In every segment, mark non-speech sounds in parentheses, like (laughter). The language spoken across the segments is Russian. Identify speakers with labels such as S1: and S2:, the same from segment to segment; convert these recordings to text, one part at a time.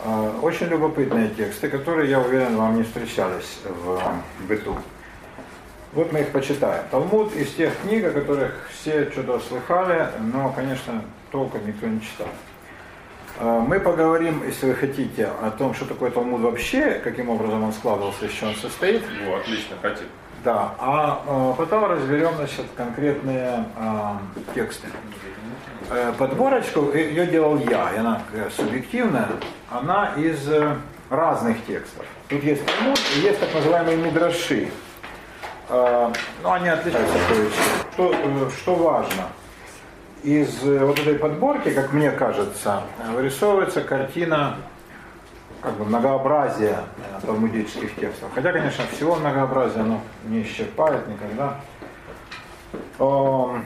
S1: Э, очень любопытные тексты, которые, я уверен, вам не встречались в быту. Вот мы их почитаем. Талмуд из тех книг, о которых все что-то слыхали, но, конечно, толком никто не читал. Э, мы поговорим, если вы хотите, о том, что такое Талмуд вообще, каким образом он складывался, из чего он состоит.
S2: Ну, отлично, хотим.
S1: Да, а э, потом разберем значит, конкретные э, тексты. Э, подборочку ее делал я, и она субъективная, она из э, разных текстов. Тут есть Талмуд и есть так называемые мидраши. Э, ну, они отличаются. Что, э, что важно? Из э, вот этой подборки, как мне кажется, вырисовывается картина как бы многообразия э, талмудических текстов. Хотя, конечно, всего многообразия оно не исчерпает никогда. В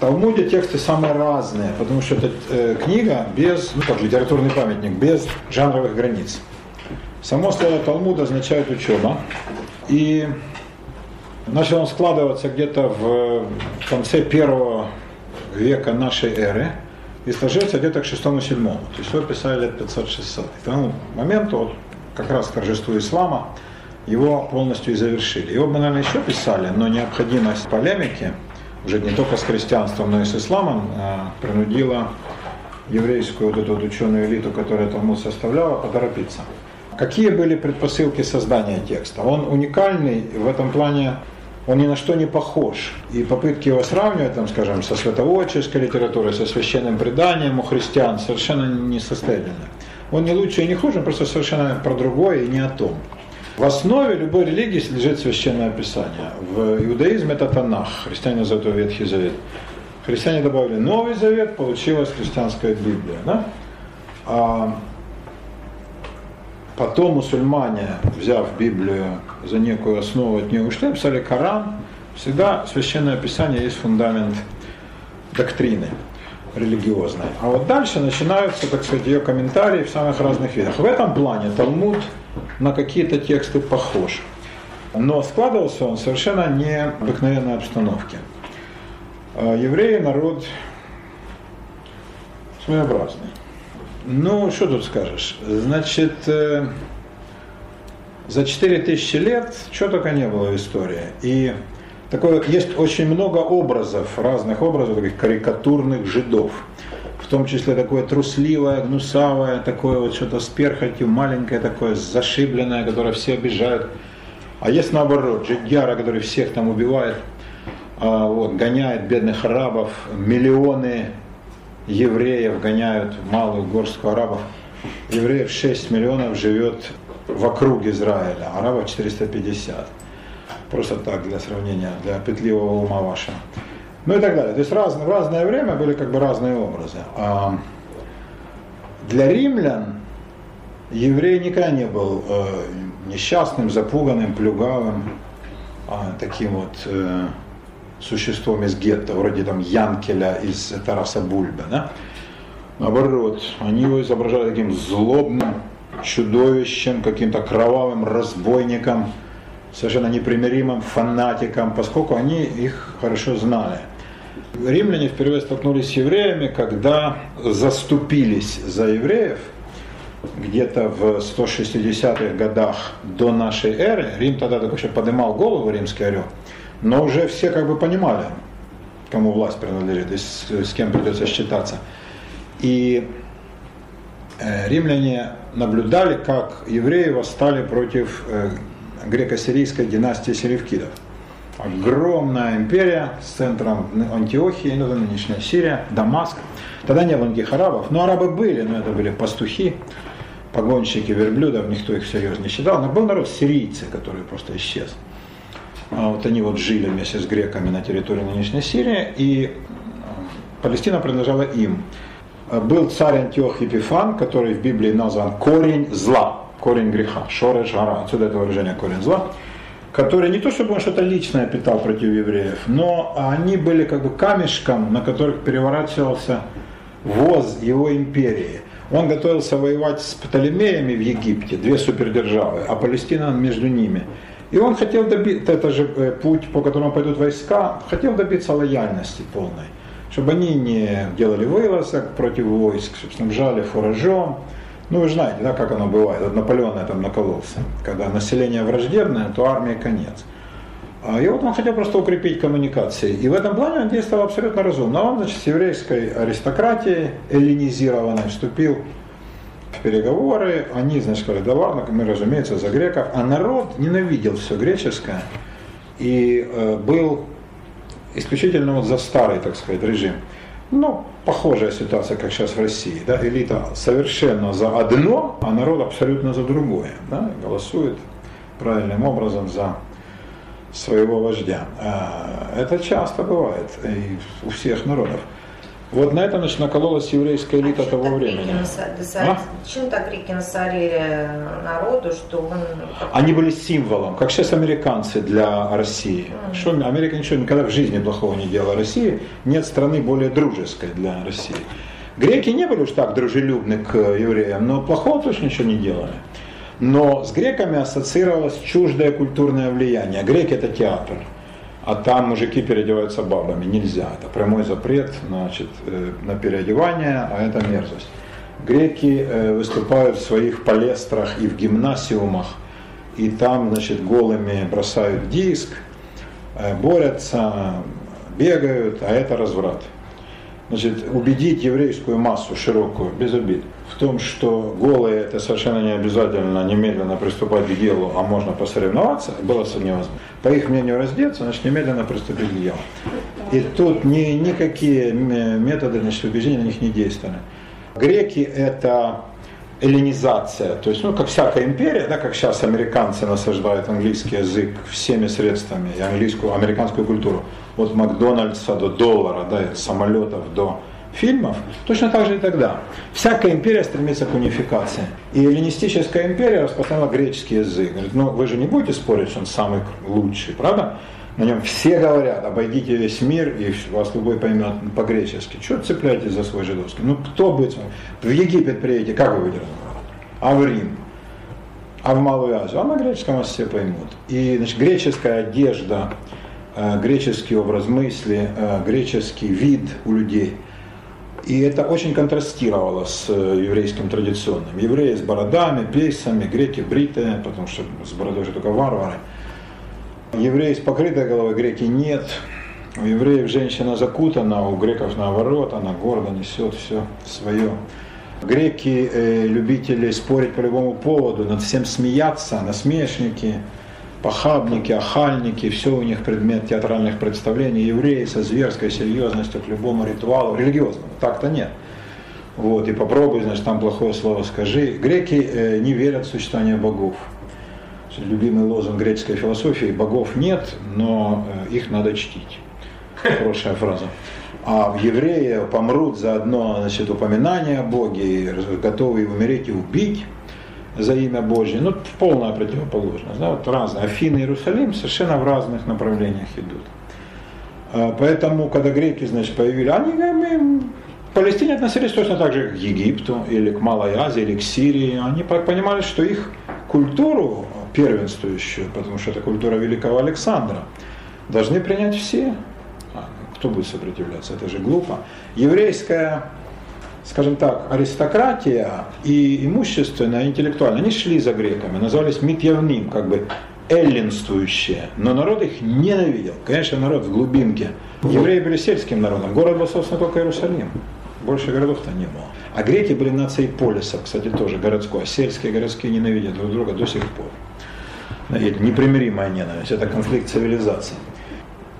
S1: Талмуде тексты самые разные, потому что это э, книга без, ну как литературный памятник, без жанровых границ. Само слово Талмуд означает учеба. И начал он складываться где-то в конце первого века нашей эры и сложился где-то к шестому-седьмому. То есть его писали лет 500-600. И к тому моменту, вот, как раз к торжеству ислама, его полностью и завершили. Его бы, наверное, еще писали, но необходимость полемики, уже не только с христианством, но и с исламом, а, принудила еврейскую вот эту вот ученую элиту, которая Талмуд составляла, поторопиться. Какие были предпосылки создания текста? Он уникальный в этом плане он ни на что не похож. И попытки его сравнивать, там, скажем, со святоводческой литературой, со священным преданием у христиан совершенно несостоятельны. Он не лучше и не хуже, он просто совершенно про другое и не о том. В основе любой религии лежит священное писание. В иудаизме это Танах, христиане его Ветхий Завет. Христиане добавили Новый Завет, получилась христианская Библия. Да? А Потом мусульмане, взяв Библию за некую основу, от нее ушли, писали Коран. Всегда Священное Писание есть фундамент доктрины религиозной. А вот дальше начинаются, так сказать, ее комментарии в самых разных видах. В этом плане Талмуд на какие-то тексты похож. Но складывался он совершенно в обыкновенной обстановке. А евреи народ своеобразный. Ну, что тут скажешь? Значит, э, за 4000 лет что только не было в истории. И такое, есть очень много образов, разных образов, таких карикатурных жидов. В том числе такое трусливое, гнусавое, такое вот что-то с перхотью, маленькое такое, зашибленное, которое все обижают. А есть наоборот, жидяра, который всех там убивает, а, вот, гоняет бедных арабов, миллионы евреев гоняют малую горстку арабов. Евреев 6 миллионов живет вокруг Израиля, арабов 450. Просто так, для сравнения, для петливого ума вашего. Ну и так далее. То есть раз, в разное время были как бы разные образы. А для римлян еврей никогда не был э, несчастным, запуганным, плюгавым, а, таким вот э, существом из гетто, вроде там Янкеля из Тараса Бульба, да? Наоборот, они его изображали таким злобным чудовищем, каким-то кровавым разбойником, совершенно непримиримым фанатиком, поскольку они их хорошо знали. Римляне впервые столкнулись с евреями, когда заступились за евреев, где-то в 160-х годах до нашей эры. Рим тогда только еще поднимал голову, римский орел но уже все как бы понимали, кому власть принадлежит и с, с кем придется считаться. И римляне наблюдали, как евреи восстали против э, греко-сирийской династии селевкидов. Огромная империя с центром Антиохии, ну, нынешняя Сирия, Дамаск. Тогда не было никаких арабов, но арабы были, но это были пастухи, погонщики верблюдов, никто их всерьез не считал. Но был народ сирийцы, который просто исчез. А вот они вот жили вместе с греками на территории нынешней Сирии, и Палестина принадлежала им. Был царь Антиох Епифан, который в Библии назван корень зла, корень греха, шореш гора, отсюда это выражение корень зла, который не то чтобы он что-то личное питал против евреев, но они были как бы камешком, на которых переворачивался воз его империи. Он готовился воевать с Птолемеями в Египте, две супердержавы, а Палестина между ними – и он хотел добиться, это же э, путь, по которому пойдут войска, хотел добиться лояльности полной, чтобы они не делали вылазок против войск, чтобы снабжали фуражом, Ну, вы знаете, да, как оно бывает. Вот Наполеон на этом накололся. Когда население враждебное, то армии конец. А, и вот он хотел просто укрепить коммуникации. И в этом плане он действовал абсолютно разумно. Он, значит, с еврейской аристократией эллинизированной вступил в переговоры. Они, значит, сказали, да ладно, мы, разумеется, за греков. А народ ненавидел все греческое и э, был исключительно вот за старый, так сказать, режим. Ну, похожая ситуация, как сейчас в России. Да? Элита совершенно за одно, а народ абсолютно за другое. Да? Голосует правильным образом за своего вождя. А, это часто бывает и у всех народов. Вот на этом значит, накололась еврейская элита а того времени.
S2: а? Чем так реки насорили народу, что он...
S1: Они были символом, как сейчас американцы для России. Mm. Что, Америка ничего никогда в жизни плохого не делала России. Нет страны более дружеской для России. Греки не были уж так дружелюбны к евреям, но плохого точно ничего не делали. Но с греками ассоциировалось чуждое культурное влияние. Греки это театр а там мужики переодеваются бабами. Нельзя. Это прямой запрет значит, э, на переодевание, а это мерзость. Греки э, выступают в своих палестрах и в гимнасиумах, и там значит, голыми бросают диск, э, борются, бегают, а это разврат. Значит, убедить еврейскую массу широкую, без обид, в том, что голые это совершенно не обязательно немедленно приступать к делу, а можно посоревноваться, было невозможно. По их мнению раздеться, значит немедленно приступить к делу. И тут ни, никакие методы значит, убеждения на них не действовали. Греки это эллинизация, то есть, ну, как всякая империя, да, как сейчас американцы насаждают английский язык всеми средствами, и английскую, американскую культуру, от Макдональдса до доллара, да, от самолетов до фильмов, точно так же и тогда. Всякая империя стремится к унификации. И эллинистическая империя распространяла греческий язык. Говорит, ну вы же не будете спорить, что он самый лучший, правда? На нем все говорят, обойдите весь мир, и вас любой поймет по-гречески. Чего цепляетесь за свой жидовский? Ну кто будет? В Египет приедете, как вы будете разговаривать? А в Рим? А в Малую Азию? А на греческом вас все поймут. И значит, греческая одежда, э, греческий образ мысли, э, греческий вид у людей – и это очень контрастировало с э, еврейским традиционным. Евреи с бородами, пейсами, греки бритые, потому что с бородой же только варвары. Евреи с покрытой головой, греки нет. У евреев женщина закутана, у греков наоборот, она гордо несет все свое. Греки э, любители спорить по любому поводу, над всем смеяться, насмешники – похабники, охальники, все у них предмет театральных представлений, евреи со зверской серьезностью к любому ритуалу, религиозному, так-то нет. Вот, и попробуй, значит, там плохое слово скажи. Греки э, не верят в существование богов. Любимый лозунг греческой философии – богов нет, но э, их надо чтить. Хорошая фраза. А евреи помрут за одно значит, упоминание о Боге, готовы умереть и убить за имя Божье, ну, полная противоположность. Да, вот разные. Афины и Иерусалим совершенно в разных направлениях идут. А, поэтому, когда греки, значит, появились, они к Палестине относились точно так же, к Египту, или к Малой Азии, или к Сирии. Они понимали, что их культуру первенствующую, потому что это культура великого Александра, должны принять все. А, кто будет сопротивляться? Это же глупо. Еврейская скажем так, аристократия и имущественная, и интеллектуальная, они шли за греками, назывались митьявним, как бы эллинствующие, но народ их ненавидел. Конечно, народ в глубинке. Евреи были сельским народом, город был, собственно, только Иерусалим. Больше городов-то не было. А греки были нацией полиса, кстати, тоже городской. А сельские и городские ненавидят друг друга до сих пор. Это непримиримая ненависть, это конфликт цивилизаций.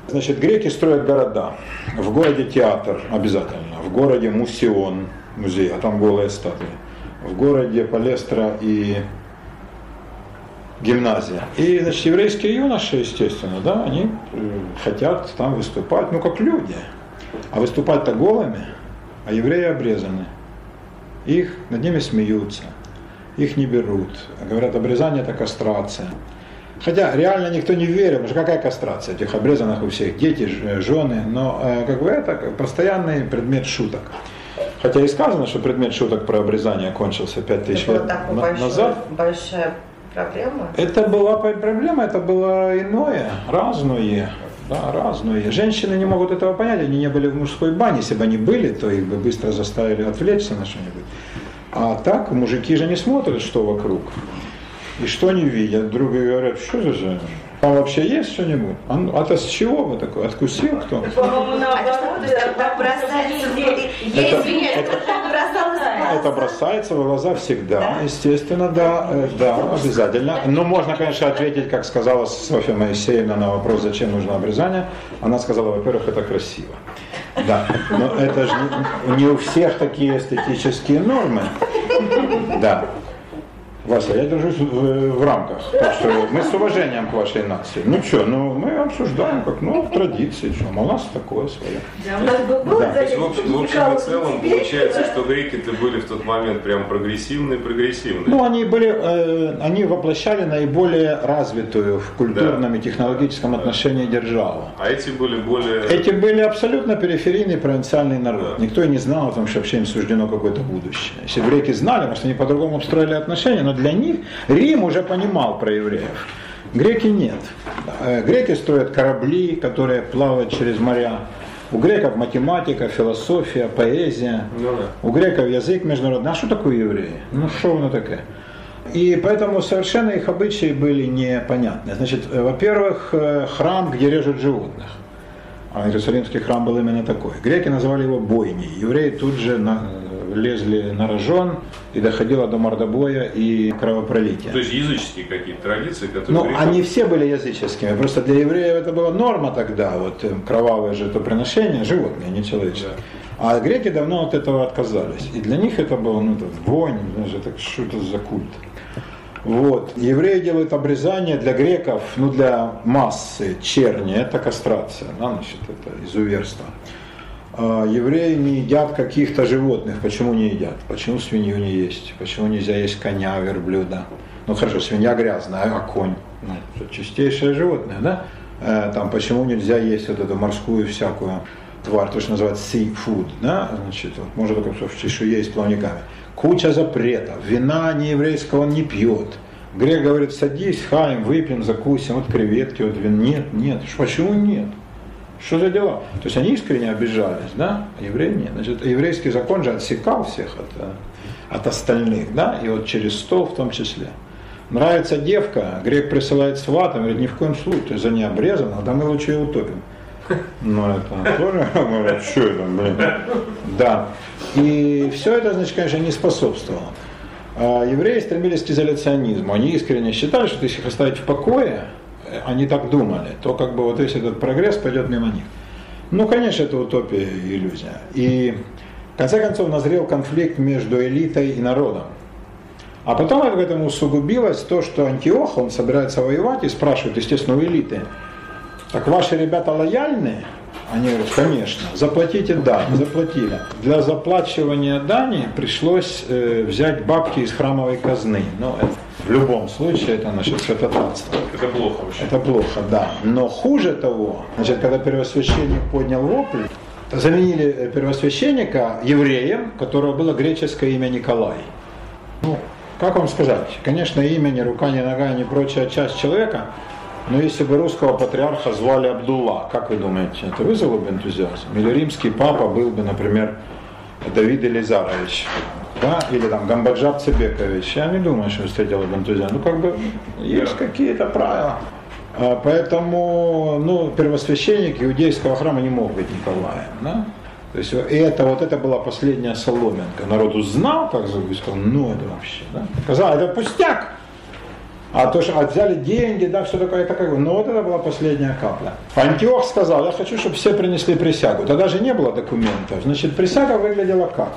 S1: Значит, греки строят города. В городе театр обязательно, в городе мусион, музей, а там голые статуи. В городе Палестра и гимназия. И, значит, еврейские юноши, естественно, да, они э, хотят там выступать, ну, как люди. А выступать-то голыми, а евреи обрезаны. Их, над ними смеются, их не берут. Говорят, обрезание это кастрация. Хотя реально никто не верил, потому что какая кастрация, этих обрезанных у всех дети, жены, но э, как бы это постоянный предмет шуток. Хотя и сказано, что предмет шуток про обрезание кончился 5000 лет
S2: большой, назад. Большая проблема?
S1: Это была проблема, это было иное, разное. Да, разное. Женщины не могут этого понять, они не были в мужской бане. Если бы они были, то их бы быстро заставили отвлечься на что-нибудь. А так мужики же не смотрят, что вокруг. И что они видят. Другие говорят, что за же? Там вообще есть что-нибудь? А, ну, а то с чего вы такой? Откусил кто?
S2: По-моему, наоборот, это бросается в
S1: Это, это, это бросается в глаза всегда, естественно, да, э, да, обязательно. Но можно, конечно, ответить, как сказала Софья Моисеевна на вопрос, зачем нужно обрезание. Она сказала, во-первых, это красиво. Да, но это же не, не у всех такие эстетические нормы. Да. Вася, я держусь в, в рамках. Так что мы с уважением к вашей нации. Ну что, ну мы обсуждаем, как ну, в традиции, что у нас такое свое.
S3: Да, у нас был да. То есть, в общем, в общем и целом получается, что греки-то были в тот момент прям прогрессивные, прогрессивные.
S1: Ну, они были, э, они воплощали наиболее развитую в культурном да. и технологическом отношении державу.
S3: А эти были более...
S1: Эти были абсолютно периферийный провинциальный народ. Да. Никто и не знал о том, что вообще им суждено какое-то будущее. Если греки знали, может, они по-другому обстроили отношения, но для них Рим уже понимал про евреев. Греки нет. Э, греки строят корабли, которые плавают через моря. У греков математика, философия, поэзия. Ну, да. У греков язык международный. А что такое евреи? Ну что оно такое? И поэтому совершенно их обычаи были непонятны. Значит, э, во-первых, э, храм, где режут животных. А Иерусалимский храм был именно такой. Греки называли его бойней. Евреи тут же на, лезли на рожон и доходило до мордобоя и кровопролития.
S3: То есть языческие какие-то традиции, которые...
S1: Ну, греков... они все были языческими. Просто для евреев это была норма тогда, вот э, кровавое жертвоприношение, животные, не человеческие. Да. А греки давно от этого отказались. И для них это было, ну, так, вонь, знаешь, так, что это за культ. Вот. Евреи делают обрезание для греков, ну для массы черни, это кастрация, да, значит, это изуверство. А евреи не едят каких-то животных. Почему не едят? Почему свинью не есть? Почему нельзя есть коня, верблюда? Ну хорошо, свинья грязная, а конь? Ну, чистейшее животное, да? Э, там, почему нельзя есть вот эту морскую всякую тварь, то, что называется seafood, да? Значит, вот, можно только в чешуе и плавниками. Куча запретов. Вина не еврейского он не пьет. Грек говорит, садись, хаем, выпьем, закусим, вот креветки, вот вин. Нет, нет. Почему нет? Что за дела? То есть они искренне обижались, да, а евреи нет. Значит, еврейский закон же отсекал всех от, э, от остальных, да, и вот через стол в том числе. Нравится девка, грек присылает сватом, говорит, ни в коем случае, ты за ней обрезана, да мы лучше ее утопим. Ну, это тоже, говорят, что это, блин. Да. И все это, значит, конечно, не способствовало. А евреи стремились к изоляционизму. Они искренне считали, что если их оставить в покое, они так думали, то как бы вот весь этот прогресс пойдет мимо них. Ну, конечно, это утопия и иллюзия. И в конце концов назрел конфликт между элитой и народом. А потом к этому усугубилось то, что Антиох, он собирается воевать и спрашивает, естественно, у элиты, так ваши ребята лояльны? Они говорят, конечно, заплатите да, заплатили. Для заплачивания дани пришлось э, взять бабки из храмовой казны. Ну, это в любом случае это значит святотатство.
S3: Это плохо вообще.
S1: Это плохо, да. Но хуже того, значит, когда первосвященник поднял вопль, заменили э, первосвященника евреем, у которого было греческое имя Николай. Ну, как вам сказать? Конечно, имя, ни рука, ни нога, ни прочая часть человека, но если бы русского патриарха звали Абдулла, как вы думаете, это вызвало бы энтузиазм? Или римский папа был бы, например, Давид Элизарович, да, или там Гамбаджаб Цебекович, я не думаю, что встретил энтузиазм. Ну, как бы, есть какие-то правила. А, поэтому, ну, первосвященник иудейского храма не мог быть Николаем, да? То есть и это вот это была последняя соломинка. Народ узнал, как зовут, и сказал, ну это вообще, да? Сказал, это пустяк. А то, что взяли деньги, да, что такое, это как бы, ну вот это была последняя капля. Антиох сказал, я хочу, чтобы все принесли присягу. Тогда же не было документов. Значит, присяга выглядела как?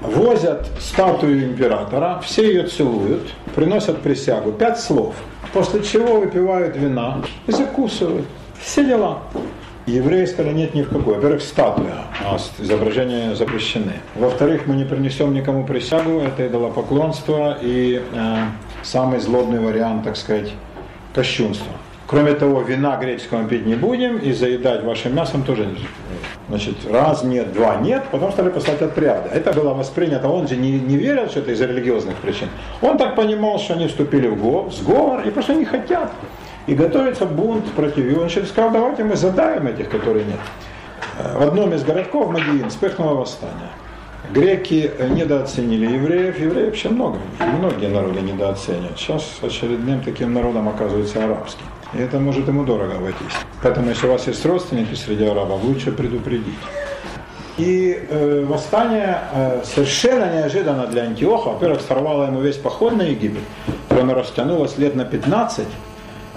S1: Возят статую императора, все ее целуют, приносят присягу, пять слов, после чего выпивают вина и закусывают. Все дела. Евреи сказали, нет ни в какой. Во-первых, статуя, а изображения запрещены. Во-вторых, мы не принесем никому присягу, это идолопоклонство и э, самый злобный вариант, так сказать, кощунства. Кроме того, вина греческого пить не будем и заедать вашим мясом тоже не Значит, раз нет, два нет, потом стали посылать отряды. Это было воспринято, он же не, не верил, что это из-за религиозных причин. Он так понимал, что они вступили в сговор и просто не хотят. И готовится бунт против. И он через сказал, давайте мы задаем этих, которые нет. В одном из городков Мадиин вспыхнуло восстание. Греки недооценили евреев, евреи вообще много, многие народы недооценивают. Сейчас очередным таким народом оказывается арабский. И это может ему дорого обойтись. Поэтому, если у вас есть родственники среди арабов, лучше предупредить. И э, восстание э, совершенно неожиданно для Антиоха, во-первых, сорвало ему весь поход на Египет, то оно растянулось лет на 15,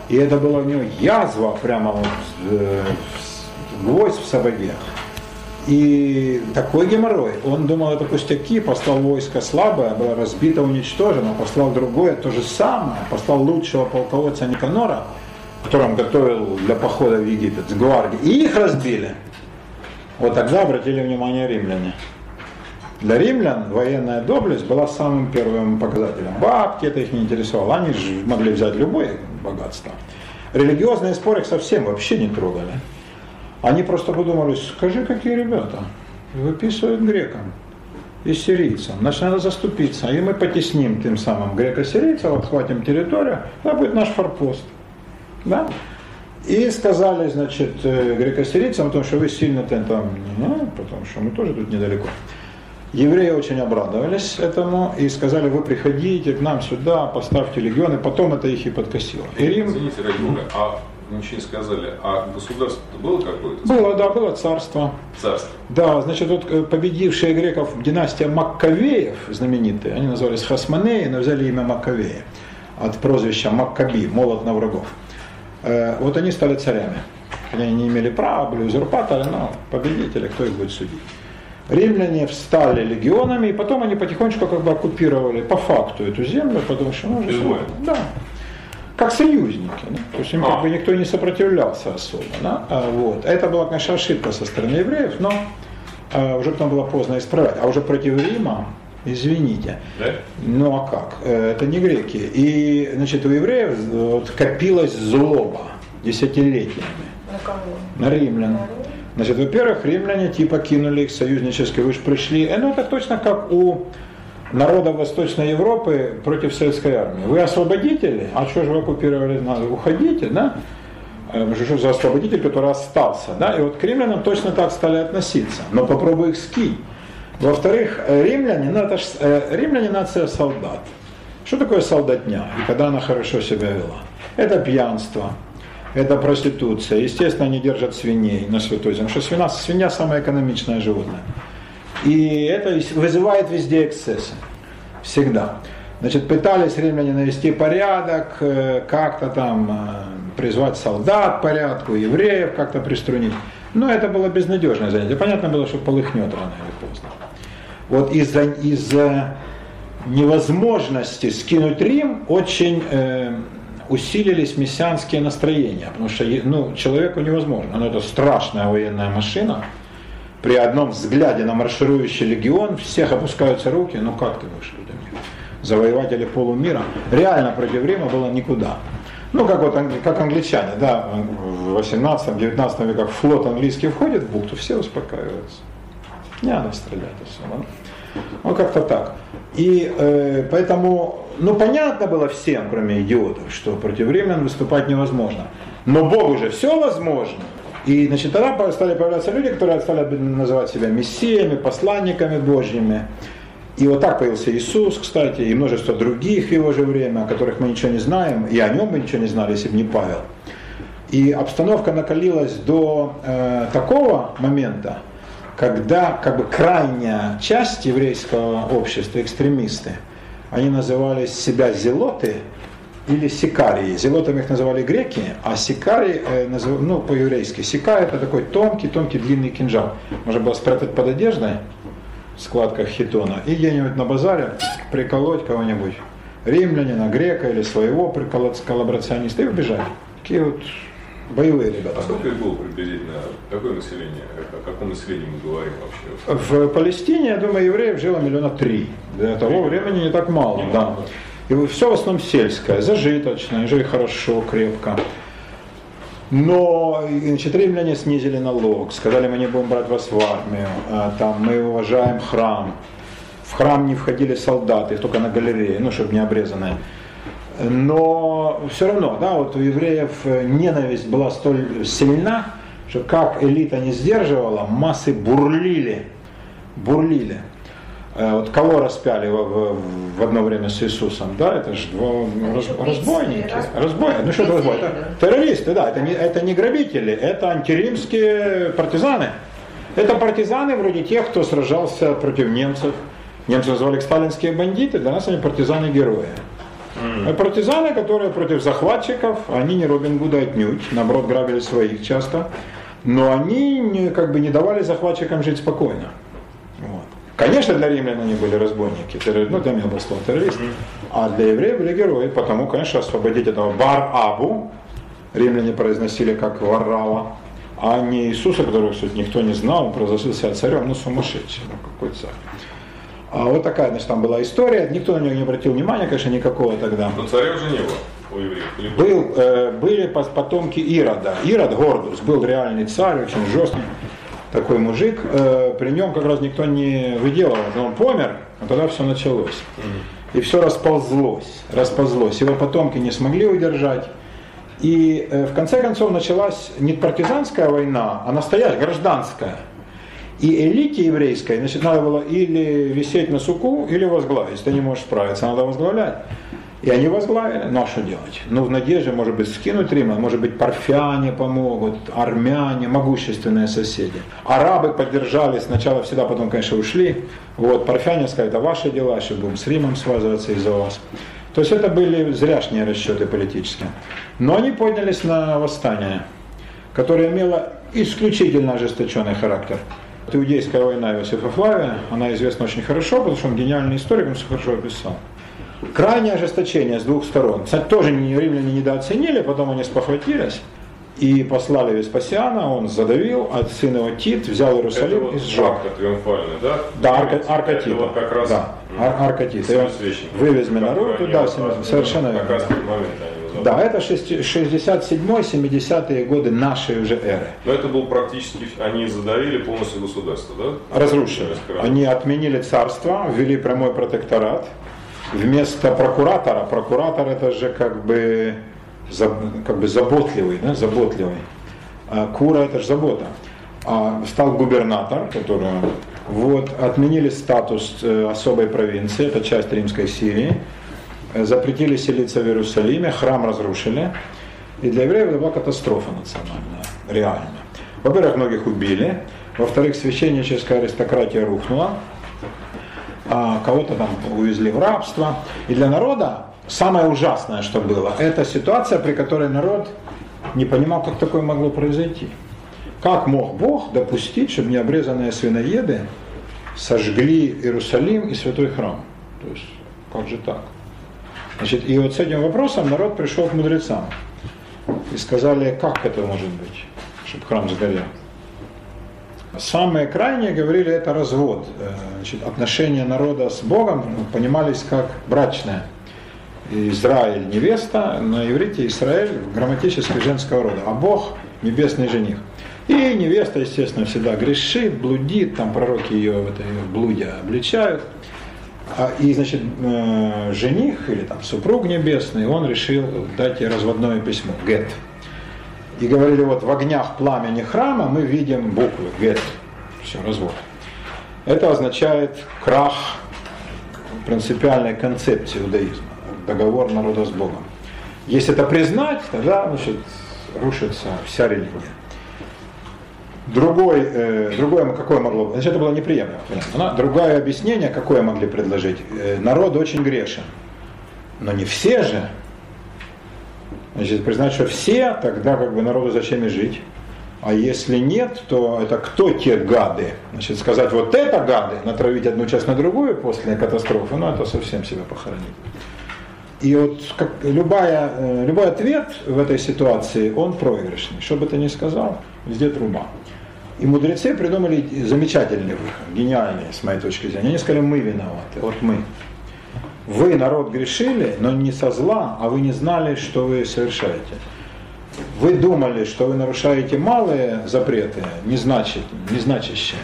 S1: и это была у него язва, прямо вот, э, гвоздь в сапоге. И такой геморрой. Он думал, это пустяки, послал войско слабое, было разбито, уничтожено, послал другое, то же самое, послал лучшего полководца Никанора, которого он готовил для похода в Египет, с гвардии, и их разбили. Вот тогда обратили внимание римляне. Для римлян военная доблесть была самым первым показателем. Бабки это их не интересовало, они же могли взять любое богатство. Религиозные споры их совсем вообще не трогали. Они просто подумали, скажи, какие ребята, выписывают грекам и сирийцам. Значит, надо заступиться, и мы потесним тем самым греко-сирийцев, отхватим территорию, это будет наш форпост. Да? И сказали, значит, э, греко-сирийцам о том, что вы сильно там, ну, потому что мы тоже тут недалеко. Евреи очень обрадовались этому и сказали, вы приходите к нам сюда, поставьте легионы, потом это их и подкосило. И
S3: Рим... Извините, ради Бога, а ничего не сказали, а государство было какое-то?
S1: Было, да, было царство.
S3: Царство.
S1: Да, значит, вот э, победившие греков династия Маккавеев, знаменитые, они назывались Хасманеи, но взяли имя Маккавеи от прозвища Маккаби, молот на врагов. Э, вот они стали царями. Они не имели права, были узурпаторы, но победители, кто их будет судить. Римляне встали легионами, и потом они потихонечку как бы оккупировали по факту эту землю, потому что, ну, уже, да, как союзники. Да? То есть им как бы никто не сопротивлялся особо. Да? А, вот. Это была, конечно, ошибка со стороны евреев, но а, уже потом было поздно исправлять. А уже против Рима, извините. Да? Ну а как? Э, это не греки. И, значит, у евреев вот, копилась злоба десятилетиями.
S2: На кого?
S1: На римлян. Значит, во-первых, римляне типа кинули их союзнические, вы же пришли. Э, ну это точно как у народов Восточной Европы против советской армии. Вы освободители, а что же вы оккупировали, надо, уходите, да? Э, что за освободитель, который остался, да? И вот к римлянам точно так стали относиться. Но попробуй их скинь. Во-вторых, римляне, ну это ж, э, римляне нация солдат. Что такое солдатня и когда она хорошо себя вела? Это пьянство, это проституция. Естественно, они держат свиней на святой земле, потому что свинья, свинья самое экономичное животное. И это вызывает везде эксцессы. Всегда. Значит, пытались римляне навести порядок, э, как-то там э, призвать солдат порядку, евреев как-то приструнить. Но это было безнадежное занятие. Понятно было, что полыхнет рано или поздно. Вот из-за из невозможности скинуть Рим очень э, усилились мессианские настроения, потому что ну, человеку невозможно. Но это страшная военная машина, при одном взгляде на марширующий легион всех опускаются руки, ну как ты будешь людям? Завоеватели полумира. Реально против Рима было никуда. Ну, как вот как англичане, да, в 18-19 веках флот английский входит в бухту, все успокаиваются. Не надо стрелять и все. Да? Ну, как-то так. И э, поэтому, ну, понятно было всем, кроме идиотов, что против римлян выступать невозможно. Но Богу же все возможно. И значит, тогда стали появляться люди, которые стали называть себя мессиями, посланниками Божьими. И вот так появился Иисус, кстати, и множество других в его же время, о которых мы ничего не знаем, и о нем мы ничего не знали, если бы не Павел. И обстановка накалилась до э, такого момента, когда как бы крайняя часть еврейского общества, экстремисты, они называли себя зелоты, или сикарии. Зелотами их называли греки, а сикари, э, ну, по-еврейски. Сика это такой тонкий, тонкий, длинный кинжал. Можно было спрятать под одеждой в складках хитона и где-нибудь на базаре приколоть кого-нибудь, римлянина, грека или своего приколоть коллаборациониста и убежать. Такие вот боевые ребята.
S3: А сколько их было приблизительно? Какое население? О каком населении мы говорим вообще?
S1: В Палестине, я думаю, евреев жило миллиона три. До того времени не так мало. Не да. Мало. И все в основном сельское, зажиточное, жили хорошо, крепко. Но значит, римляне снизили налог, сказали, мы не будем брать вас в армию, а, там, мы уважаем храм. В храм не входили солдаты, только на галерее, ну, чтобы не обрезанные. Но все равно, да, вот у евреев ненависть была столь сильна, что как элита не сдерживала, массы бурлили, бурлили. Э, вот кого распяли в, в, в одно время с Иисусом, да, это же раз, разбойники, разбойники, ну что это разбой, это террористы, да, это не, это не грабители, это антиримские партизаны. Это партизаны вроде тех, кто сражался против немцев. Немцы называли их сталинские бандиты, для нас они партизаны-герои. Mm. Партизаны, которые против захватчиков, они не Робин Гуда отнюдь, наоборот грабили своих часто, но они не, как бы не давали захватчикам жить спокойно. Вот. Конечно, для римлян они были разбойники, террор, ну для меня было слово террорист, а для евреев были герои, потому, конечно, освободить этого Бар-Абу, римляне произносили как Варрава, а не Иисуса, которого, кстати, никто не знал, он провозгласил себя царем, ну сумасшедший, ну какой царь. А вот такая, значит, там была история, никто на нее не обратил внимания, конечно, никакого тогда.
S3: Но царя уже не было у евреев?
S1: Был, э, были потомки Ирода. Ирод Гордус был реальный царь, очень жесткий такой мужик. Э, при нем как раз никто не выделывал, но он помер, а тогда все началось. И все расползлось, расползлось. Его потомки не смогли удержать. И э, в конце концов началась не партизанская война, а настоящая, гражданская. И элите еврейской, значит, надо было или висеть на суку, или возглавить. Ты не можешь справиться, надо возглавлять. И они возглавили, ну а что делать? Ну в надежде, может быть, скинуть Рим, а может быть, парфяне помогут, армяне, могущественные соседи. Арабы поддержали сначала всегда, потом, конечно, ушли. Вот, парфяне сказали, это ваши дела, еще будем с Римом связываться из-за вас. То есть это были зряшние расчеты политические. Но они поднялись на восстание, которое имело исключительно ожесточенный характер. Иудейская война Иосифа Флавия, она известна очень хорошо, потому что он гениальный историк, он все хорошо описал. Крайнее ожесточение с двух сторон. Кстати, тоже римляне недооценили, потом они спохватились и послали Веспасиана, он задавил, а сын его Тит взял Иерусалим
S3: это
S1: и сжег.
S3: Арка триумфальная, да?
S1: Да, арка, арка Тита.
S3: Вот как раз
S1: да, ар, арка Тита. И он вывезли народ туда, совершенно верно.
S3: Как раз в момент они
S1: да, это 67-70-е годы нашей уже эры.
S3: Но это был практически, они задавили полностью государство, да?
S1: Разрушили. Они отменили царство, ввели прямой протекторат. Вместо прокуратора, прокуратор это же как бы, как бы заботливый, да, заботливый. А Кура это же забота. А стал губернатор, который вот, отменили статус э, особой провинции, это часть Римской Сирии запретили селиться в Иерусалиме, храм разрушили. И для евреев это была катастрофа национальная, реально. Во-первых, многих убили. Во-вторых, священническая аристократия рухнула. А кого-то там увезли в рабство. И для народа самое ужасное, что было, это ситуация, при которой народ не понимал, как такое могло произойти. Как мог Бог допустить, чтобы необрезанные свиноеды сожгли Иерусалим и святой храм? То есть, как же так? Значит, и вот с этим вопросом народ пришел к мудрецам и сказали, как это может быть, чтобы храм сгорел. Самые крайние говорили, это развод. Э, значит, отношения народа с Богом понимались как брачное. Израиль невеста, на иврите Израиль грамматически женского рода, а Бог небесный жених. И невеста, естественно, всегда грешит, блудит, там пророки ее в этой блуде обличают. А, и, значит, э, жених или там супруг небесный, он решил дать ей разводное письмо, гет. И говорили, вот в огнях пламени храма мы видим буквы гет. Все, развод. Это означает крах принципиальной концепции иудаизма, договор народа с Богом. Если это признать, тогда значит, рушится вся религия. Другой, э, другое какое могло значит, это было неприемлемо. Но другое объяснение, какое могли предложить, э, народ очень грешен. Но не все же. Значит, признать, что все, тогда как бы народу зачем и жить. А если нет, то это кто те гады? Значит, сказать вот это гады, натравить одну часть на другую после катастрофы, ну это совсем себя похоронить. И вот как, любая, э, любой ответ в этой ситуации, он проигрышный. Что бы ты ни сказал, везде труба. И мудрецы придумали замечательный выход, гениальный, с моей точки зрения. Они сказали, мы виноваты, вот мы. Вы, народ, грешили, но не со зла, а вы не знали, что вы совершаете. Вы думали, что вы нарушаете малые запреты, незначащие, незначащие,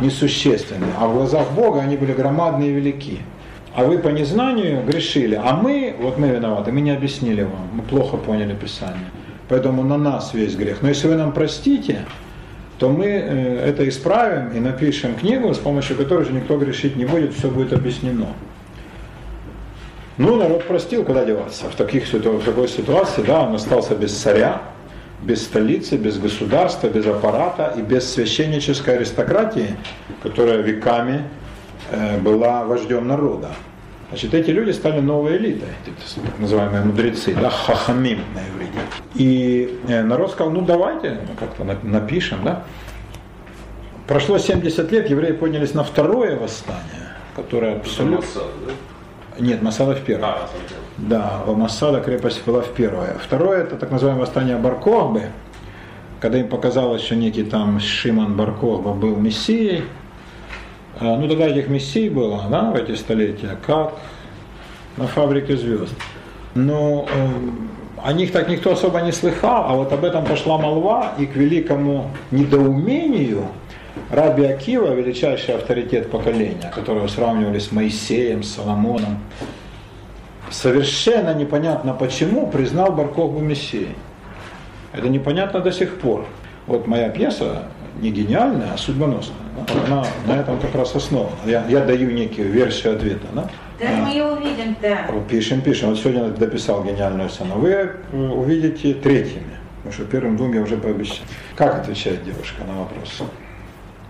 S1: несущественные, а в глазах Бога они были громадные и велики. А вы по незнанию грешили, а мы, вот мы виноваты, мы не объяснили вам, мы плохо поняли Писание. Поэтому на нас весь грех. Но если вы нам простите, то мы э, это исправим и напишем книгу, с помощью которой же никто грешить не будет, все будет объяснено. Ну, народ простил, куда деваться. В, таких, в такой ситуации, да, он остался без царя, без столицы, без государства, без аппарата и без священнической аристократии, которая веками была вождем народа. Значит, эти люди стали новой элитой, так называемые мудрецы, да, хахамим на иврите. И э, народ сказал, ну давайте как-то напишем, да. Прошло 70 лет, евреи поднялись на второе восстание, которое абсолютно... Нет, Масада в первом. А, да, у Масада крепость была в первое. Второе, это так называемое восстание Баркохбы, когда им показалось, что некий там Шиман Баркохба был мессией. А, ну, тогда этих мессий было, да, в эти столетия, как на фабрике звезд. Но э, о них так никто особо не слыхал, а вот об этом пошла молва, и к великому недоумению Раби Акива, величайший авторитет поколения, которого сравнивали с Моисеем, с Соломоном, совершенно непонятно почему признал Баркохбу Мессией. Это непонятно до сих пор. Вот моя пьеса не гениальная, а судьбоносная. Она на этом как раз основана. Я, я даю некую версию ответа. Да?
S2: Да, мы ее увидим, да.
S1: Пишем, пишем. Вот сегодня дописал гениальную сцену. Вы э, увидите третьими. Потому что первым двум я уже пообещал. Как отвечает девушка на вопрос?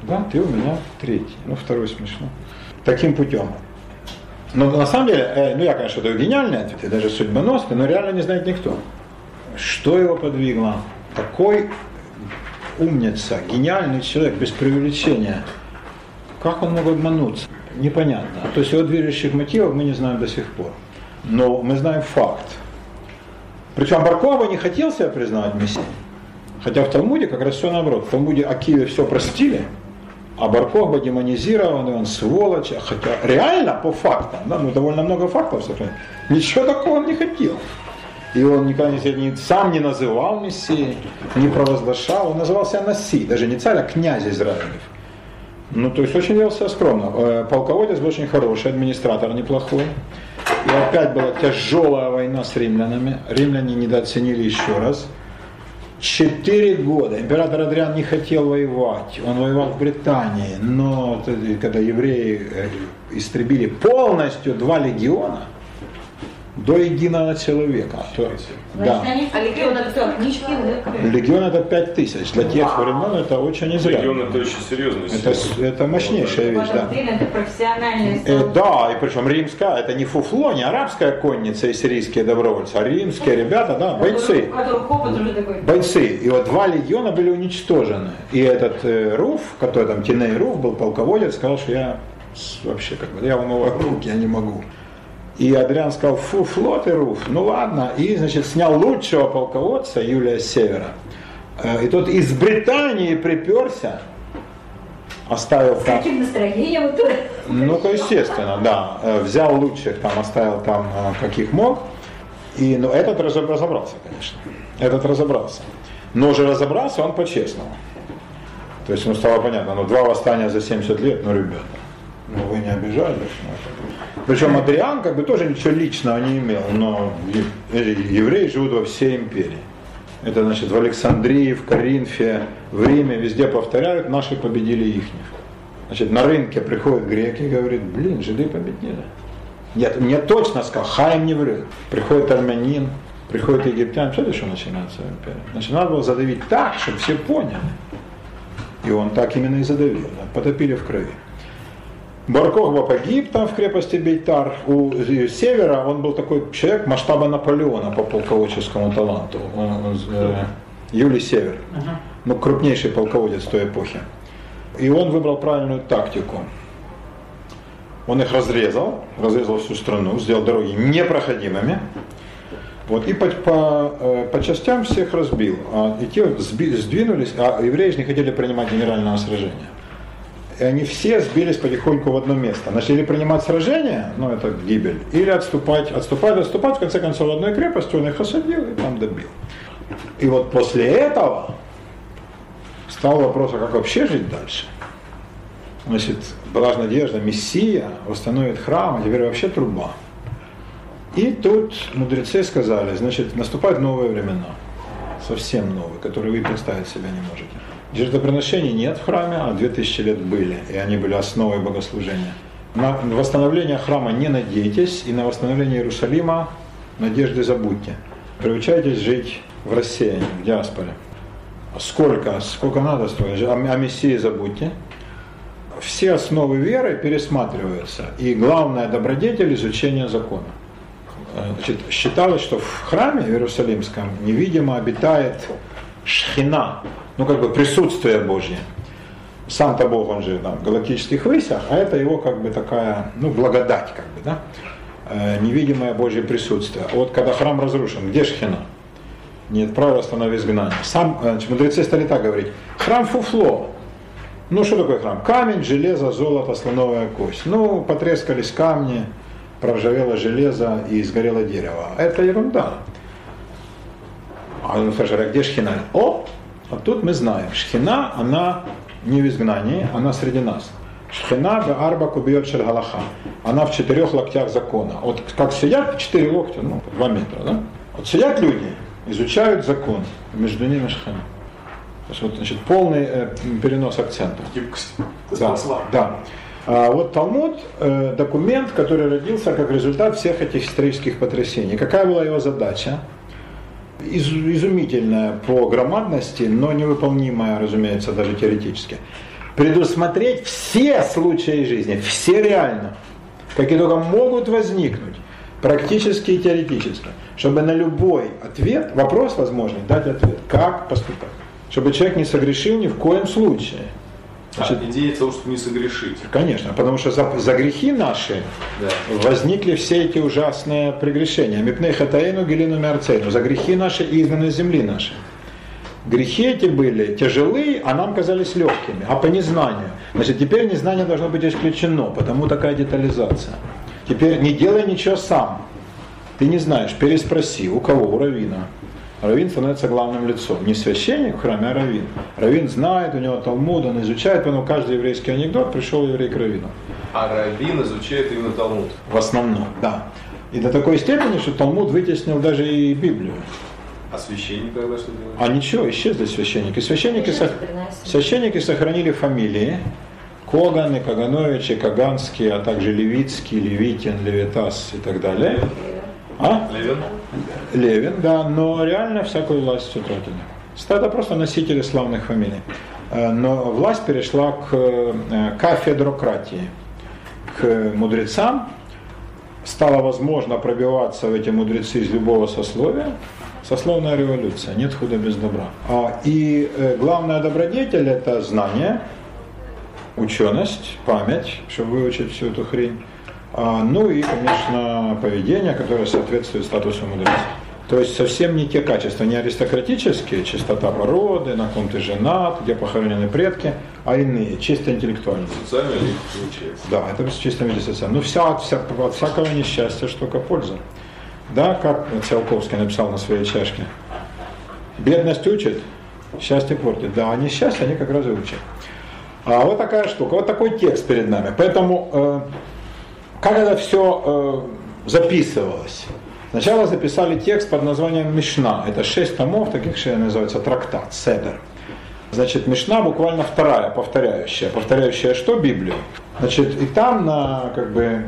S1: Да, ты у меня третий. Ну, второй смешно. Таким путем. Но на самом деле, э, ну я, конечно, даю гениальный ответ, и даже судьбоносный, но реально не знает никто. Что его подвигло? Такой умница, гениальный человек, без преувеличения. Как он мог обмануться? Непонятно. То есть его движущих мотивов мы не знаем до сих пор. Но мы знаем факт. Причем Баркова не хотел себя признавать мессией. Хотя в Талмуде как раз все наоборот. В Талмуде Акиве все простили, а Баркова демонизирован, он сволочь. Хотя реально по фактам, да, ну довольно много фактов ничего такого он не хотел. И он никогда не, сам не называл Мессией, не провозглашал, он называл себя Наси, даже не царь, а князь Израилев. Ну, то есть очень вел скромно. Э, полководец был очень хороший, администратор неплохой. И опять была тяжелая война с римлянами. Римляне недооценили еще раз. Четыре года император Адриан не хотел воевать. Он воевал в Британии, но когда евреи э, истребили полностью два легиона, до единого человека. То,
S2: да. А легион это
S1: Легион это пять тысяч. Для тех времен это очень изрядно.
S3: Легион это очень серьезно.
S1: Это, это мощнейшая вещь, да.
S2: Это профессиональные
S1: э, Да, и причем римская, это не фуфло, не арабская конница и сирийские добровольцы, а римские ребята, да, бойцы. Бойцы. И вот два легиона были уничтожены. И этот э, Руф, который там Тиней Руф был полководец, сказал, что я вообще как бы, я умываю руки, я не могу. И Адриан сказал, фу, флот и руф, ну ладно. И, значит, снял лучшего полководца Юлия Севера. Э, и тот из Британии приперся, оставил
S2: там... С каким настроением?
S1: Ну, то естественно, да. Э, взял лучших, там, оставил там э, каких мог. И, ну, этот разобрался, конечно. Этот разобрался. Но уже разобрался он по-честному. То есть, ну, стало понятно, ну, два восстания за 70 лет, ну, ребята, ну, вы не обижались, ну, причем Адриан как бы тоже ничего личного не имел, но евреи живут во всей империи. Это значит в Александрии, в Коринфе, в Риме, везде повторяют, наши победили ихних. Значит, на рынке приходят греки и говорят, блин, жиды победили. Нет, мне точно сказал, Хайм не врет. Приходит армянин, приходит египтян, что что начинается в империи? Значит, надо было задавить так, чтобы все поняли. И он так именно и задавил, потопили в крови. Баркохба погиб там в крепости Бейтар. У севера он был такой человек масштаба Наполеона по полководческому таланту. Он, э, Юлий Север. Ну, крупнейший полководец той эпохи. И он выбрал правильную тактику. Он их разрезал, разрезал всю страну, сделал дороги непроходимыми. Вот, и по, по, э, по частям всех разбил. А, и те сдвинулись, а евреи же не хотели принимать генерального сражения и они все сбились потихоньку в одно место. Начали принимать сражение, ну это гибель, или отступать, отступать, отступать, в конце концов, в одной крепости он их осадил и там добил. И вот после этого стал вопрос, а как вообще жить дальше? Значит, была же надежда, Мессия восстановит храм, а теперь вообще труба. И тут мудрецы сказали, значит, наступают новые времена, совсем новые, которые вы представить себе не можете. Жертвоприношений нет в храме, а 2000 лет были, и они были основой богослужения. На восстановление храма не надейтесь, и на восстановление Иерусалима надежды забудьте. Приучайтесь жить в рассеянии, в диаспоре. Сколько, сколько надо строить, о, о Мессии забудьте. Все основы веры пересматриваются, и главная добродетель – изучение закона. Значит, считалось, что в храме в Иерусалимском невидимо обитает шхина, ну как бы присутствие Божье. Сам-то Бог, он же там, в галактических высях, а это его как бы такая, ну, благодать, как бы, да, э, невидимое Божье присутствие. Вот когда храм разрушен, где шхина? Нет права остановить изгнание. Сам, значит, мудрецы стали так говорить, храм фуфло. Ну, что такое храм? Камень, железо, золото, слоновая кость. Ну, потрескались камни, проржавело железо и сгорело дерево. Это ерунда. А он скажет, а где шхина? О, а тут мы знаем, шхина, она не в изгнании, она среди нас. Шхина бе арба кубьет галаха. Она в четырех локтях закона. Вот как сидят четыре локтя, ну, два метра, да? Вот сидят люди, изучают закон, между ними шхина. Вот, значит, полный э, перенос акцента. Да, да. А вот Талмуд э, документ, который родился как результат всех этих исторических потрясений. Какая была его задача? Из, изумительная по громадности, но невыполнимая, разумеется, даже теоретически. Предусмотреть все случаи жизни, все реально, какие только могут возникнуть, практически и теоретически, чтобы на любой ответ, вопрос возможный, дать ответ, как поступать. Чтобы человек не согрешил ни в коем случае.
S3: Значит, а, идея того, чтобы не согрешить.
S1: Конечно, потому что за, за грехи наши да. возникли все эти ужасные прегрешения. Мипней хатаину гелину мерцейну. За грехи наши и изгнаны земли наши. Грехи эти были тяжелые, а нам казались легкими, а по незнанию. Значит, теперь незнание должно быть исключено, потому такая детализация. Теперь не делай ничего сам. Ты не знаешь, переспроси, у кого, у Равина. Равин становится главным лицом. Не священник в храме, а равин. Равин знает, у него Талмуд, он изучает, поэтому каждый еврейский анекдот пришел еврей к равину.
S3: А равин изучает именно Талмуд?
S1: В основном, да. И до такой степени, что Талмуд вытеснил даже и Библию.
S3: А священник тогда что делает?
S1: А ничего, исчезли священники. Священники, со... священники сохранили фамилии. Коганы, Кагановичи, Каганские, а также Левицкий, Левитин, Левитас и так далее.
S3: А? Левин?
S1: Левин, да, но реально всякую власть утратили. Стадо просто носители славных фамилий. Э, но власть перешла к э, кафедрократии, к мудрецам. Стало возможно пробиваться в эти мудрецы из любого сословия. Сословная революция, нет худа без добра. А, и э, главная добродетель – это знание, ученость, память, чтобы выучить всю эту хрень. А, ну и, конечно, поведение, которое соответствует статусу мудреца. То есть совсем не те качества, не аристократические, чистота породы, на ком ты женат, где похоронены предки, а иные, чисто интеллектуальные.
S3: Социальная получается.
S1: Да, это чисто медицинское. Ну, вся, вся, от всякого несчастья только польза. Да, как Циолковский написал на своей чашке. Бедность учит, счастье портит. Да, а несчастье они как раз и учат. А вот такая штука, вот такой текст перед нами. Поэтому э, как это все э, записывалось? Сначала записали текст под названием Мишна. Это шесть томов, таких что называется трактат, седер. Значит, Мишна буквально вторая, повторяющая. Повторяющая что? Библию. Значит, и там, на, как бы,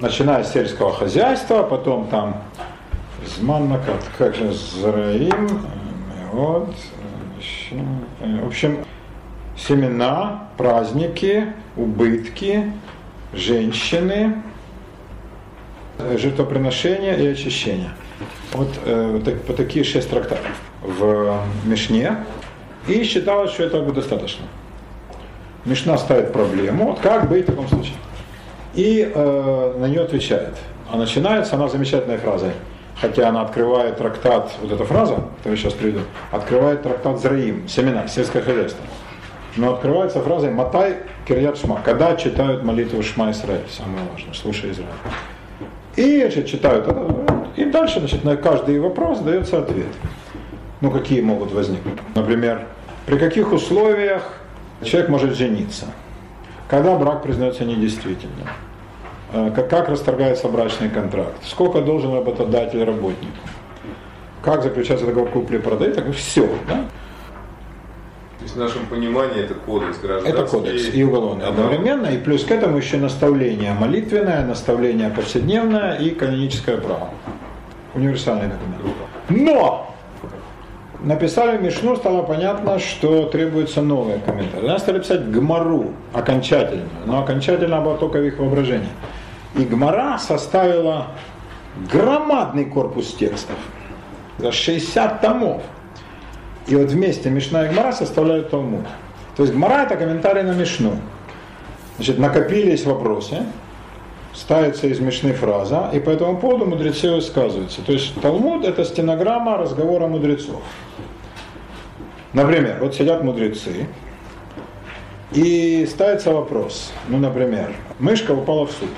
S1: начиная с сельского хозяйства, потом там Зманна, как, же, Зараим, вот, в общем, семена, праздники, убытки, женщины, жертвоприношение и очищение. Вот, э, вот, вот такие шесть трактатов в Мишне. И считалось, что этого достаточно. Мишна ставит проблему, вот как быть в таком случае. И э, на нее отвечает. А начинается она замечательной фразой. Хотя она открывает трактат, вот эта фраза, которую я сейчас приведу, открывает трактат Зраим, семена, сельское хозяйство. Но открывается фразой Матай Кирьят Шма, когда читают молитву Шма Исраиль, самое важное, слушай Израиль. И значит, читают и дальше значит, на каждый вопрос дается ответ. Ну, какие могут возникнуть? Например, при каких условиях человек может жениться? Когда брак признается недействительным? Как, как расторгается брачный контракт? Сколько должен работодатель работнику? Как заключается договор купли-продажи? Так все. Да?
S3: То есть в нашем понимании это кодекс гражданский.
S1: Это кодекс и уголовный одновременно, и плюс к этому еще наставление молитвенное, наставление повседневное и каноническое право. Универсальный документ. Но написали Мишну, стало понятно, что требуется новые комментарии. Они стали писать Гмару окончательно, но окончательно было только в их воображении. И Гмара составила громадный корпус текстов, за 60 томов. И вот вместе Мишна и Гмара составляют Талмуд. То есть Гмара это комментарий на Мишну. Значит, накопились вопросы, ставится из Мишны фраза, и по этому поводу мудрецы высказываются. То есть Талмуд это стенограмма разговора мудрецов. Например, вот сидят мудрецы, и ставится вопрос, ну, например, мышка упала в суп.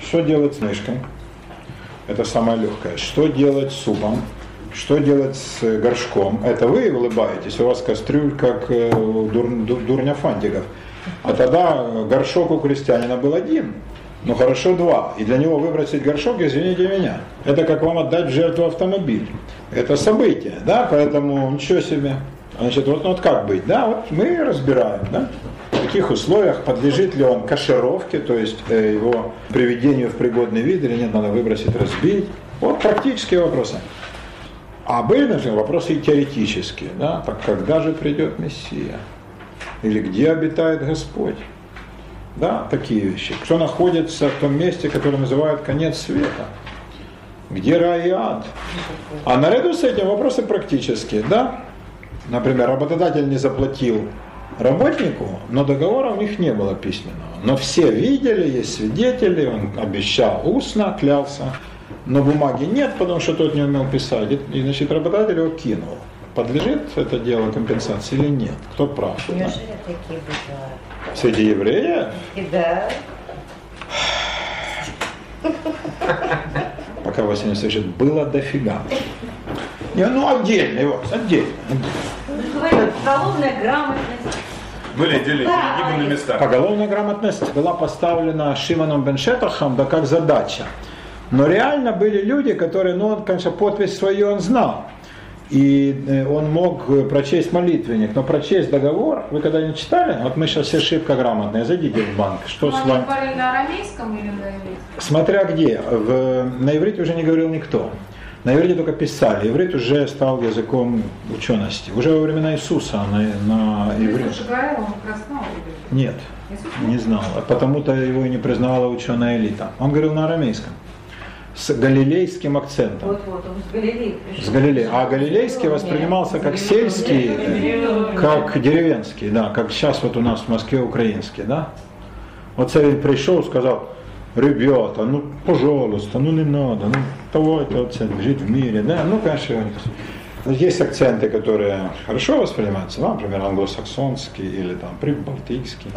S1: Что делать с мышкой? Это самое легкое. Что делать с супом? Что делать с горшком? Это вы улыбаетесь, у вас кастрюль как э, дур, дур, дурня фантиков. А тогда горшок у крестьянина был один, ну хорошо два. И для него выбросить горшок, извините меня, это как вам отдать в жертву автомобиль. Это событие, да, поэтому ничего себе. Значит, вот, ну, вот как быть, да, вот мы разбираем, да, в каких условиях, подлежит ли он кашировке, то есть э, его приведению в пригодный вид или нет, надо выбросить, разбить. Вот практические вопросы. А были, например, вопросы и теоретические, да, так когда же придет Мессия? Или где обитает Господь? Да, такие вещи. Кто находится в том месте, которое называют конец света? Где рай и ад? А наряду с этим вопросы практические, да? Например, работодатель не заплатил работнику, но договора у них не было письменного. Но все видели, есть свидетели, он обещал устно, клялся. Но бумаги нет, потому что тот не умел писать. И, значит, работодатель его кинул. Подлежит это дело компенсации или нет? Кто прав?
S2: Неужели да? такие бывают?
S1: Среди евреев?
S2: И да.
S1: Пока Василий слышит, было дофига. Не, ну отдельно его, отдельно.
S4: Уголовная грамотность.
S3: Были отдельные перегибы на местах.
S1: Поголовная грамотность была поставлена Шимоном Беншетахом, да как задача. Но реально были люди, которые, ну, он, конечно, подпись свою он знал. И э, он мог прочесть молитвенник, но прочесть договор, вы когда-нибудь читали? Вот мы сейчас все шибко грамотные, зайдите в банк. Что
S4: Но
S1: с вами?
S4: говорили на арамейском или на иврите?
S1: Смотря где. В, на иврите уже не говорил никто. На иврите только писали. Иврит уже стал языком учености. Уже во времена Иисуса на, на иврите.
S4: Иисус же говорил, он иврит.
S1: Нет,
S4: Иисус
S1: не знал. А Потому-то его и не признавала ученая элита. Он говорил на арамейском. С галилейским акцентом.
S4: Вот-вот, он с Галилеи пришел.
S1: С Галилеи. А галилейский воспринимался как сельский, как деревенский, да, как сейчас вот у нас в Москве украинский, да. Вот царь пришел, сказал, ребята, ну, пожалуйста, ну не надо, ну, давайте вот жить в мире, да, ну, конечно, есть акценты, которые хорошо воспринимаются, да, например, англосаксонский или там прибалтийский,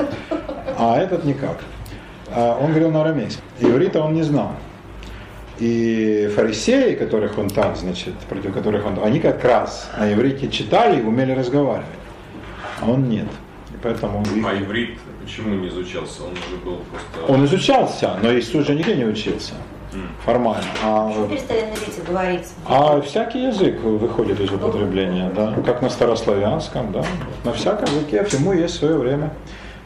S1: а этот никак. А Он говорил на арамейском. Иврита он не знал. И фарисеи, которых он так, значит, против которых он, они как раз на иврите читали и умели разговаривать, а он нет. И поэтому их-
S3: А иврит почему не изучался? Он уже был просто...
S1: он изучался, но Иисус же нигде не учился формально. А, а всякий язык выходит из употребления, да, как на старославянском, да, на всяком языке всему есть свое время.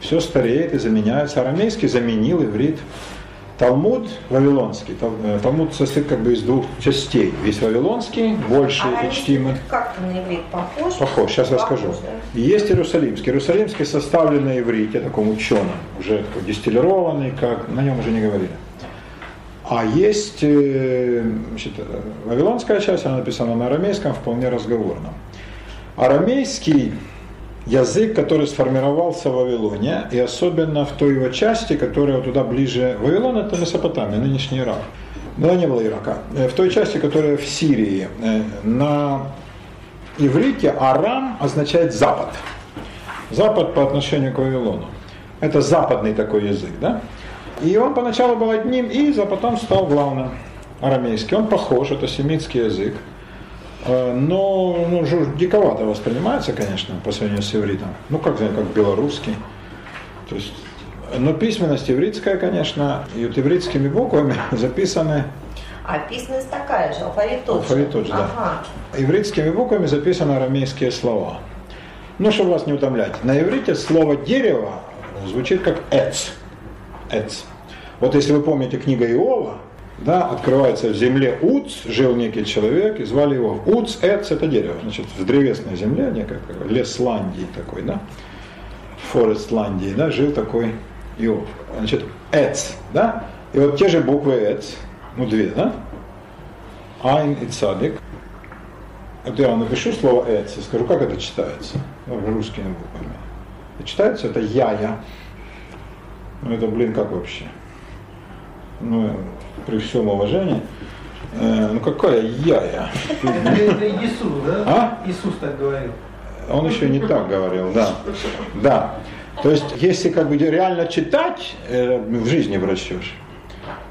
S1: Все стареет и заменяется. Арамейский заменил иврит. Талмуд вавилонский. Э, Талмуд состоит как бы из двух частей. Есть вавилонский, больше
S2: А
S1: и чтимый.
S2: как-то на иврит похож?
S1: Похож, сейчас расскажу.
S2: Похож, да?
S1: И есть Иерусалимский. Иерусалимский составлен на иврите, таком ученом, уже такой дистиллированный, как на нем уже не говорили. А есть э, значит, э, вавилонская часть, она написана на арамейском, вполне разговорном. Арамейский язык, который сформировался в Вавилоне, и особенно в той его части, которая туда ближе... Вавилон это Месопотамия, нынешний Ирак. Но не было Ирака. Э, В той части, которая в Сирии, э, на иврите Арам означает запад. Запад по отношению к Вавилону. Это западный такой язык, да? И он поначалу был одним из, а потом стал главным арамейский. Он похож, это семитский язык. Э, Но ну, диковато воспринимается, конечно, по сравнению с ивритом. Ну, как, как белорусский. То есть, но письменность ивритская, конечно, и вот ивритскими буквами (laughs) записаны
S2: А письменность такая же, алфавит тот же.
S1: Алфавит тот же, да.
S2: Ага.
S1: Ивритскими буквами записаны арамейские слова. Ну, чтобы вас не утомлять. На иврите слово дерево звучит как эц. Эц. Вот если вы помните книга Иова, да, открывается в земле Уц, жил некий человек, и звали его Уц, Эц это дерево, значит, в древесной земле, некая Лесландии такой, да, Форестландии, да, жил такой Иов. Значит, Эц, да, и вот те же буквы Эц, ну две, да, Айн и Цадик. Вот я вам напишу слово Эц и скажу, как это читается, ну, русскими буквами. И читается это Яя. Ну это, блин, как вообще? Ну, при всем уважении. Э, ну какая яя?
S5: Это Иисус, да?
S1: А?
S5: Иисус так говорил.
S1: Он еще не так говорил, да. Да. То есть, если как бы реально читать, э, в жизни прочтешь.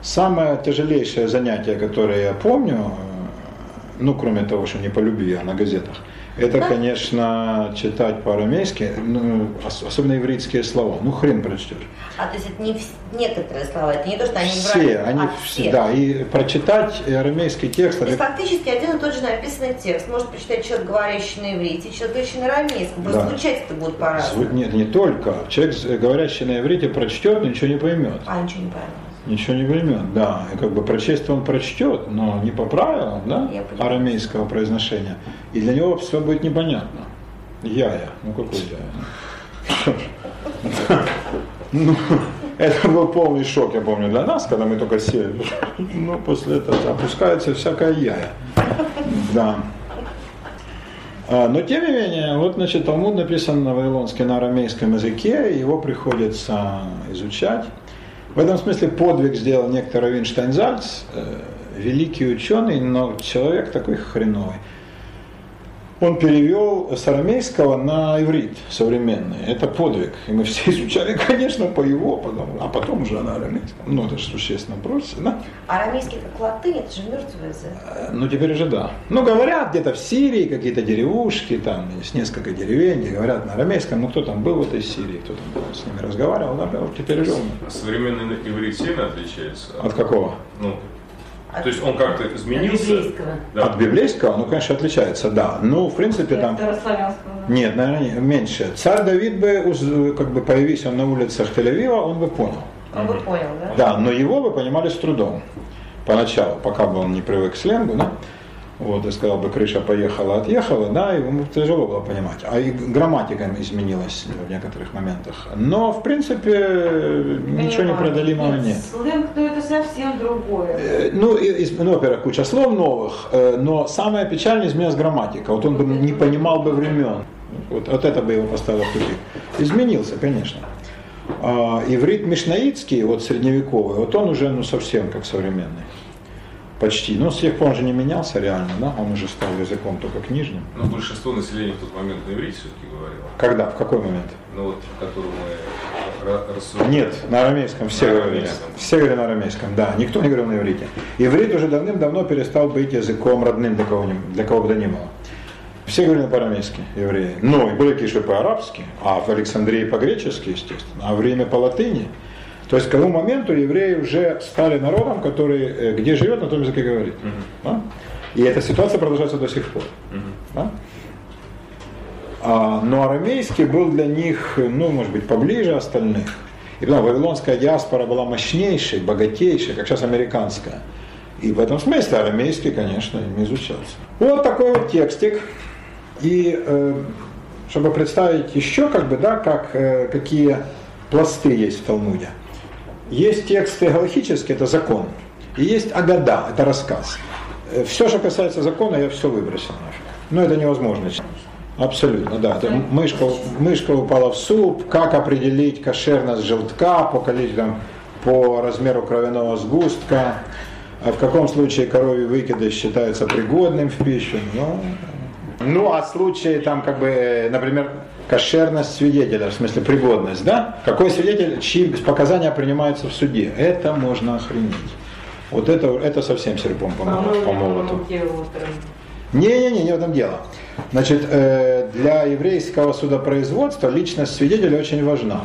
S1: Самое тяжелейшее занятие, которое я помню, э, ну, кроме того, что не по любви, а на газетах – это, конечно, читать по-арамейски, ну, особенно ивритские слова. Ну, хрен прочтешь.
S2: А то есть это не некоторые слова, это не то, что они
S1: все,
S2: брали,
S1: они
S2: а
S1: все. Да, и прочитать арамейский текст.
S2: То есть фактически один и тот же написанный текст. Может прочитать человек, говорящий на иврите, человек, говорящий на арамейском. Просто да. звучать это будет по-разному.
S1: Нет, не только. Человек, говорящий на иврите, прочтет, но ничего не поймет.
S2: А, ничего не поймет
S1: ничего не поймет, да. И как бы прочесть он прочтет, но не по правилам, да, арамейского произношения. И для него все будет непонятно. Я-я, ну какой я? Ну, это был полный шок, я помню, для нас, когда мы только сели. Ну, после этого опускается всякая яя. Да. А, но тем не менее, вот, значит, Талмуд написан на вавилонском, на арамейском языке, его приходится изучать. В этом смысле подвиг сделал некто Равин Штайнзальц, э, великий ученый, но человек такой хреновый. Он перевел с арамейского на иврит современный. Это подвиг. И мы все (laughs) изучали, конечно, по его, потом, а потом уже на арамейском. Ну, это же существенно проще, да?
S2: Арамейский как латынь, это же мертвый язык.
S1: Э, ну, теперь уже да. Ну, говорят, где-то в Сирии какие-то деревушки, там есть несколько деревень, где говорят на арамейском. Ну, кто там был в этой Сирии, кто там с ними разговаривал, да, вот теперь уже
S3: Современный иврит сильно отличается?
S1: От какого?
S3: Ну, то есть он как-то изменился?
S4: От библейского.
S1: Да. От библейского, ну, конечно, отличается, да. Ну, в принципе, там... Нет, наверное, меньше. Царь Давид бы, как бы появись он на улицах Тель-Авива, он бы понял.
S2: Он бы понял, да?
S1: Да, но его бы понимали с трудом. Поначалу, пока бы он не привык к сленгу, да? Вот, и сказал бы, крыша поехала, отъехала, да, ему тяжело было понимать. А и грамматика изменилась в некоторых моментах. Но, в принципе, ничего непреодолимого нет.
S4: Сленг, ну это совсем другое.
S1: Э, ну, и, ну, во-первых, куча слов новых, э, но самое печальное изменилась грамматика. Вот он бы не понимал бы времен. Вот, вот это бы его поставило в тупик. Изменился, конечно. А, иврит мишнаитский, вот средневековый, вот он уже ну, совсем как современный почти. Но с тех пор он же не менялся реально, да? Он уже стал языком только книжным.
S3: Но большинство населения в тот момент на иврите все-таки говорило.
S1: Когда? В какой момент?
S3: Ну вот, в котором мы рассуждали.
S1: Нет, на арамейском все на говорили. Арамейском. Все говорили на арамейском, да. Никто не говорил на иврите. Иврит уже давным-давно перестал быть языком родным для кого, для кого бы то ни было. Все говорили по-арамейски, евреи. Ну, и были какие по-арабски, а в Александрии по-гречески, естественно, а в Риме по-латыни. То есть к тому моменту евреи уже стали народом, который э, где живет, на том языке говорит. Mm-hmm. Да? И эта ситуация продолжается до сих пор. Mm-hmm. Да? А, но арамейский был для них, ну, может быть, поближе остальных. И потом вавилонская диаспора была мощнейшей, богатейшей, как сейчас американская. И в этом смысле арамейский, конечно, им изучался. Вот такой вот текстик. И э, чтобы представить еще, как бы, да, как, э, какие пласты есть в Талмуде. Есть тексты галактические, это закон. И есть агада, это рассказ. Э, все, что касается закона, я все выбросил нафиг. Но это невозможно. Абсолютно, да. Это мышка, мышка упала в суп, как определить кошерность желтка по количеству, по размеру кровяного сгустка, а в каком случае коровий выкидыш считается пригодным в пищу. Ну, ну а случаи там как бы, например, кошерность свидетеля, в смысле пригодность, да? Какой свидетель, чьи показания принимаются в суде? Это можно охренеть. Вот это, это совсем серпом по, по молоту. Не-не-не, не в этом дело. Значит, э, для еврейского судопроизводства личность свидетеля очень важна.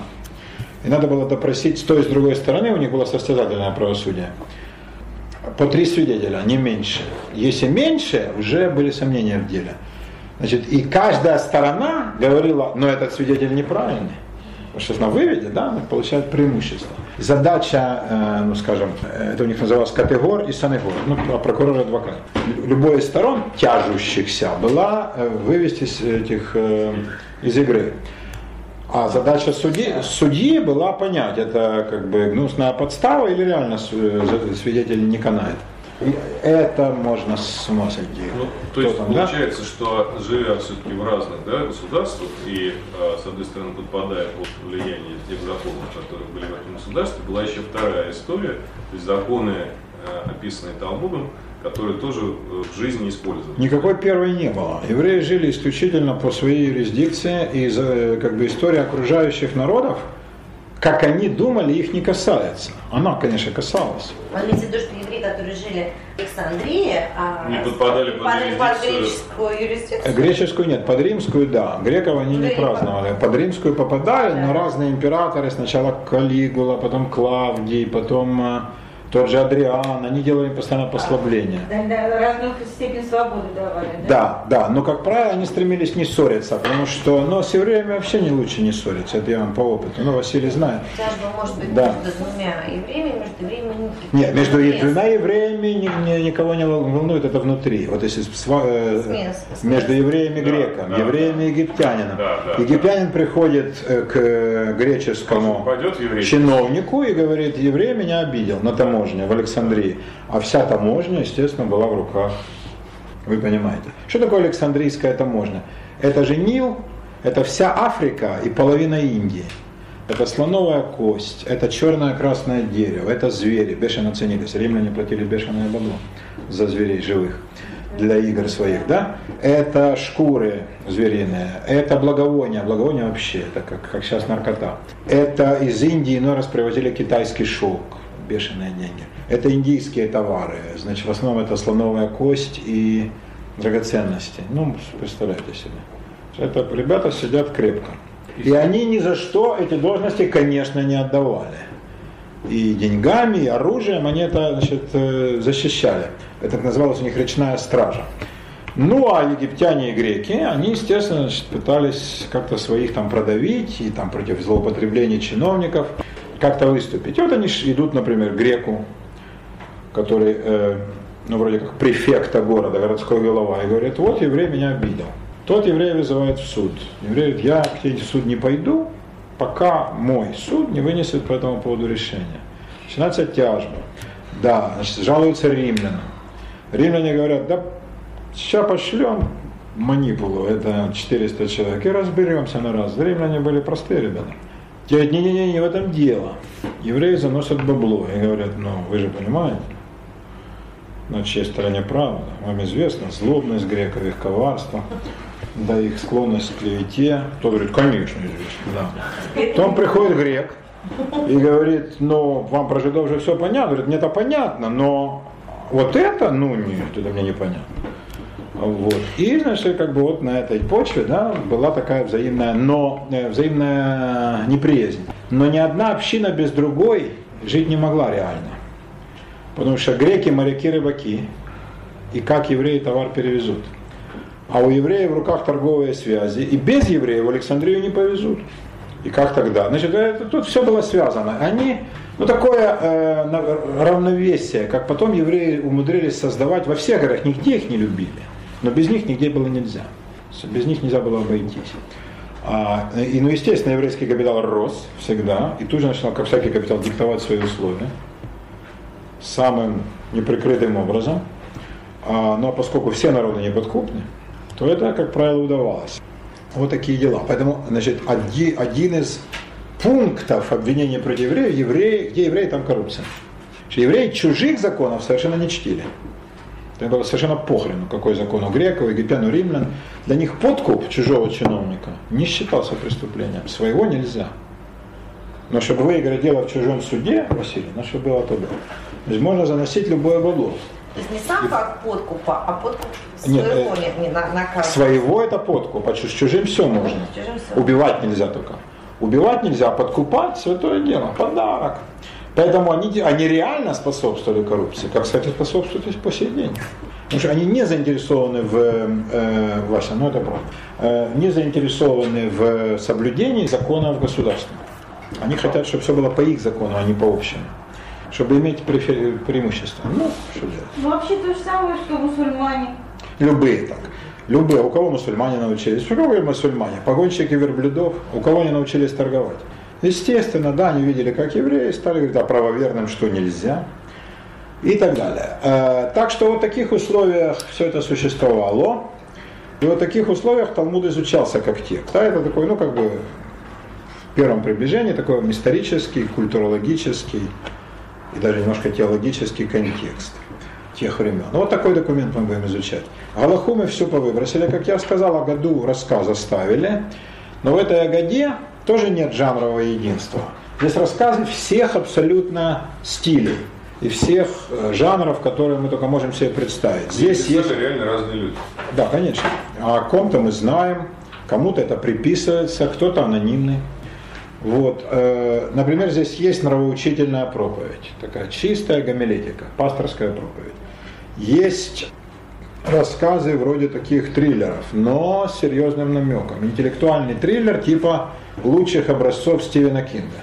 S1: И надо было допросить с той и с другой стороны, у них было состязательное правосудие. По три свидетеля, не меньше. Если меньше, уже были сомнения в деле. Значит, и каждая сторона говорила, но этот свидетель неправильный. Потому что на выведе, да, он получает преимущество. Задача, э, ну скажем, это у них называлось категор и санегор, ну, а прокурор и адвокат. Любой из сторон, тяжущихся, была э, вывести этих э, из игры. А задача судьи, судьи была понять, это как бы гнусная подстава или реально свидетель не канает. И это можно с ума сойти.
S3: Ну, то есть там, получается, да? что живя все-таки в разных да, государствах и, а, с одной стороны, подпадая под влияние тех законов, которые были в этом государстве, была еще вторая история, то есть законы, а, описанные Талмудом, которые тоже э, в жизни используют.
S1: Никакой первой не было. Евреи жили исключительно по своей юрисдикции, и э, как бы история окружающих народов – как они думали, их не касается. Она, конечно, касалась.
S2: Вы имеете в виду, что евреи, которые жили в Александрии,
S3: а не подпадали под, под,
S2: под греческую юрисдикцию?
S1: Греческую нет, под римскую да. Греков они не праздновали. Под римскую попадали, да. но разные императоры, сначала Калигула, потом Клавдий, потом э, тот же Адриан, они делали постоянно послабления.
S4: Да, да, разную степень свободы давали.
S1: Да? да, да, но как правило они стремились не ссориться, потому что, но с евреями вообще не лучше не ссориться, это я вам по опыту, ну Василий знает.
S2: Тяжба может быть да. между двумя евреями, между евреями
S1: Нет, между двумя евреями ни, ни, никого не волнует, это внутри. Вот если сва, э, смес, между евреями и греком, да, евреями и египтянином. Да, да, Египтянин приходит э, к греческому чиновнику и говорит, еврей меня обидел на тому таможня в Александрии, а вся таможня, естественно, была в руках. Вы понимаете. Что такое Александрийская таможня? Это же Нил, это вся Африка и половина Индии. Это слоновая кость, это черное красное дерево, это звери, бешено ценились. Римляне платили бешеное бабло за зверей живых для игр своих, да? Это шкуры звериные, это благовония, благовония вообще, это как, как сейчас наркота. Это из Индии иной раз привозили китайский шелк, бешеные деньги. Это индийские товары, значит, в основном это слоновая кость и драгоценности. Ну, представляете себе. Это ребята сидят крепко. И они ни за что эти должности, конечно, не отдавали. И деньгами, и оружием они это значит, э, защищали. Это называлось у них речная стража. Ну а египтяне и греки, они, естественно, значит, пытались как-то своих там продавить и там против злоупотребления чиновников как-то выступить. И вот они идут, например, к греку, который, э, ну, вроде как префекта города, городской голова, и говорит, вот еврей меня обидел. Тот еврей вызывает в суд. Еврей говорит, я к тебе в суд не пойду, пока мой суд не вынесет по этому поводу решение. Начинается тяжба. Да, значит, жалуются римлянам. Римляне говорят, да сейчас пошлем манипулу, это 400 человек, и разберемся на раз. Римляне были простые ребята. Говорят, не-не-не, не в этом дело. Евреи заносят бабло и говорят, ну вы же понимаете, на чьей стороне правда. Вам известно, злобность греков, их коварство, да их склонность к клевете. Кто говорит, конечно, известно, да. Потом приходит грек и говорит, ну вам про жидов уже все понятно. Говорит, мне это понятно, но вот это, ну нет, это мне непонятно. Вот. И, значит, как бы вот на этой почве да, была такая взаимная, но, э, взаимная неприязнь. Но ни одна община без другой жить не могла реально. Потому что греки моряки рыбаки, и как евреи товар перевезут. А у евреев в руках торговые связи, и без евреев в Александрию не повезут. И как тогда? Значит, это, тут все было связано. Они, ну такое э, равновесие, как потом евреи умудрились создавать во всех городах, нигде их не любили. Но без них нигде было нельзя. Без них нельзя было обойтись. А, и, ну, естественно, еврейский капитал рос всегда, и тут же начинал, как всякий капитал, диктовать свои условия самым неприкрытым образом. А, но поскольку все народы неподкупны, то это, как правило, удавалось. Вот такие дела. Поэтому, значит, один, один из пунктов обвинения против евреев, евреи, где евреи, там коррупция. Евреи чужих законов совершенно не чтили. Это было совершенно похрену, какой закон у греков, египтян, у римлян. Для них подкуп чужого чиновника не считался преступлением. Своего нельзя. Но чтобы выиграть дело в чужом суде, Василий, ну что было, то было. То есть можно заносить любое бабло.
S2: То есть не сам факт подкупа, а подкуп своего нет, нет, не на, на
S1: Своего это подкуп, а с чужим все можно. Чужим все. Убивать нельзя только. Убивать нельзя, подкупать святое дело, подарок. Поэтому они, они реально способствовали коррупции, как, кстати, способствуют и по сей день. Потому что они не заинтересованы в, э, Вася, ну это правда, э, не заинтересованы в соблюдении законов государства. Они хотят, чтобы все было по их закону, а не по общему. Чтобы иметь префе- преимущество. Ну, что делать?
S4: Ну, вообще то же самое, что мусульмане.
S1: Любые так. Любые. У кого мусульмане научились? У кого мусульмане? Погонщики верблюдов. У кого они научились торговать? Естественно, да, они видели, как евреи, стали говорить о правоверном, что нельзя. И так далее. Э, Так что в таких условиях все это существовало. И в таких условиях Талмуд изучался как текст. Да, это такой, ну, как бы в первом приближении такой исторический, культурологический и даже немножко теологический контекст тех времен. Ну, вот такой документ мы будем изучать. Галаху мы все повыбросили, как я сказал, о году рассказ оставили. Но в этой годе тоже нет жанрового единства. Здесь рассказы всех абсолютно стилей и всех э, жанров, которые мы только можем себе представить. Здесь
S3: Писали
S1: есть
S3: реально разные люди.
S1: да, конечно. О ком-то мы знаем, кому-то это приписывается, кто-то анонимный. Вот, э, например, здесь есть нравоучительная проповедь, такая чистая гомилетика, пасторская проповедь. Есть рассказы вроде таких триллеров, но с серьезным намеком. Интеллектуальный триллер типа лучших образцов Стивена Кинга.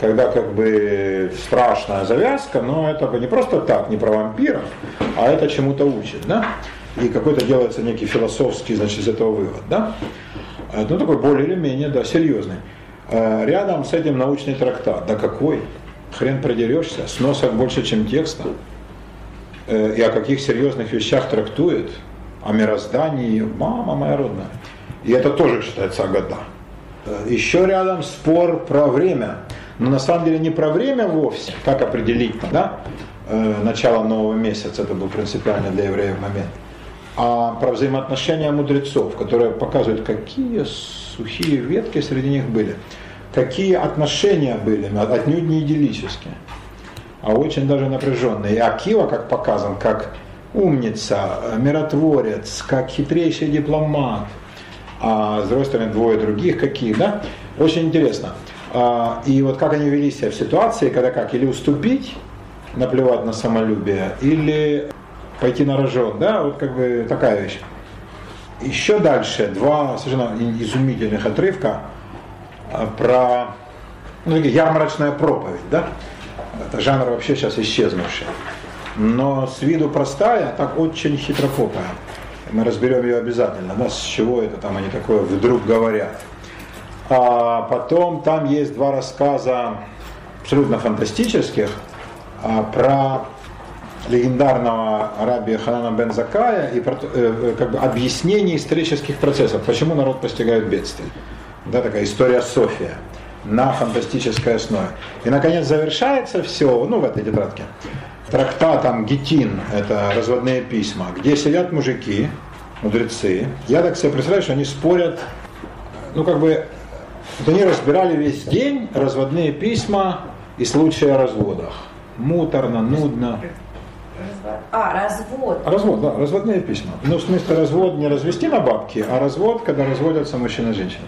S1: Когда как бы страшная завязка, но это не просто так, не про вампиров, а это чему-то учит, да? И какой-то делается некий философский, значит, из этого вывод, да? Э, Ну, такой более или менее, да, серьезный. Э, Рядом с этим научный трактат. Да какой? Хрен продерешься, сносок больше, чем текста. Э, И о каких серьезных вещах трактует. О мироздании, мама моя родная. И это тоже считается Агада. Э, Еще рядом спор про время. Но на самом деле не про время вовсе, как определить, да, э, начало нового месяца, это был принципиально для евреев момент, а про взаимоотношения мудрецов, которые показывают, какие сухие ветки среди них были, какие отношения были, отнюдь не идиллические, а очень даже напряженные. И Акива, как показан, как умница, миротворец, как хитрейший дипломат, а с другой стороны двое других какие, да? Очень интересно. А, И вот как они вели себя в ситуации, когда как, или уступить, наплевать на самолюбие, или пойти на рожон, да, вот как бы такая вещь. Еще дальше два совершенно изумительных отрывка а, про ну, ярмарочная проповедь, да, это жанр вообще сейчас исчезнувший, но с виду простая, а так очень хитропопая. Мы разберем ее обязательно, да, с чего это там они такое вдруг говорят. А потом там есть два рассказа абсолютно фантастических а, про легендарного раби Ханана бен Закая и про, э, э, как бы объяснение исторических процессов, почему народ постигает бедствие. Да, такая история София на фантастической основе. И, наконец, завершается все, ну, в этой тетрадке, трактатом Гетин, это разводные письма, где сидят мужики, мудрецы. Я так себе представляю, что они спорят, ну, как бы, вот они разбирали весь день разводные письма и случаи о разводах. Муторно, нудно.
S2: А, развод.
S1: Развод, да, разводные письма. Ну, в смысле, развод не развести на бабки, а развод, когда разводятся мужчина и женщина.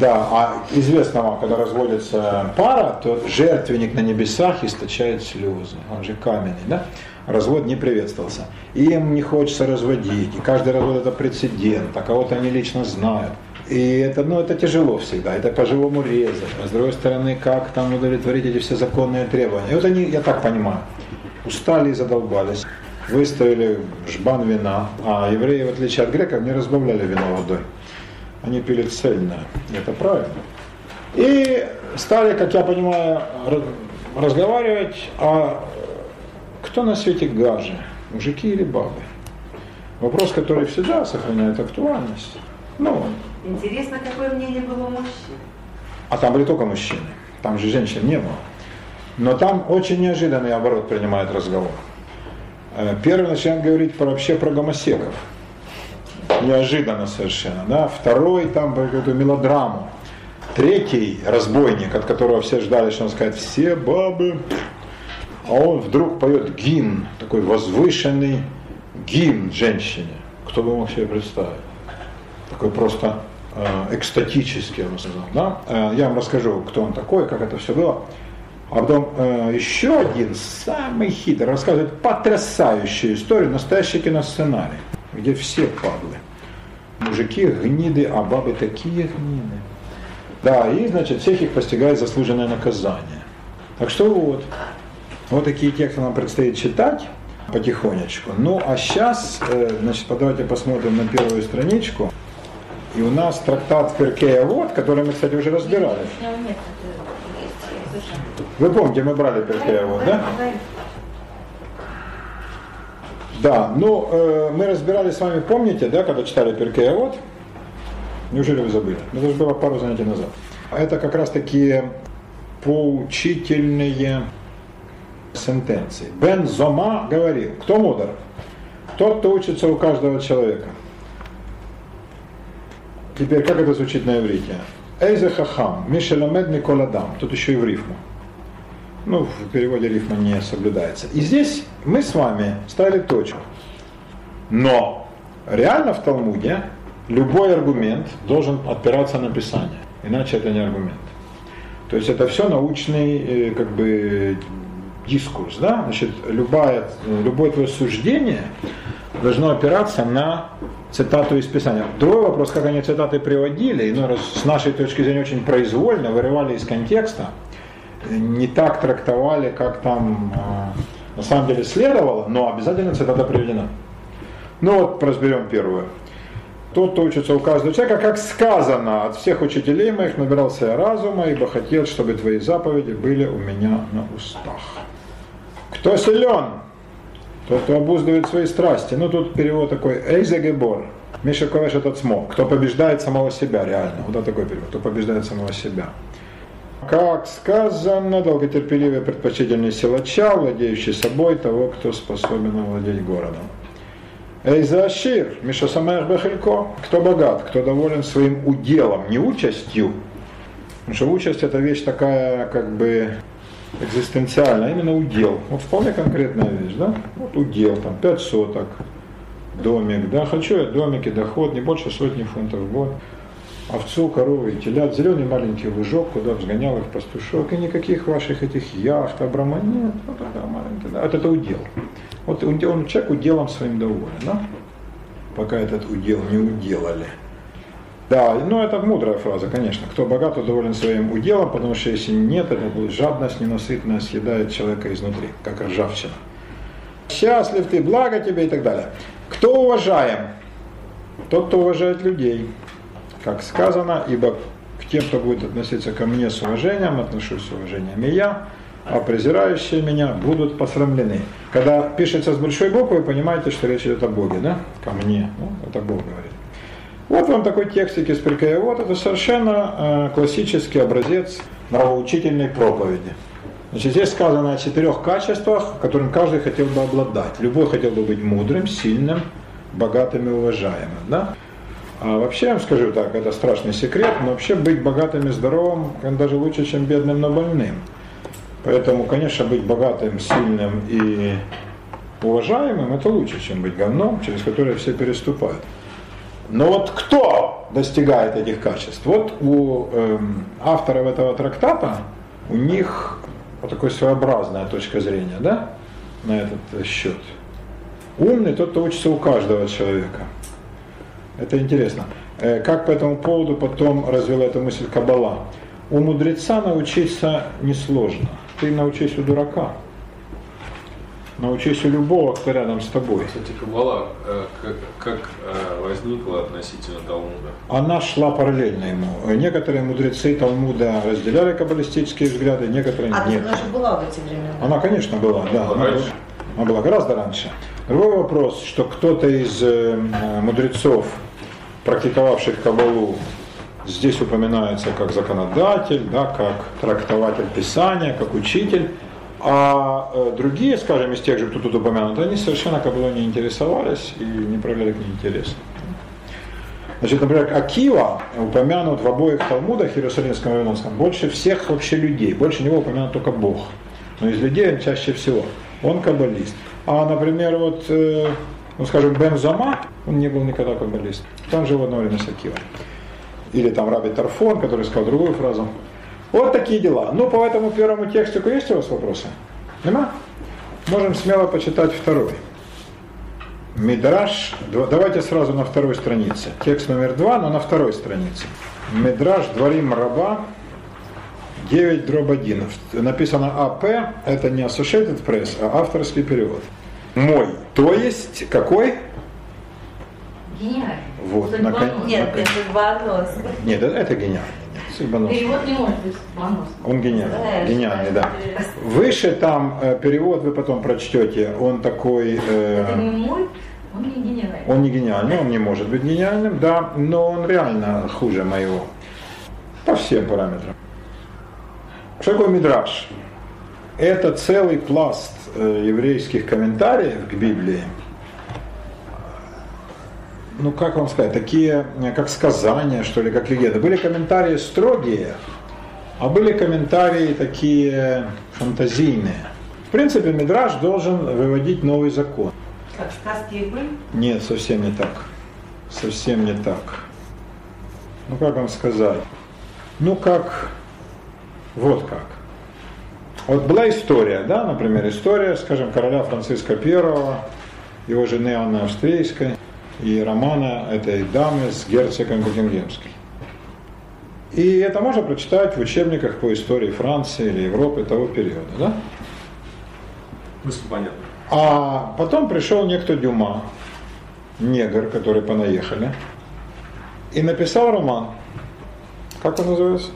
S1: Да, а известно вам, когда разводится пара, то жертвенник на небесах источает слезы. Он же каменный, да? Развод не приветствовался. И им не хочется разводить. И каждый развод это прецедент, а кого-то они лично знают. И это, ну, это тяжело всегда, это по-живому резать. А с другой стороны, как там удовлетворить эти все законные требования. И вот они, я так понимаю, устали и задолбались, выставили жбан вина, а евреи, в отличие от греков, не разбавляли вино водой. Они пили цельное, это правильно. И стали, как я понимаю, ра- разговаривать, а кто на свете гаже, мужики или бабы? Вопрос, который всегда сохраняет актуальность. Ну,
S4: Интересно, какое мнение было у мужчин.
S1: а там были только мужчины, там же женщин не было. Но там очень неожиданный оборот принимает разговор. Э, Первый начинает говорить про, вообще про гомосеков. Неожиданно совершенно. Да? Второй там какую-то мелодраму. Третий разбойник, от которого все ждали, что он скажет «все бабы». А он вдруг поет гимн, такой возвышенный гимн женщине. Кто бы мог себе представить? Такой просто э, экстатический, я бы сказал. Да? Э, Я вам расскажу, кто он такой, как это все было. А потом э, еще один, самый хитрый, рассказывает потрясающую историю, настоящий киносценарий, где все падлы. Мужики гниды, а бабы такие гниды. Да, и, значит, всех их постигает заслуженное наказание. Так что вот, вот такие тексты нам предстоит читать потихонечку. Ну, а сейчас, э, значит, давайте посмотрим на первую страничку. И у нас трактат Перкея Вот, который мы, кстати, уже разбирали. Вы помните, мы брали Перкея Вот, да? Да, ну, э, мы разбирали с вами, помните, да, когда читали Перкея Вот? Неужели вы забыли? Ну, это же было пару занятий назад. А Это как раз такие поучительные сентенции. Бен Зома говорил, кто мудр? Тот, кто учится у каждого человека. Теперь, как это звучит на иврите? Эйзе хахам, мишеламед миколадам. Тут еще и в рифму. Ну, в переводе рифма не соблюдается. И здесь мы с вами ставили точку. Но реально в Талмуде любой аргумент должен опираться на Писание. Иначе это не аргумент. То есть это все научный э, как бы дискурс, да? Значит, любое, любое твое суждение должно опираться на цитату из Писания. Другой вопрос, как они цитаты приводили, иной раз с нашей точки зрения очень произвольно, вырывали из контекста, не так трактовали, как там э, на самом деле следовало, но обязательно цитата приведена. Ну вот разберем первую. Тот, кто учится у каждого человека, как сказано, от всех учителей моих набирался я разума, ибо хотел, чтобы твои заповеди были у меня на устах. Кто силен? Тот, кто обуздывает свои страсти. Ну, тут перевод такой, Эйзегебор. Миша Ковеш этот смог. Кто побеждает самого себя, реально. Вот такой перевод. Кто побеждает самого себя. Как сказано, долготерпеливый предпочтительный силача, владеющий собой того, кто способен овладеть городом. Эйзашир, Миша Самаях Бехелько, кто богат, кто доволен своим уделом, не участью. Потому что участь это вещь такая, как бы, экзистенциальная, именно удел. Вот вполне конкретная вещь, да? Вот удел, там, 5 соток, домик, да, хочу я домики, доход не больше сотни фунтов в год. Овцу, коровы и телят, зеленый маленький лужок, куда взгонял их пастушок, и никаких ваших этих яхт, абрама, нет, вот это маленький, да, вот это удел. Вот он, человек уделом своим доволен, да? Пока этот удел не уделали. Да, ну это мудрая фраза, конечно. Кто богат, тот доволен своим уделом, потому что если нет, это будет жадность ненасытная съедает человека изнутри, как ржавчина. Счастлив ты, благо тебе и так далее. Кто уважаем? Тот, кто уважает людей. Как сказано, ибо к тем, кто будет относиться ко мне с уважением, отношусь с уважением и я, а презирающие меня будут посрамлены. Когда пишется с большой буквы, понимаете, что речь идет о Боге, да? Ко мне. Ну, это Бог говорит. Вот вам такой текстик из Прикая. Вот это совершенно э, классический образец нравоучительной проповеди. Значит, здесь сказано о четырех качествах, которым каждый хотел бы обладать. Любой хотел бы быть мудрым, сильным, богатым и уважаемым. Да? А вообще, вам скажу так, это страшный секрет, но вообще быть богатым и здоровым даже лучше, чем бедным, но больным. Поэтому, конечно, быть богатым, сильным и уважаемым, это лучше, чем быть говном, через которое все переступают. Но вот кто достигает этих качеств? Вот у эм, авторов этого трактата, у них вот такая своеобразная точка зрения, да, на этот счет. Умный тот, кто учится у каждого человека. Это интересно. Э, как по этому поводу потом развил эту мысль Кабала? У мудреца научиться несложно. Ты научись у дурака. Научись у любого, кто рядом с тобой.
S3: Кстати, Каббала э, как, как э, возникла относительно Талмуда?
S1: Она шла параллельно ему. Некоторые мудрецы Талмуда разделяли каббалистические взгляды, некоторые
S2: А,
S1: нет.
S2: она же была в эти времена.
S1: Она, конечно, была, да.
S3: Была
S1: Она,
S3: раньше?
S1: была- она была гораздо раньше. Другой вопрос, что кто-то из э, мудрецов, практиковавших Кабалу, здесь упоминается как законодатель, да, как трактователь Писания, как учитель, а э, другие, скажем, из тех же, кто тут упомянут, они совершенно Кабалой не интересовались и не проявляли к ней интереса. Значит, например, Акива упомянут в обоих Талмудах, Иерусалимском и Вавилонском, больше всех вообще людей, больше него упомянут только Бог. Но из людей он чаще всего. Он каббалист. А, например, вот, э, ну, скажем, Бен Зама, он не был никогда каббалист. Там жил одновременно с Акивой. Или там Раби Тарфон, который сказал другую фразу. Вот такие дела. Ну, по этому первому текстику есть у вас вопросы? Нема? Можем смело почитать второй. Мидраш, дв- давайте сразу на второй странице. Текст номер два, но на второй странице. Мидраш Дворим Раба, 9 дробь 1. Написано АП, это не Associated Press, а авторский перевод. Мой. То есть, какой?
S6: Гениально.
S1: Вот,
S6: Судьбонос.
S1: наконец.
S2: Нет, нет, судьбонос.
S1: Нет, это, это гениально. Нет, судьбонос.
S6: Перевод не может быть судьбоносным.
S1: Он гениальный,
S2: Знаешь,
S1: гениальный, да. Выше там э, перевод вы потом прочтете, он такой, э,
S6: Это не мой, он не гениальный.
S1: он не гениальный, он не может быть гениальным, да, но он реально хуже моего по всем параметрам. Что такое мидраж? Это целый пласт еврейских комментариев к Библии. Ну, как вам сказать, такие, э, как сказания, что ли, как легенды. Были комментарии строгие, а были комментарии такие фантазийные. В принципе, Мидраж должен выводить новый закон.
S4: Как сказки и быль.
S1: Нет, совсем не так. Совсем не так. Ну как вам сказать? Ну как, вот как. Вот была история, да, например, история, скажем, короля Франциска I, его жены Анны Австрийской и романа этой дамы с герцогом Букингемским. И это можно прочитать в учебниках по истории Франции или Европы того периода, да?
S3: Мысль понятна.
S1: А потом пришел некто Дюма, негр, который понаехали, и написал роман. Как он называется?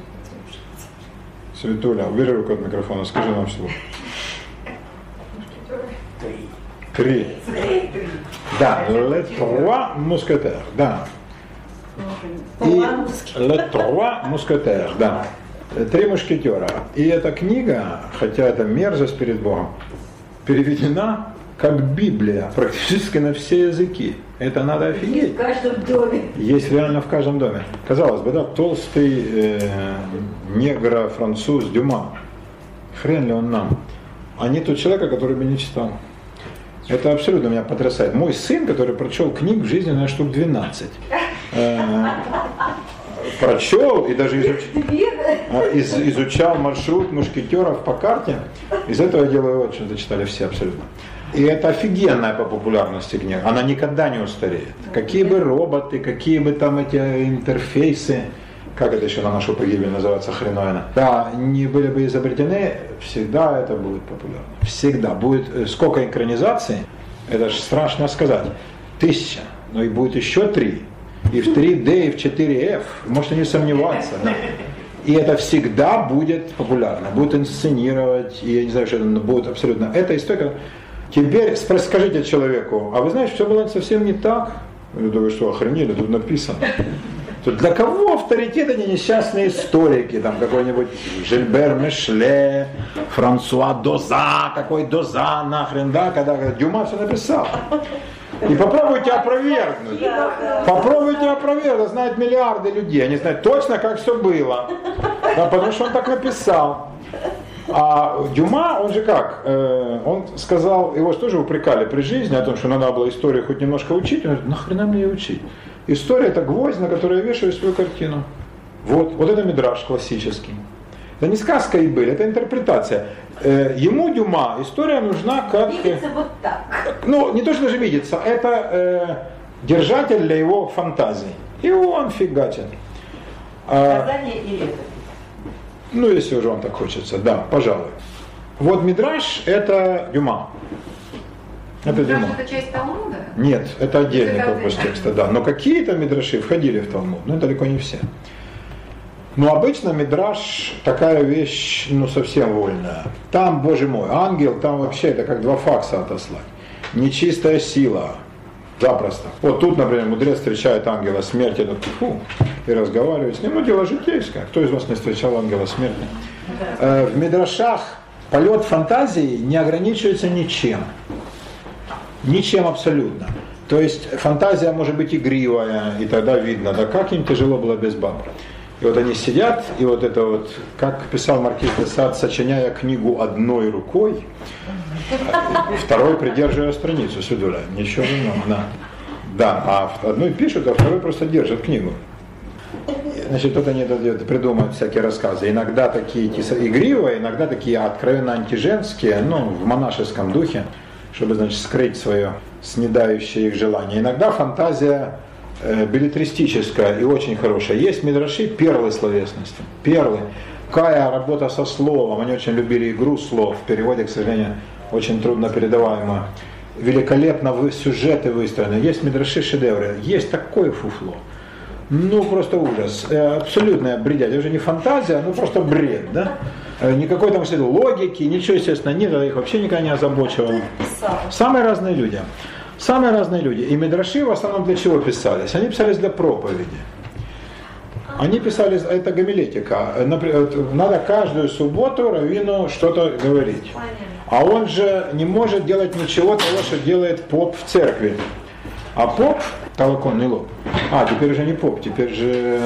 S1: Светуля, убери руку от микрофона, скажи нам слово. Три. Да, Le Trois Mousquetaires, да. И Le Trois Mousquetaires, да. Три мушкетера. И эта книга, хотя это мерзость перед Богом, переведена как Библия практически на все языки. Это надо офигеть.
S6: В каждом доме.
S1: Есть реально в каждом доме. Казалось бы, да, толстый э, негро-француз Дюма. Хрен ли он нам? А не тот человека, который бы не читал. Это абсолютно меня потрясает. Мой сын, который прочел книг в жизни, наверное, штук 12. Э, прочел и даже изучил, а, из- изучал маршрут мушкетеров по карте. Из этого я делаю вывод, что это читали все абсолютно. И это офигенная по популярности книга. Она никогда не устареет. Какие бы роботы, какие бы там эти интерфейсы, как это еще на нашу погибель называется, хреновина, да, не были бы изобретены, всегда это будет популярно. Всегда. Будет э, сколько экранизаций, это же страшно сказать, тысяча, но и будет еще три. И в 3D, и в 4F, можете не сомневаться. Да. И это всегда будет популярно, будет инсценировать, и я не знаю, что это будет абсолютно. Это история. Теперь скажите человеку, а вы знаете, все было совсем не так? Я думаю, что охренели, тут написано. То для кого авторитет эти несчастные историки, там какой-нибудь Жильбер Мешле, Франсуа Доза, какой Доза нахрен, да, когда, когда Дюма все написал. И попробуйте опровергнуть. Попробуйте опровергнуть, знают миллиарды людей, они знают точно, как все было. Да, потому что он так написал. А Дюма, он же как, э, он сказал, его же тоже упрекали при жизни о том, что надо было историю хоть немножко учить. Он говорит, нахрена мне ее учить? История это гвоздь, на которой я вешаю свою картину. Вот, вот это мидраж классический. Это не сказка и быль, это интерпретация. Э, ему Дюма история нужна как... э,
S4: Видится вот так.
S1: Ну, не то, что даже видится, это э, держатель для его фантазий. И он фигачит. А,
S4: Сказание и лето.
S1: Ну, если уже он так хочется, да, пожалуй. Вот Мидраш это Дюма. Это Дюма.
S6: Это часть Талмуда?
S1: Нет, это отдельный
S6: Это
S1: корпус
S6: отдельно.
S1: текста, да. Но какие-то мидраши входили в Талмуд, но далеко не все. Но обычно мидраш такая вещь, ну, совсем вольная. Там, боже мой, ангел, там вообще это как два факса отослать. Нечистая сила, запросто. Вот тут, например, мудрец встречает ангела смерти, этот фу, и разговаривает с ним. Ну, дело житейское. Кто из вас не встречал ангела смерти? Э, В мидрашах полет фантазии не ограничивается ничем. Ничем абсолютно. То есть фантазия может быть игривая, и тогда видно, да как им тяжело было без баб. И вот они сидят, и вот это вот, как писал Маркиз де Сад, сочиняя книгу одной рукой, второй придерживая страницу, Сюдуля, ничего иного, да. Да, а одной пишет, а второй просто держит книгу. значит, тут они придумывают всякие рассказы. Иногда такие игривые, иногда такие откровенно антиженские, ну, в монашеском духе, чтобы, значит, скрыть свое снедающее их желание. Иногда фантазия билетристическая и очень хорошая. Есть мидраши перлы словесности. Перлы. Кая работа со словом. Они очень любили игру слов. В переводе, к сожалению, очень трудно передаваемо. Великолепно вы, сюжеты выстроены. Есть мидраши шедевры. Есть такое фуфло. Ну, просто ужас. Э, Абсолютная бредятина. Это уже не фантазия, ну просто бред, да? Э, Никакой там логики, ничего, естественно, нет, это их вообще никогда не озабочивало. Самые разные люди. Самые разные люди. И Мидраши в основном для чего писались? Они писались для проповеди. Они писали, это гомилетика. Надо каждую субботу Равину что-то говорить. А он же не может делать ничего того, что делает поп в церкви. А поп, толоконный лоб. А, теперь уже не поп, теперь же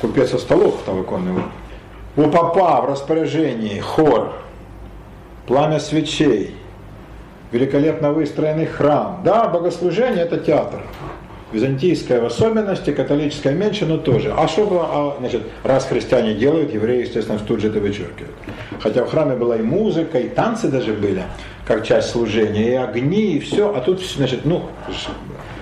S1: купец со столов толоконный лоб. У попа в распоряжении хор, пламя свечей, великолепно выстроенный храм. Да, богослужение это театр. Византийская в особенности, католическая меньше, но тоже. А что было, а, значит, раз христиане делают, евреи, естественно, тут же это вычеркивают. Хотя в храме была и музыка, и танцы даже были, как часть служения, и огни, и все. А тут, значит, ну,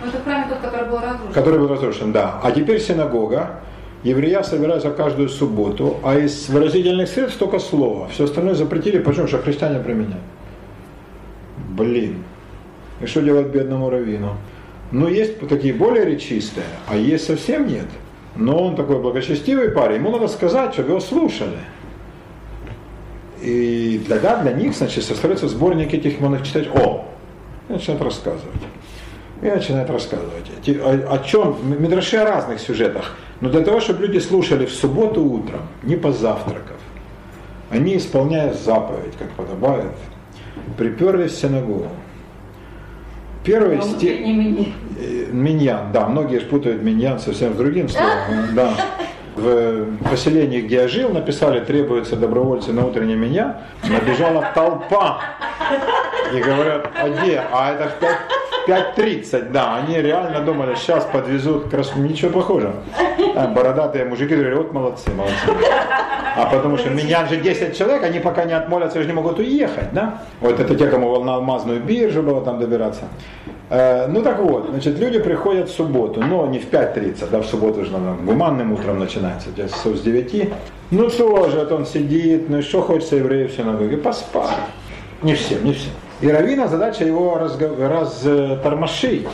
S6: это храм тот, который был разрушен.
S1: который был разрушен, да. А теперь синагога. Еврея собираются каждую субботу, а из выразительных средств только слово. Все остальное запретили, почему? Что христиане применяют. Блин. И что делать бедному раввину? Ну, есть такие более речистые, а есть совсем нет. Но он такой благочестивый парень, ему надо сказать, чтобы его слушали. И для, да, для них, значит, составляется сборник этих, он их читать, о, и начинает рассказывать. И начинает рассказывать. О, о чем? Мидраши о разных сюжетах. Но для того, чтобы люди слушали в субботу утром, не позавтракав, они, исполняя заповедь, как подобает, приперлись в синагогу. Первый
S6: А
S1: стих... Э, Миньян, да, многие путают миньян совсем с другим словом. Да. В поселении, где я жил, написали, требуются добровольцы на утренний миньян. Набежала толпа. И говорят, а где? А это в пять- в 5.30, да. Они реально думали, сейчас подвезут крас... Ничего похожего. А, бородатые мужики говорили, вот молодцы, молодцы. А потому что миньян же 10 человек, они пока не отмолятся, же не могут уехать, да? Вот это те, кому на алмазную биржу было там добираться. Э, Ну так вот, значит, люди приходят в субботу, но не в 5.30, да, в субботу же надо, гуманным утром начинается, где часов с 9. Ну тоже, вот он сидит, ну что хочется еврею в синагоге? Поспать. Не всем, не всем. И Равина задача его разго- растормошить, э,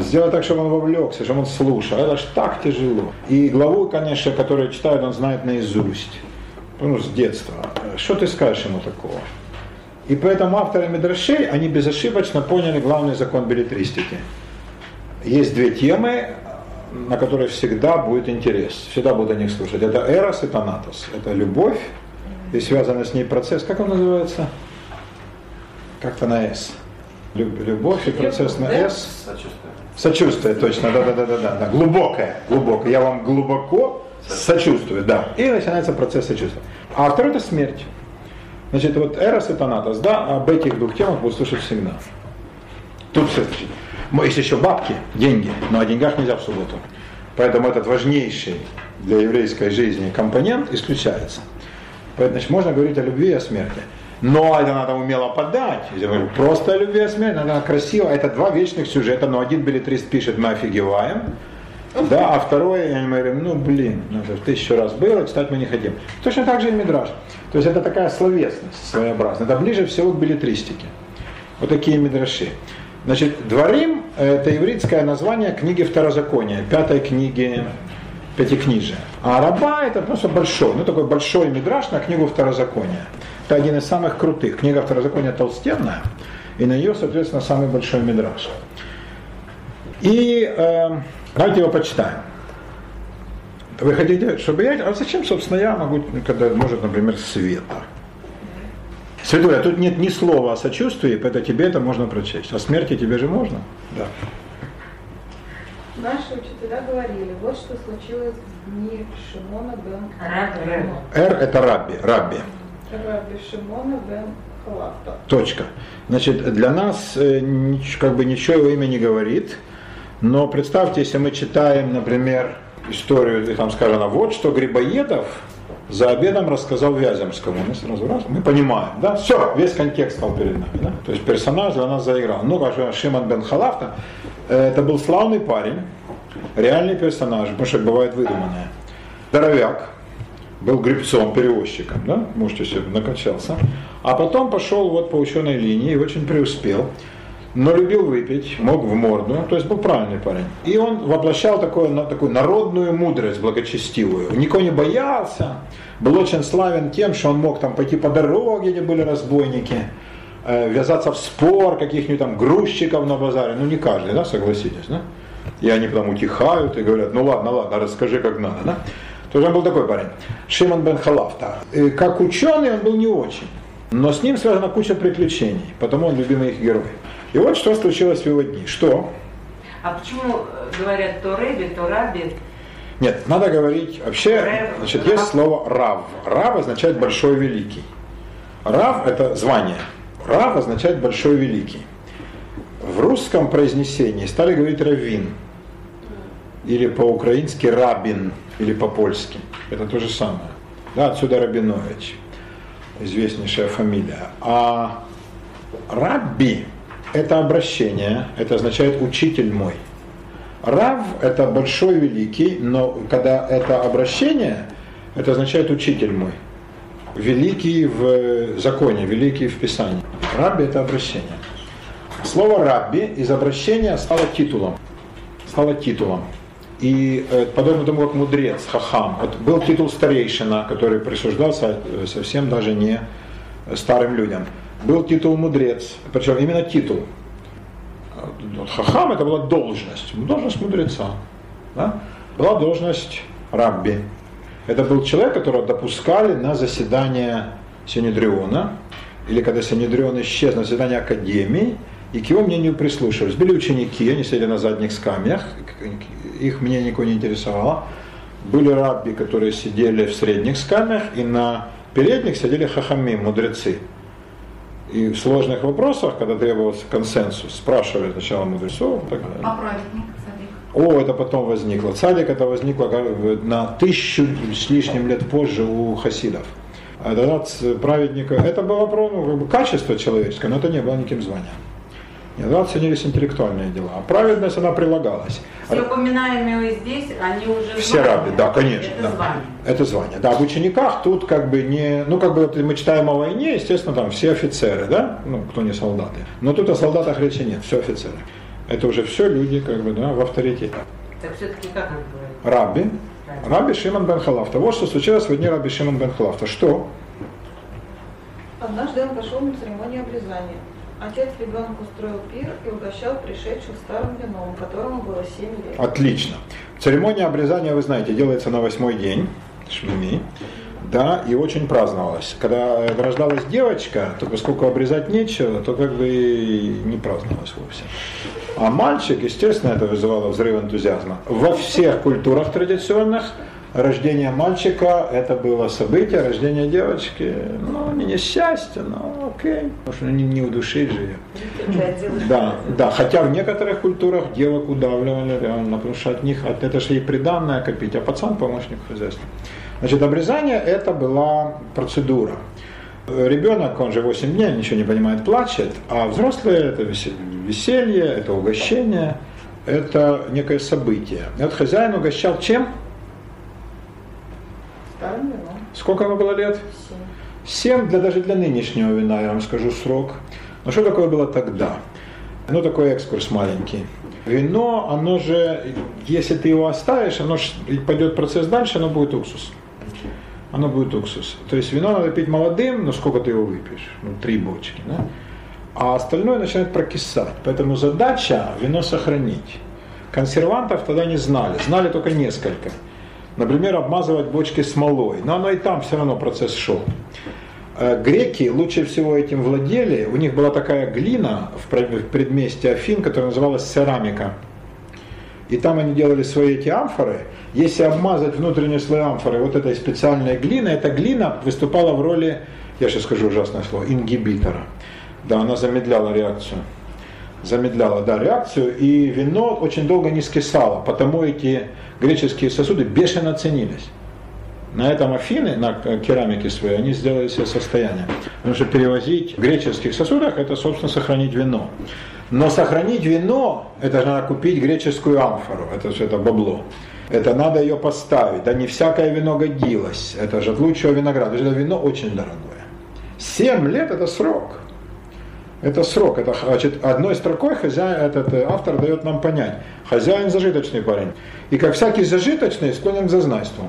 S1: сделать так, чтобы он вовлекся, чтобы он слушал. Это ж так тяжело. И главу, конечно, которую читают, он знает наизусть. Ну, с детства. Что ты скажешь ему такого? И поэтому авторы Мидрашей, они безошибочно поняли главный закон билетристики. Есть две темы, на которые всегда будет интерес, всегда будут о них слушать. Это эрос и танатос. Это любовь и связанный с ней процесс. Как он называется? Как-то на «с». Люб- Любовь и процесс на «с».
S5: Сочувствие.
S1: Сочувствие, точно, да, да, да, да, да, да. Глубокое, глубокое. Я вам глубоко сочувствую, да. И начинается процесс сочувствия. А второй это смерть. Значит, вот Эрос и Танатос, да, об этих двух темах будут слушать всегда. Тут все. Мо- Есть еще бабки, деньги, но о деньгах нельзя в субботу. Поэтому этот важнейший для еврейской жизни компонент исключается. Поэтому значит, можно говорить о любви и о смерти. Но это надо умело подать. Просто любви и о смерти, надо красиво. Это два вечных сюжета, но один билетрист пишет, мы офигеваем. Да, а второй, я говорю, ну блин, ну, это в тысячу раз было, читать мы не хотим. Точно так же и Мидраж. То есть это такая словесность своеобразная. Это ближе всего к билетристике. Вот такие мидраши. Значит, Дворим – это еврейское название книги Второзакония, пятой книги Пятикнижия. А Раба – это просто большой, ну такой большой мидраш на книгу Второзакония. Это один из самых крутых. Книга Второзакония толстенная, и на нее, соответственно, самый большой мидраш. И э, давайте его почитаем. Вы хотите, чтобы я... А зачем, собственно, я могу, когда может, например, Света? Светуля, тут нет ни слова о сочувствии, поэтому тебе это можно прочесть. О смерти тебе же можно? Да.
S7: Наши учителя говорили, вот что случилось в дни Шимона бен
S4: Рабби.
S1: Р – это Рабби, Рабби. Точка. Значит, для нас э, как бы ничего его имя не говорит, но представьте, если мы читаем, например, историю, там сказано, вот что Грибоедов за обедом рассказал Вяземскому. Мы сразу раз, мы понимаем, да, все, весь контекст стал перед нами, да. То есть персонаж для нас заиграл. Ну, как Шимон бен Халафта, э, это был славный парень, реальный персонаж, потому что бывает выдуманное. Здоровяк, был гребцом, перевозчиком, да, можете себе накачался. А потом пошел вот по ученой линии и очень преуспел но любил выпить, мог в морду, то есть был правильный парень. И он воплощал такую, такую народную мудрость благочестивую. Никого не боялся, был очень славен тем, что он мог там пойти по дороге, где были разбойники, э, ввязаться в спор каких-нибудь там грузчиков на базаре. Ну не каждый, да, согласитесь, да? И они потом утихают и говорят, ну ладно, ладно, расскажи как надо, да? То есть он был такой парень. Шимон бен Халафта. И как ученый он был не очень. Но с ним связана куча приключений, потому он любимый их герой. И вот что случилось в его дни. Что?
S4: А почему э, говорят то Рэби, то Раби?
S1: Нет, надо говорить, вообще,
S4: Рэб,
S1: значит, есть
S4: Рав.
S1: слово рав. Рав означает большой великий. Рав это звание. Рав означает большой великий. В русском произнесении стали говорить раввин. Или по-украински рабин, или по-польски. Это то же самое. Да, отсюда Рабинович, известнейшая фамилия. А рабби это обращение, это означает учитель мой. Рав – это большой великий, но когда это обращение, это означает учитель мой. Великий в законе, великий в Писании. Рабби – это обращение. Слово «рабби» из обращения стало титулом. Стало титулом. И э, подобно тому, как мудрец, хахам, вот был титул старейшина, который присуждался э, совсем даже не старым людям. Был титул мудрец, причем именно титул. Вот Хахам это была должность, должность мудреца. Да? Была должность рабби. Это был человек, которого допускали на заседание Синедриона, или когда Синедрион исчез на заседание Академии, и к его мнению прислушивались. Были ученики, они сидели на задних скамьях, их мнение никого не интересовало. Были рабби, которые сидели в средних скамьях, и на передних сидели хахами, мудрецы. И в сложных вопросах, когда требовался консенсус, спрашивали сначала мудрецов и так далее.
S6: А праведник, садик?
S1: О, это потом возникло. Цадик это возникло на тысячу с лишним лет позже у хасидов. А тогда праведника, это было ну, как бы качество человеческое, но это не было никаким званием. Тогда ценились интеллектуальные дела. А праведность, она прилагалась.
S4: Все упоминаемые здесь, они уже
S1: Все
S4: звания.
S1: рабы, да, конечно.
S4: Это
S1: да.
S4: звание.
S1: Это звание. Да, в учениках тут как бы не, ну как бы вот мы читаем о войне, естественно, там все офицеры, да, ну кто не солдаты. Но тут о солдатах речи нет, все офицеры. Это уже все люди как бы, да, в авторитете.
S4: Так все-таки как он говорит?
S1: Раби, Раби Шимон бен Халафта. Вот что случилось в дни Раби Шимон бен Халафта. Что?
S7: Однажды он пошел на церемонию обрезания. Отец ребенку устроил пир и угощал пришедших старым вином, которому было 7 лет.
S1: Отлично. Церемония обрезания, вы знаете, делается на восьмой день, шмини, да, и очень праздновалась. Когда рождалась девочка, то поскольку обрезать нечего, то как бы и не праздновалось вовсе. А мальчик, естественно, это вызывало взрыв энтузиазма. Во всех культурах традиционных рождение мальчика это было событие, рождение девочки, ну, не несчастье, но окей, потому что не, не удушить же ее. Да, да, хотя в некоторых культурах девок удавливали реально, потому что от них, от, это же ей приданное копить, а пацан помощник хозяйства. Значит, обрезание это была процедура. Ребенок, он же 8 дней, ничего не понимает, плачет, а взрослые это веселье, это угощение, это некое событие. И вот хозяин угощал чем? Сколько ему было лет?
S7: 7.
S1: 7 для, даже для нынешнего вина, я вам скажу срок. Но что такое было тогда? Ну, такой экскурс маленький. Вино, оно же, если ты его оставишь, оно ж пойдет процесс дальше, оно будет уксус. Оно будет уксус. То есть вино надо пить молодым, но сколько ты его выпьешь? Ну, три бочки. Да? А остальное начинает прокисать. Поэтому задача вино сохранить. Консервантов тогда не знали. Знали только несколько. Например, обмазывать бочки смолой. Но оно и там все равно процесс шел. Э, Греки лучше всего этим владели. У них была такая глина в предместе Афин, которая называлась церамика. И там они делали свои эти амфоры. Если обмазать внутренний слой амфоры вот этой специальной глиной, эта глина выступала в роли, я сейчас скажу ужасное слово, ингибитора. Да, она замедляла реакцию. Замедляло да, реакцию, и вино очень долго не скисало, потому эти греческие сосуды бешено ценились. На этом Афины, на керамике своей, они сделали себе состояние. Потому что перевозить в греческих сосудах, это, собственно, сохранить вино. Но сохранить вино, это же надо купить греческую амфору, это же это бабло. Это надо ее поставить. Да не всякое вино годилось. Это же от лучшего винограда. Это вино очень дорогое. Семь лет это срок. Это срок. Это, значит, одной строкой хозяин, этот э, автор дает нам понять. Хозяин зажиточный парень. И как всякий зажиточный, склонен к зазнайству.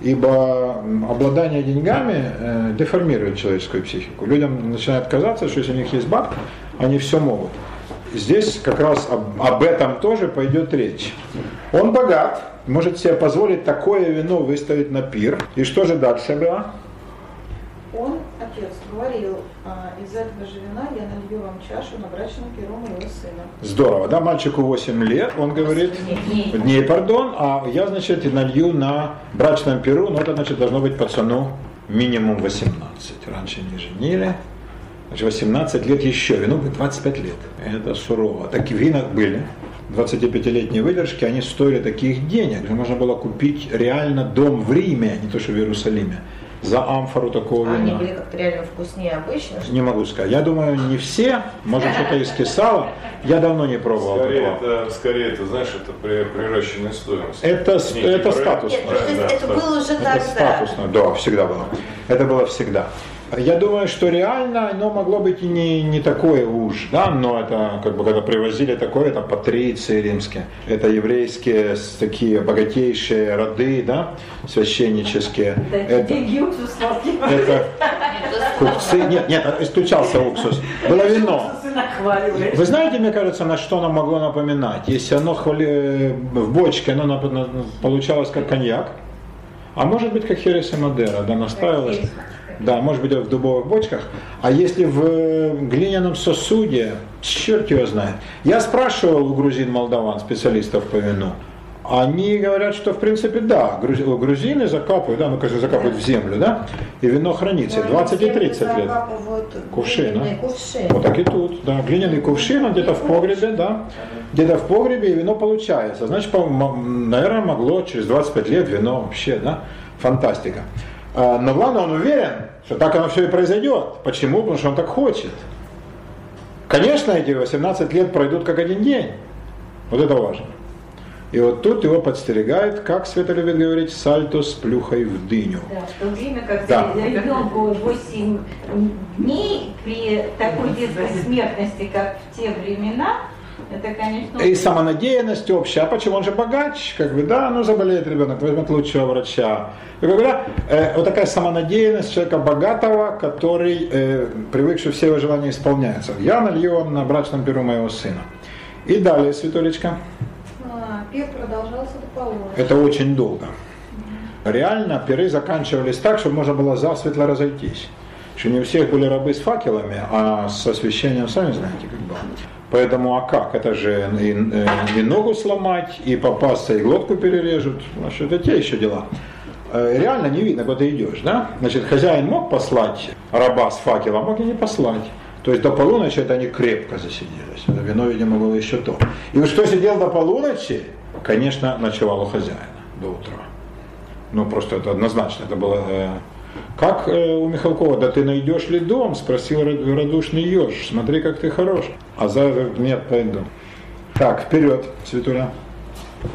S1: Ибо обладание деньгами э, деформирует человеческую психику. Людям начинают казаться, что если у них есть бабки, они все могут. Здесь как раз об, об этом тоже пойдет речь. Он богат, может себе позволить такое вино выставить на пир. И что же дальше было?
S7: Он, отец, говорил, «А, из этого же вина я налью вам чашу на брачном перу моего сына.
S1: Здорово, да, мальчику 8 лет, он говорит,
S4: Дней.
S1: дней, пардон, а я, значит, и налью на брачном перу, но это, значит, должно быть пацану минимум 18. Раньше не женили, значит, 18 лет еще, вину будет 25 лет. Это сурово. Такие вина были, 25-летние выдержки, они стоили таких денег. Можно было купить реально дом в Риме, не то что в Иерусалиме, за амфору такого
S2: А они
S1: вина.
S2: были как-то реально вкуснее обычно. что
S1: Не могу сказать. Я думаю, не все. Может, что-то искисало. Я давно не пробовал
S3: Скорее
S1: такого.
S3: это, скорее это, знаешь, это при, приращенная стоимость.
S1: Это,
S3: Некий
S1: это статусно.
S2: Нет,
S3: Да,
S2: это
S3: да.
S2: было уже
S1: Это
S2: тогда.
S1: статусно, да, всегда было. Это было всегда. Я думаю, что реально оно могло быть и не, не такое уж, да, но это, как бы, когда привозили такое, это патриции римские, это еврейские такие богатейшие роды, да, священнические. Это,
S4: Деньги уксус
S1: это купцы, нет, нет, исключался уксус. Было вино. Вы знаете, мне кажется, на что оно могло напоминать? Если оно хвали- в бочке, оно получалось как коньяк, а может быть как Херес и Мадера, да, настаивалось. Да, может быть в дубовых бочках. А если в э, глиняном сосуде, черт его знает. Я спрашивал у грузин-молдаван, специалистов по вину, они говорят, что в принципе да, грузи- грузины закапывают, да, ну конечно закапывают в землю, да, и вино хранится 20 и 30 лет. Кувшин,
S2: Глиняный
S1: а?
S2: кувшин.
S1: Вот так и тут, да. Глиняный кувшин, где-то в погребе, да. Где-то в погребе и вино получается. Значит, наверное, могло через 25 лет вино вообще, да. Фантастика. А, Но главное, он уверен, что так оно все и произойдет. Почему? Потому что он так хочет. Конечно, эти 18 лет пройдут как один день. Вот это важно. И вот тут его подстерегает, как Света любит говорить, сальто с плюхой в дыню.
S4: Да, в то время как
S1: Да.
S4: ребенку 8 дней при такой детской смертности, как в те времена, это, конечно,
S1: И самонадеянность общая. А почему? Он же богач, как бы, да, ну заболеет ребенок, возьмет лучшего врача. И как бы, да, э, вот такая самонадеянность человека богатого, который э, привык, что все его желания исполняются. Я налью вам на брачном перу моего сына. И далее, Светулечка,
S7: А, Пир продолжался до полуночи.
S1: это очень долго. Реально пиры заканчивались так, чтобы можно было засветло разойтись. Что не у всех были рабы с факелами, а с освещением, сами знаете, как было. Поэтому, а как? Это же и, э, и ногу сломать, и попасться, и глотку перережут. Значит, это те еще дела. Э, Реально не видно, куда ты идешь, да? Значит, хозяин мог послать раба с факелом, мог и не послать. То есть до полуночи это они крепко засиделись. Вино, видимо, было еще то. И вот что сидел до полуночи, конечно, ночевал у хозяина до утра. Ну, просто это однозначно. Это было... Как э, у Михалкова, да ты найдешь ли дом? Спросил рад- радушный еж. Смотри, как ты хорош. А за нет, пойду. Так, вперед, Светуля.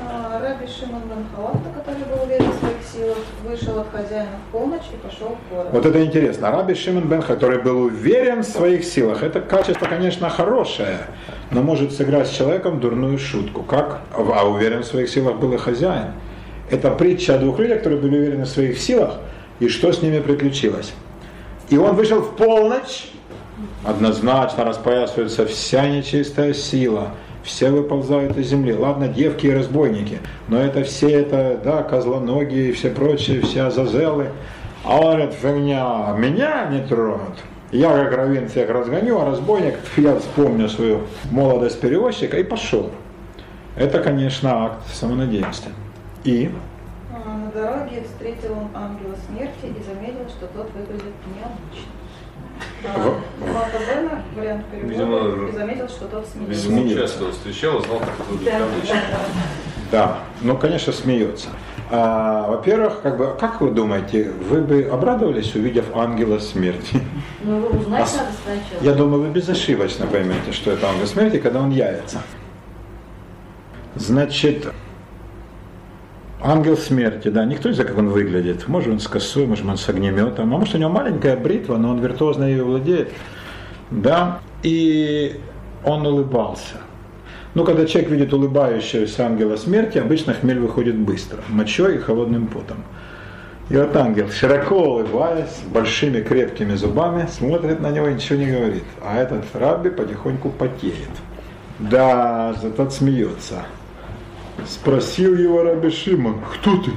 S7: А, Раби Шимон бен который был уверен в своих силах, вышел от хозяина в полночь и пошел в город.
S1: Вот это интересно. Раби Шимон бен, который был уверен в своих силах, это качество, конечно, хорошее, но может сыграть с человеком дурную шутку. Как? А уверен в своих силах был и хозяин. Это притча о двух людях, которые были уверены в своих силах, и что с ними приключилось. И он вышел в полночь, однозначно распоясывается вся нечистая сила, все выползают из земли. Ладно, девки и разбойники, но это все это, да, козлоногие и все прочие, все азазелы. А он говорит, фигня, меня не тронут. Я как раввин всех разгоню, а разбойник, (laughs) я вспомню свою молодость перевозчика и пошел. Это, конечно, акт самонадеянности. И
S7: дороге встретил он ангела смерти и заметил, что тот выглядит необычно.
S1: В-
S7: Малка Бена, вариант
S3: Видимо,
S7: перевода, и заметил, что тот смеется.
S3: Видимо, часто встречал, знал, как это выглядит
S4: Да,
S3: обычно.
S4: да.
S1: Ну, конечно, смеется. А, во-первых, как, бы, как вы думаете, вы бы обрадовались, увидев ангела смерти?
S4: Ну, его узнать
S1: А
S4: надо сначала.
S1: Я думаю, вы безошибочно поймете, что это ангел смерти, когда он явится. Значит, ангел смерти, да, никто не знает, как он выглядит. Может, он с косой, может, он с огнеметом, а может, у него маленькая бритва, но он виртуозно ее владеет. Да, и он улыбался. Ну, когда человек видит улыбающегося ангела смерти, обычно хмель выходит быстро, мочой и холодным потом. И вот ангел, широко улыбаясь, большими крепкими зубами, смотрит на него и ничего не говорит. А этот рабби потихоньку потеет. Да, зато смеется. Спросил его рабби Шимон, кто ты?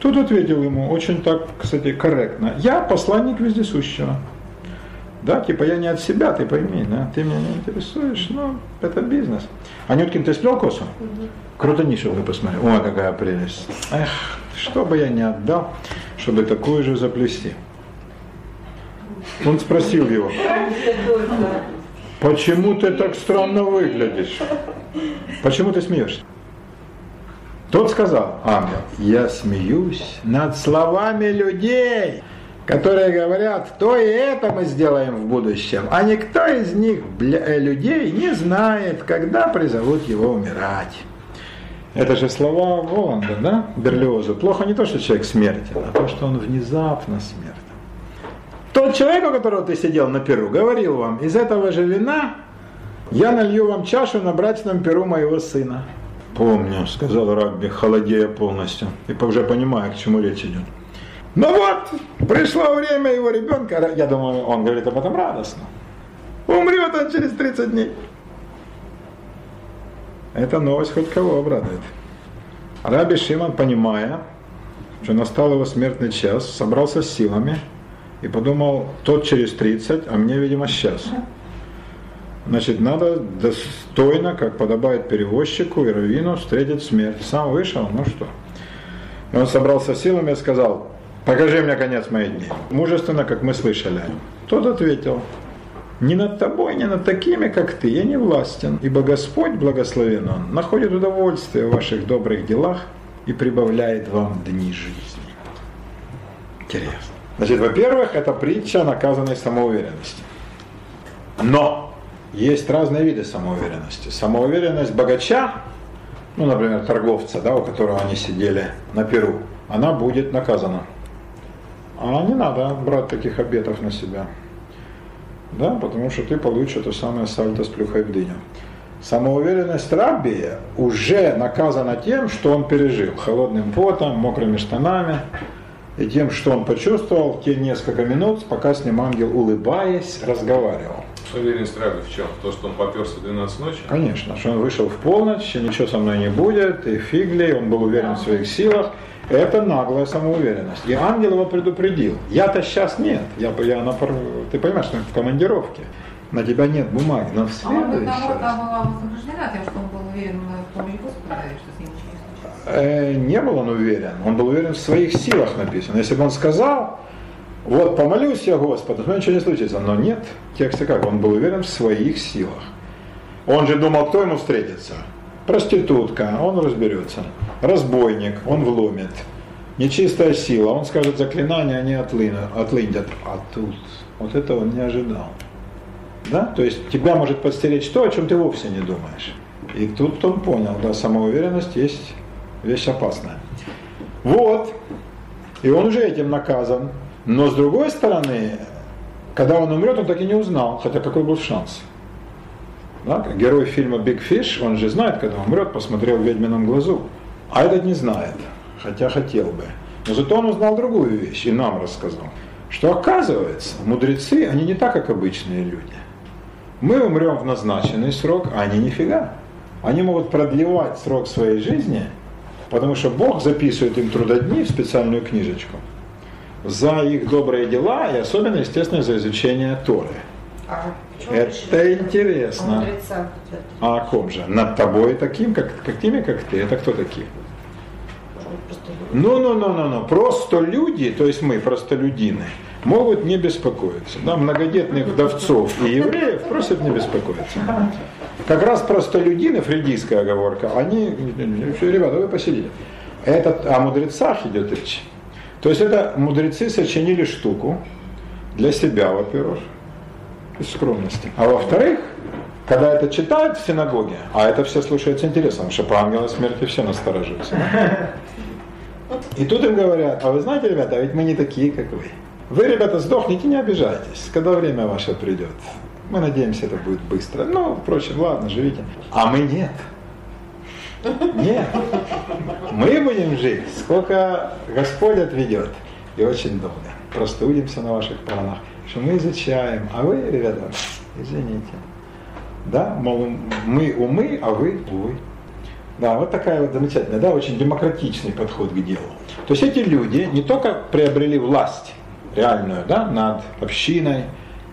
S1: Тот ответил ему, очень так, кстати, корректно. Я посланник вездесущего. Да, типа я не от себя, ты пойми, да, ты меня не интересуешь, но это бизнес. Анюткин, ты сплел косу? Круто нишу вы посмотри. Ой, какая прелесть. Эх, что бы я не отдал, чтобы такую же заплести. Он спросил его. Почему ты так странно выглядишь? Почему ты смеешься? Тот сказал, ангел, я смеюсь над словами людей, которые говорят, то и это мы сделаем в будущем, а никто из них, бля- э, людей, не знает, когда призовут его умирать. Это же слова Воланда, да, Берлиозу. Плохо не то, что человек смертен, а то, что он внезапно смертен. Тот человек, у которого ты сидел на перу, говорил вам, из этого же вина я налью вам чашу на брачном перу моего сына. Помню, сказал Рабби, холодея полностью, и уже понимая, к чему речь идет. Ну вот, пришло время его ребенка, я думаю, он говорит об этом радостно. Умрет он через 30 дней. Эта новость хоть кого обрадует. Раби Шимон, понимая, что настал его смертный час, собрался с силами и подумал, тот через 30, а мне, видимо, сейчас. Значит, надо достойно, как подобает перевозчику и раввину, встретить смерть. Сам вышел, ну что. И он собрался силами и сказал, покажи мне конец моих дней. Мужественно, как мы слышали. Тот ответил, не над тобой, не над такими, как ты, я не властен, ибо Господь, благословен Он, находит удовольствие в ваших добрых делах и прибавляет вам дни жизни. Интересно. Значит, во-первых, это притча о наказанной самоуверенности. Но есть разные виды самоуверенности. Самоуверенность богача, ну, например, торговца, да, у которого они сидели на перу, она будет наказана. А не надо брать таких обетов на себя. Да, потому что ты получишь это самое сальто с плюхой в дыню. Самоуверенность Рабби уже наказана тем, что он пережил холодным потом, мокрыми штанами, и тем, что он почувствовал те несколько минут, пока с ним ангел, улыбаясь, разговаривал.
S3: Уверенность Раби в чем? То, что он поперся в 12 ночи?
S1: Конечно, что он вышел в полночь, и ничего со мной не будет, и фигли, он был уверен в своих силах. Это наглая самоуверенность. И ангел его предупредил. Я-то сейчас нет. Я, я на, ты понимаешь, что я в командировке. На тебя нет бумаги, но в
S6: А он,
S1: следующий
S6: наоборот,
S1: раз.
S6: была вознаграждена тем, что он был уверен в помощи Господа, и что с ним ничего
S1: Э, не был он уверен. Он был уверен в своих силах написано. Если бы он сказал, вот помолюсь я Господу, то ничего не случится. Но нет, тексте как? Он был уверен в своих силах. Он же думал, кто ему встретится? Проститутка, он разберется. Разбойник, он вломит. Нечистая сила, он скажет заклинание, они отлындят. А тут, вот этого он не ожидал. Да? То есть тебя может подстеречь то, о чем ты вовсе не думаешь. И тут он понял, да, самоуверенность есть вещь опасная. Вот. И он уже этим наказан. Но с другой стороны, когда он умрет, он так и не узнал, хотя какой был шанс. Да? Герой фильма Big Fish, он же знает, когда умрет, посмотрел в ведьмином глазу. А этот не знает, хотя хотел бы. Но зато он узнал другую вещь и нам рассказал, что оказывается, мудрецы, они не так, как обычные люди. Мы умрем в назначенный срок, а они нифига. Они могут продлевать срок своей жизни, потому что Бог записывает им трудодни в специальную книжечку за их добрые дела и особенно, естественно, за изучение Торы.
S2: А
S1: Это интересно.
S2: А мудреца.
S1: А о ком же? Над тобой таким, как, как теми, как ты. Это кто такие? Ну, ну, ну, ну, ну. Просто люди, то есть мы, простолюдины, могут не беспокоиться. Да, многодетных вдовцов и евреев просят не беспокоиться. Как раз простолюдины, фридийская оговорка, они, ребята, вы посидите. Это о мудрецах идет речь. То есть это мудрецы сочинили штуку для себя, во-первых, из скромности. А во-вторых, когда это читают в синагоге, а это все слушается интересом, потому что по ангела смерти все настораживаются. И тут им говорят, а вы знаете, ребята, а ведь мы не такие, как вы. Вы, ребята, сдохните, не обижайтесь, когда время ваше придет. Мы надеемся, это будет быстро. Ну, впрочем, ладно, живите. А мы нет. Нет. Мы будем жить, сколько Господь отведет. И очень долго. Просто удимся на ваших планах. Что мы изучаем, а вы, ребята, извините. Да, мол, мы умы, а вы увы. Да, вот такая вот замечательная, да, очень демократичный подход к делу. То есть эти люди не только приобрели власть реальную, да, над общиной,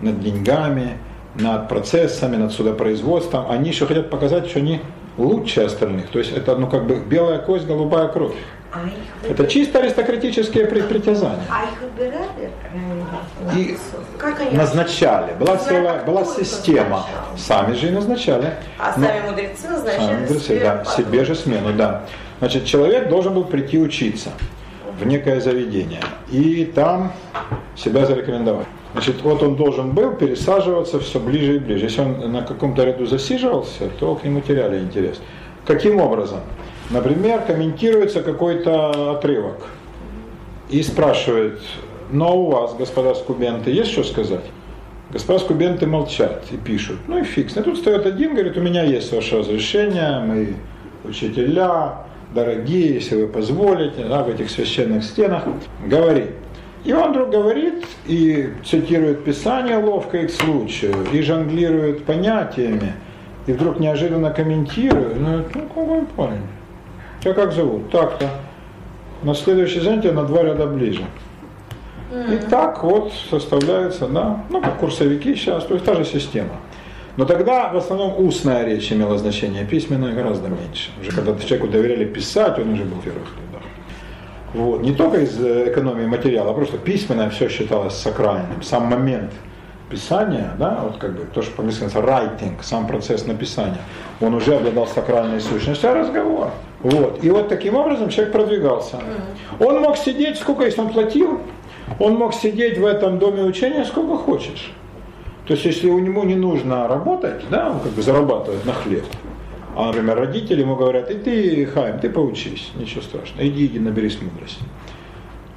S1: над деньгами, над процессами, над судопроизводством, они еще хотят показать, что они лучше остальных. То есть это ну как бы белая кость, голубая кровь.
S2: А
S1: Это чисто аристократические притязания.
S2: А их выбирали?
S1: И
S2: Как они?
S1: назначали. Была целая была система.
S2: назначал.
S1: Сами же и назначали.
S2: А
S1: Но-
S2: сами мудрецы
S1: Сами
S2: назначали
S1: мудрецы,
S2: себе
S1: да, себе же смену, да. Значит, человек должен был прийти учиться в некое заведение и там себя зарекомендовать. Значит, вот он должен был пересаживаться все ближе и ближе. Если он на каком-то ряду засиживался, то к нему теряли интерес. Каким образом? Например, комментируется какой-то отрывок и спрашивает, но у вас, господа скубенты, есть что сказать? Господа скубенты молчат и пишут. Ну и фикс. И тут встает один, говорит, у меня есть ваше разрешение, мы учителя, дорогие, если вы позволите, да, в этих священных стенах, говори. И он вдруг говорит и цитирует Писание ловко и к случаю, и жонглирует понятиями, и вдруг неожиданно комментирует. Ну, ну какой парень? Тебя как зовут? Так-то. На следующее занятие на два ряда ближе. И так вот составляется, да, ну как курсовики сейчас, то есть та же система. Но тогда в основном устная речь имела значение, письменная гораздо меньше. Уже когда человеку доверяли писать, он уже был первых. Вот. Не только из э, экономии материала, а просто письменное все считалось сакральным. Сам момент писания, да, вот как бы то, что по-английски называется writing, сам процесс написания, он уже обладал сакральной сущностью, а разговор. Вот. И вот таким образом человек продвигался. Он мог сидеть, сколько если он платил, он мог сидеть в этом доме учения сколько хочешь. То есть, если у него не нужно работать, да, он как бы зарабатывает на хлеб, а, например, родители ему говорят, и ты, Хайм, ты поучись, ничего страшного, иди, иди, наберись мудрости.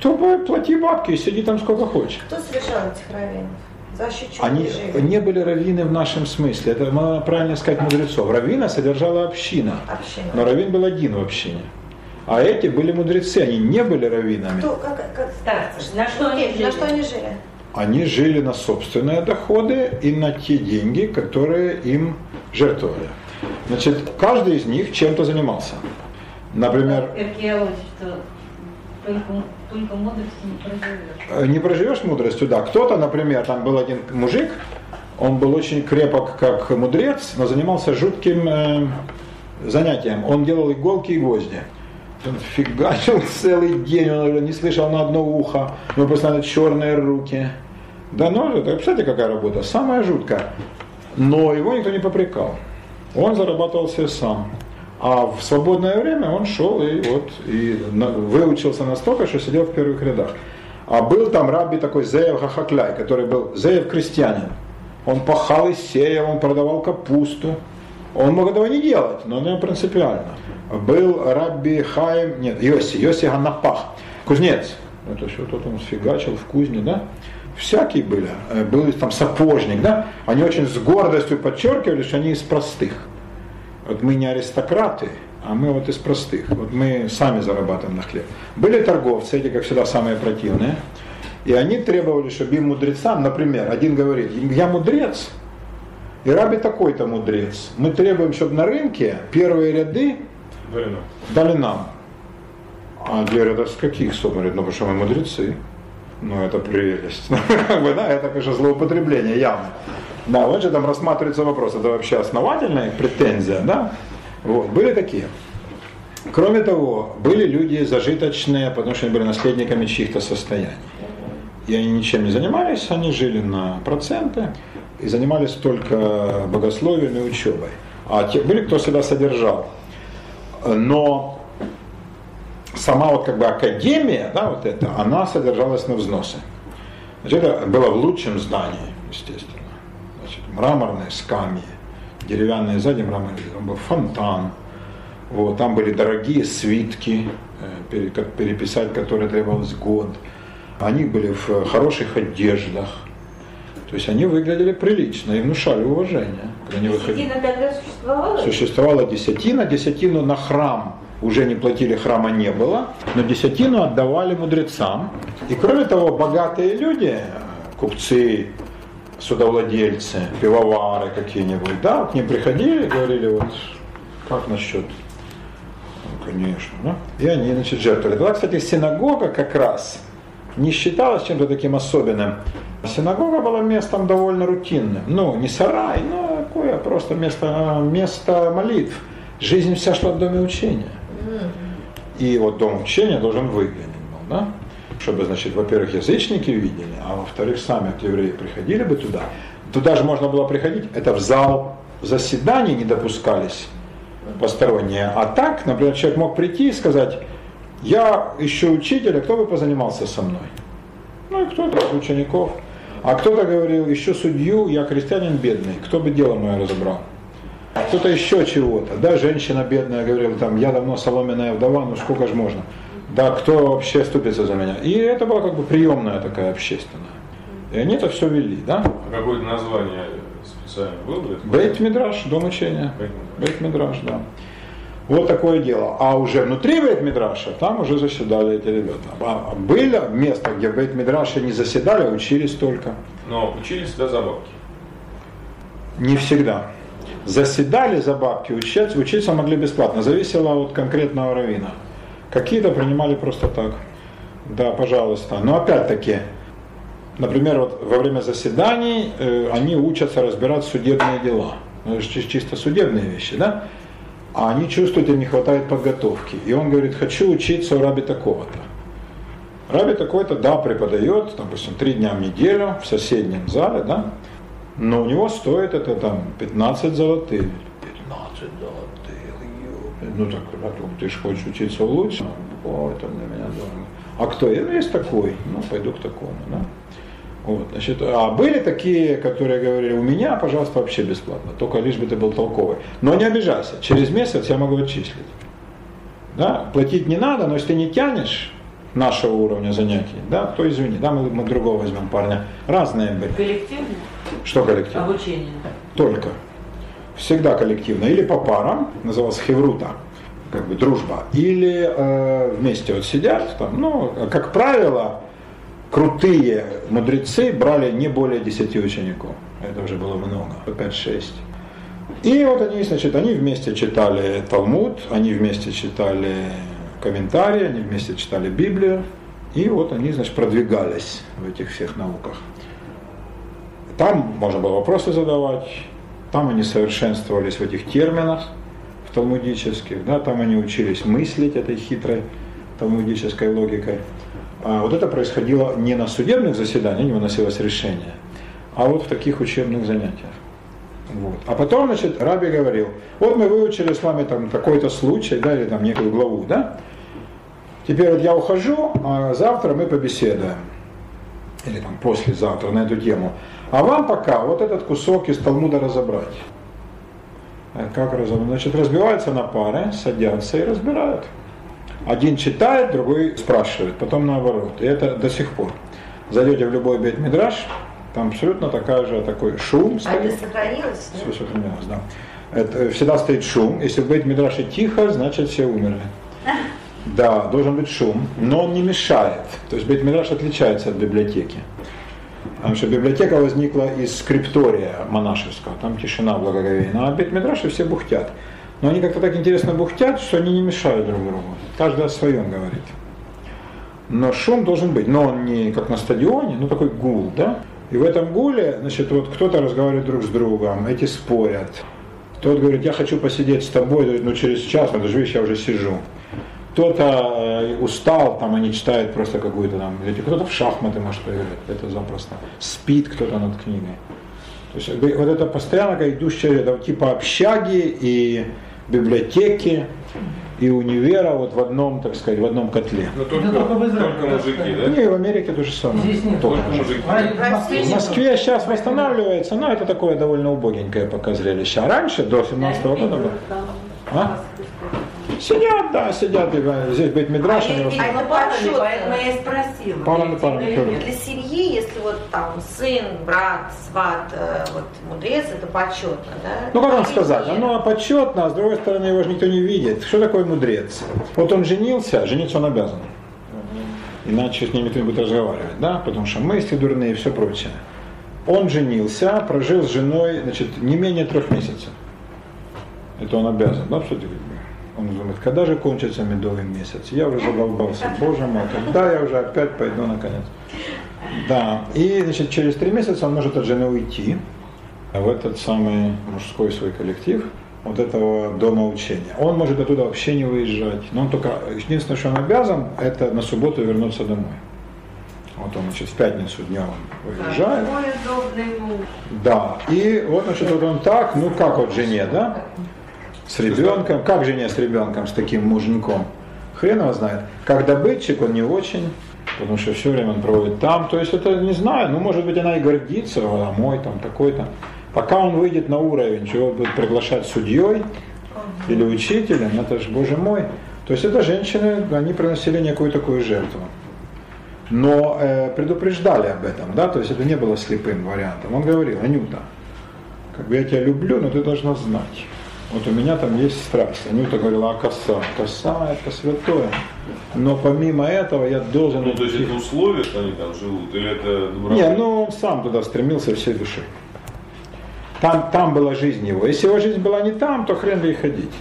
S1: То плати бабки и сиди там сколько хочешь.
S2: Кто совершал этих раввинов? За счет чего
S1: Они
S2: жили?
S1: не были раввины в нашем смысле, это надо правильно сказать мудрецов. Раввина содержала община,
S2: Община.
S1: но раввин был один в общине. А эти были мудрецы, они не были раввинами.
S2: Кто, как, как,
S4: Так, на что они жили?
S2: на что они жили?
S1: Они жили на собственные доходы и на те деньги, которые им жертвовали. Значит, каждый из них чем-то занимался. Например,
S4: только, только мудростью не проживешь.
S1: э, не проживешь мудростью, да. Кто-то, например, там был один мужик, он был очень крепок как мудрец, но занимался жутким э, занятием. Он делал иголки и гвозди. Он фигачил (laughs) целый день, он не слышал на одно ухо, у него постоянно черные руки. Да ну, это, представляете, какая работа, самая жуткая. Но его никто не попрекал. Он зарабатывал себе сам. А в свободное время он шел и вот и выучился настолько, что сидел в первых рядах. А был там рабби такой Зеев Хахакляй, который был Зеев крестьянин. Он пахал и сеял, он продавал капусту. Он мог этого не делать, но не принципиально. Был Рабби Хаим, нет, Йоси, Йоси Ганапах, кузнец. Это все тот он сфигачил в кузне, да? Всякие были. Э, Был там сапожник, да? Они очень с гордостью подчеркивали, что они из простых. Вот мы не аристократы, а мы вот из простых. Вот мы сами зарабатываем на хлеб. Были торговцы, эти, как всегда, самые противные. И они требовали, чтобы им мудрецам, например, один говорит, я мудрец, и раби такой-то мудрец. Мы требуем, чтобы на рынке первые ряды
S3: Дарина.
S1: дали нам. А говорят, а с каких? Говорят, ну потому что мы мудрецы. Ну это прелесть. (laughs) Бы, да, это, конечно, злоупотребление явно. Да, вот же там рассматривается вопрос, это вообще основательная претензия, да? Вот, были такие. Кроме того, были люди зажиточные, потому что они были наследниками чьих-то состояний. и они ничем не занимались, они жили на проценты и занимались только богословием и учебой. А те, были, кто себя содержал. Но сама вот как бы академия, да, вот эта, она содержалась на взносы. Значит, это было в лучшем здании, естественно. Значит, мраморные скамьи, деревянные сзади мраморные, там был фонтан, вот, там были дорогие свитки, э, переписать которые требовалось год. Они были в хороших одеждах, то есть они выглядели прилично и внушали уважение.
S4: Когда они десятина выходили. тогда существовала?
S1: Существовала десятина, десятину на храм уже не платили, храма не было, но десятину отдавали мудрецам. И кроме того, богатые люди, купцы, судовладельцы, пивовары какие-нибудь, да, к ним приходили говорили, вот, как насчет ну, конечно. Да? И они, значит, жертвовали. Была, кстати, синагога как раз не считалась чем-то таким особенным. Синагога была местом довольно рутинным. Ну, не сарай, но такое просто место, место молитв. Жизнь вся шла в доме учения. И вот дом учения должен выглядеть был, да? Чтобы, значит, во-первых, язычники видели, а во-вторых, сами от евреи приходили бы туда. Туда же можно было приходить, это в зал заседаний не допускались посторонние. А так, например, человек мог прийти и сказать, я ищу учителя, кто бы позанимался со мной? Ну и кто-то из учеников. А кто-то говорил, ищу судью, я крестьянин бедный, кто бы дело мое разобрал? Кто-то еще чего-то. Да, женщина бедная говорила, там, я давно соломенная вдова, ну сколько же можно. Да, кто вообще ступится за меня? И это была как бы приемная такая общественная. И они это все вели, да?
S3: А какое-то название специально было?
S1: Бейт Мидраш, дом учения. Бейт Мидраш, да. Вот такое дело. А уже внутри Бейт Мидраша, там уже заседали эти ребята. А были места, где Бейт Мидраше не заседали, а учились только.
S3: Но учились всегда за бабки?
S1: Не всегда заседали за бабки, учиться, учиться могли бесплатно, зависело от конкретного равина. Какие-то принимали просто так. Да, пожалуйста. Но опять-таки, например, вот во время заседаний э, они учатся разбирать судебные дела. Ну, чисто судебные вещи, да? А они чувствуют, им не хватает подготовки. И он говорит, хочу учиться у раби такого-то. Раби такой-то, да, преподает, допустим, три дня в неделю в соседнем зале, да, но у него стоит это там 15 золотых. 15 золотых, ну так, а ты же хочешь учиться лучше? О, это для меня дорого. А кто? Я есть такой, ну пойду к такому, да. Вот, значит, а были такие, которые говорили, у меня, пожалуйста, вообще бесплатно, только лишь бы ты был толковый. Но не обижайся, через месяц я могу отчислить. Да? Платить не надо, но если ты не тянешь, нашего уровня занятий, да, то извини, да, мы, мы другого возьмем парня. Разные были.
S4: Коллективно?
S1: Что коллективно?
S4: Обучение.
S1: Только. Всегда коллективно. Или по парам, называлось хеврута, как бы дружба, или э, вместе вот сидят, там, ну, как правило, крутые мудрецы брали не более 10 учеников. Это уже было много, 5-6. И вот они, значит, они вместе читали Талмуд, они вместе читали комментарии, они вместе читали Библию, и вот они, значит, продвигались в этих всех науках. Там можно было вопросы задавать, там они совершенствовались в этих терминах, в талмудических, да, там они учились мыслить этой хитрой талмудической логикой. А вот это происходило не на судебных заседаниях, не выносилось решение, а вот в таких учебных занятиях. Вот. А потом, значит, Раби говорил, вот мы выучили с вами там какой-то случай, да, или там некую главу, да, теперь вот я ухожу, а завтра мы побеседуем, или там послезавтра на эту тему. А вам пока вот этот кусок из Талмуда разобрать. Э, как разобрать? Значит, разбиваются на пары, садятся и разбирают. Один читает, другой спрашивает, потом наоборот. И это до сих пор. Зайдете в любой бейт мидраш, там абсолютно такая же, такой шум
S2: стоит. А это сохранилось?
S1: Все сохранилось, да. Это, всегда стоит шум. Если в бейт мидраше тихо, значит все умерли. (laughs) Да, должен быть шум, но он не мешает. То есть бейт мидраш отличается от библиотеки. Потому что библиотека возникла из скриптория монашеского, там тишина благоговейна, а бейт мидраши все бухтят. Но они как-то так интересно бухтят, что они не мешают друг другу. Каждый о своем говорит. Но шум должен быть, но он не как на стадионе, ну такой гул, да? И в этом гуле, значит, вот кто-то разговаривает друг с другом, эти спорят. Тот говорит, я хочу посидеть с тобой, говорит, ну через час, ну ты я уже сижу. Кто-то э, устал, там они читают просто какую-то там, или кто-то в шахматы может поиграть, это запросто. Спит кто-то над книгой. То есть э, вот это постоянно идущее это типа общаги и библиотеки и универа вот в одном, так сказать, в одном котле.
S3: Ну, только,
S5: только в Израиле,
S3: только мужики, да?
S1: Не, и в Америке то же самое.
S5: Здесь нет.
S1: Тоже
S3: Только
S1: мужики.
S3: мужики.
S5: А в Москве
S1: В Москве сейчас восстанавливается, но это такое довольно убогенькое пока зрелище. А раньше, до 17 года было. А? Сидят, да, сидят. и, э, Здесь быть Мидраш, они
S2: А
S1: вообще-
S2: это
S4: Поэтому
S2: почетно.
S4: я и спросила.
S1: Парами, парами,
S2: Для семьи, если вот там сын, брат, сват, э, вот мудрец, это почетно, да?
S1: Ну, как вам сказать, оно почетно, а с другой стороны, его же никто не видит. Что такое мудрец? Вот он женился, жениться он обязан. Иначе с ними кто-нибудь будет разговаривать, да? Потому что мысли дурные и все прочее. Он женился, прожил с женой, значит, не менее трех месяцев. Это он обязан, да, что ты Он думает, когда же кончится медовый месяц? Я уже задолбался, боже мой, когда я уже опять пойду наконец? Да, и значит, через три месяца он может от жены уйти в этот самый мужской свой коллектив, вот этого дома учения. Он может оттуда вообще не выезжать, но он только, единственное, что он обязан, это на субботу вернуться домой. Вот он, значит, в пятницу днем выезжает. Да, и вот, значит, вот он так, ну как вот жене, да? С ребенком, как жене с ребенком, с таким муженьком? Хрен его знает. Как добытчик он не очень, потому что все время он проводит там. То есть это, не знаю, ну может быть она и гордится, а мой там такой-то. Пока он выйдет на уровень, чего будет приглашать судьей или учителем, это же, боже мой. То есть это женщины, они приносили некую такую жертву. Но э, предупреждали об этом, да, то есть это не было слепым вариантом. Он говорил, Анюта, как бы я тебя люблю, но ты должна знать. Вот у меня там есть страсть. Анюта говорила, а коса? Коса это святое. Но помимо этого я должен...
S3: Ну, то есть это условия, что они там живут, или это добровольно?
S1: не, ну он сам туда стремился всей душой. Там, там была жизнь его. Если его жизнь была не там, то хрен бы и ходить.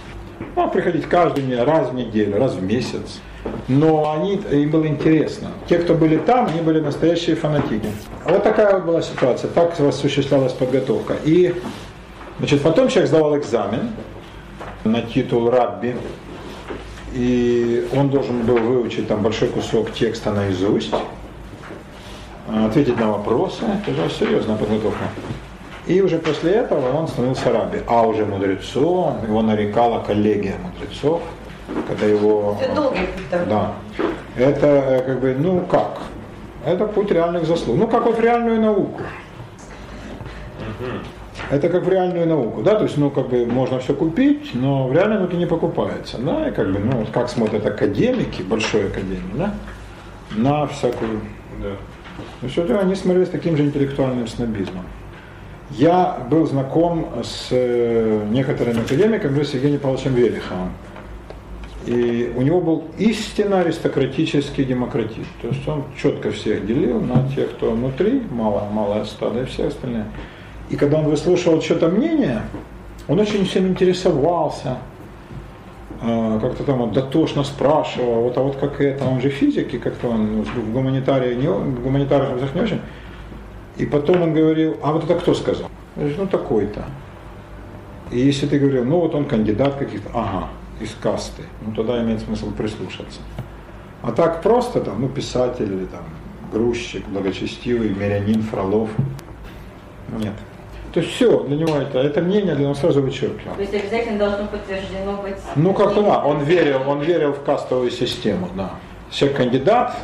S1: Мог приходить каждый день, раз в неделю, раз в месяц. Но они, им было интересно. Те, кто были там, они были настоящие фанатики. Вот такая вот была ситуация. Так осуществлялась подготовка. И значит, потом человек сдавал экзамен на титул рабби. И он должен был выучить там большой кусок текста наизусть ответить на вопросы, это же серьезная подготовка. И уже после этого он становился раби, а уже мудрецом, его нарекала коллегия мудрецов, когда его...
S2: Это долгий путь такой.
S1: Да. Это э, как бы, ну как? Это путь реальных заслуг. Ну как вот в реальную науку. Это как в реальную науку, да, то есть, ну, как бы можно все купить, но в реальной науке не покупается, да, и как бы, ну, как смотрят академики, большой академии, да, на всякую
S3: Да.
S1: ну, все они смотрели с таким же интеллектуальным снобизмом. Я был знаком с э, некоторыми академиками, с Евгением Павловичем Велиховым. И у него был истинно аристократический демократизм. То есть он четко всех делил на тех, кто внутри, мало, малое стадо, и все остальные. И когда он выслушивал что-то мнение, он очень всем интересовался, э, как-то там вот дотошно спрашивал, вот, а вот как это, он же физик, и как-то он ну, в гуманитарии не, в гуманитарных вузах не очень. И потом он говорил, а вот это кто сказал? Я говорю, ну такой-то. И если ты говорил, ну вот он кандидат каких-то, ага, из касты, ну тогда имеет смысл прислушаться. А так просто там, ну писатель или там грузчик, благочестивый, мирянин, Фролов. Нет. То есть все, для него это, это мнение для него сразу вычеркивал.
S4: То есть обязательно должно подтверждено быть.
S1: Ну как-то да, он верил, он верил в кастовую систему, да. Человек кандидат,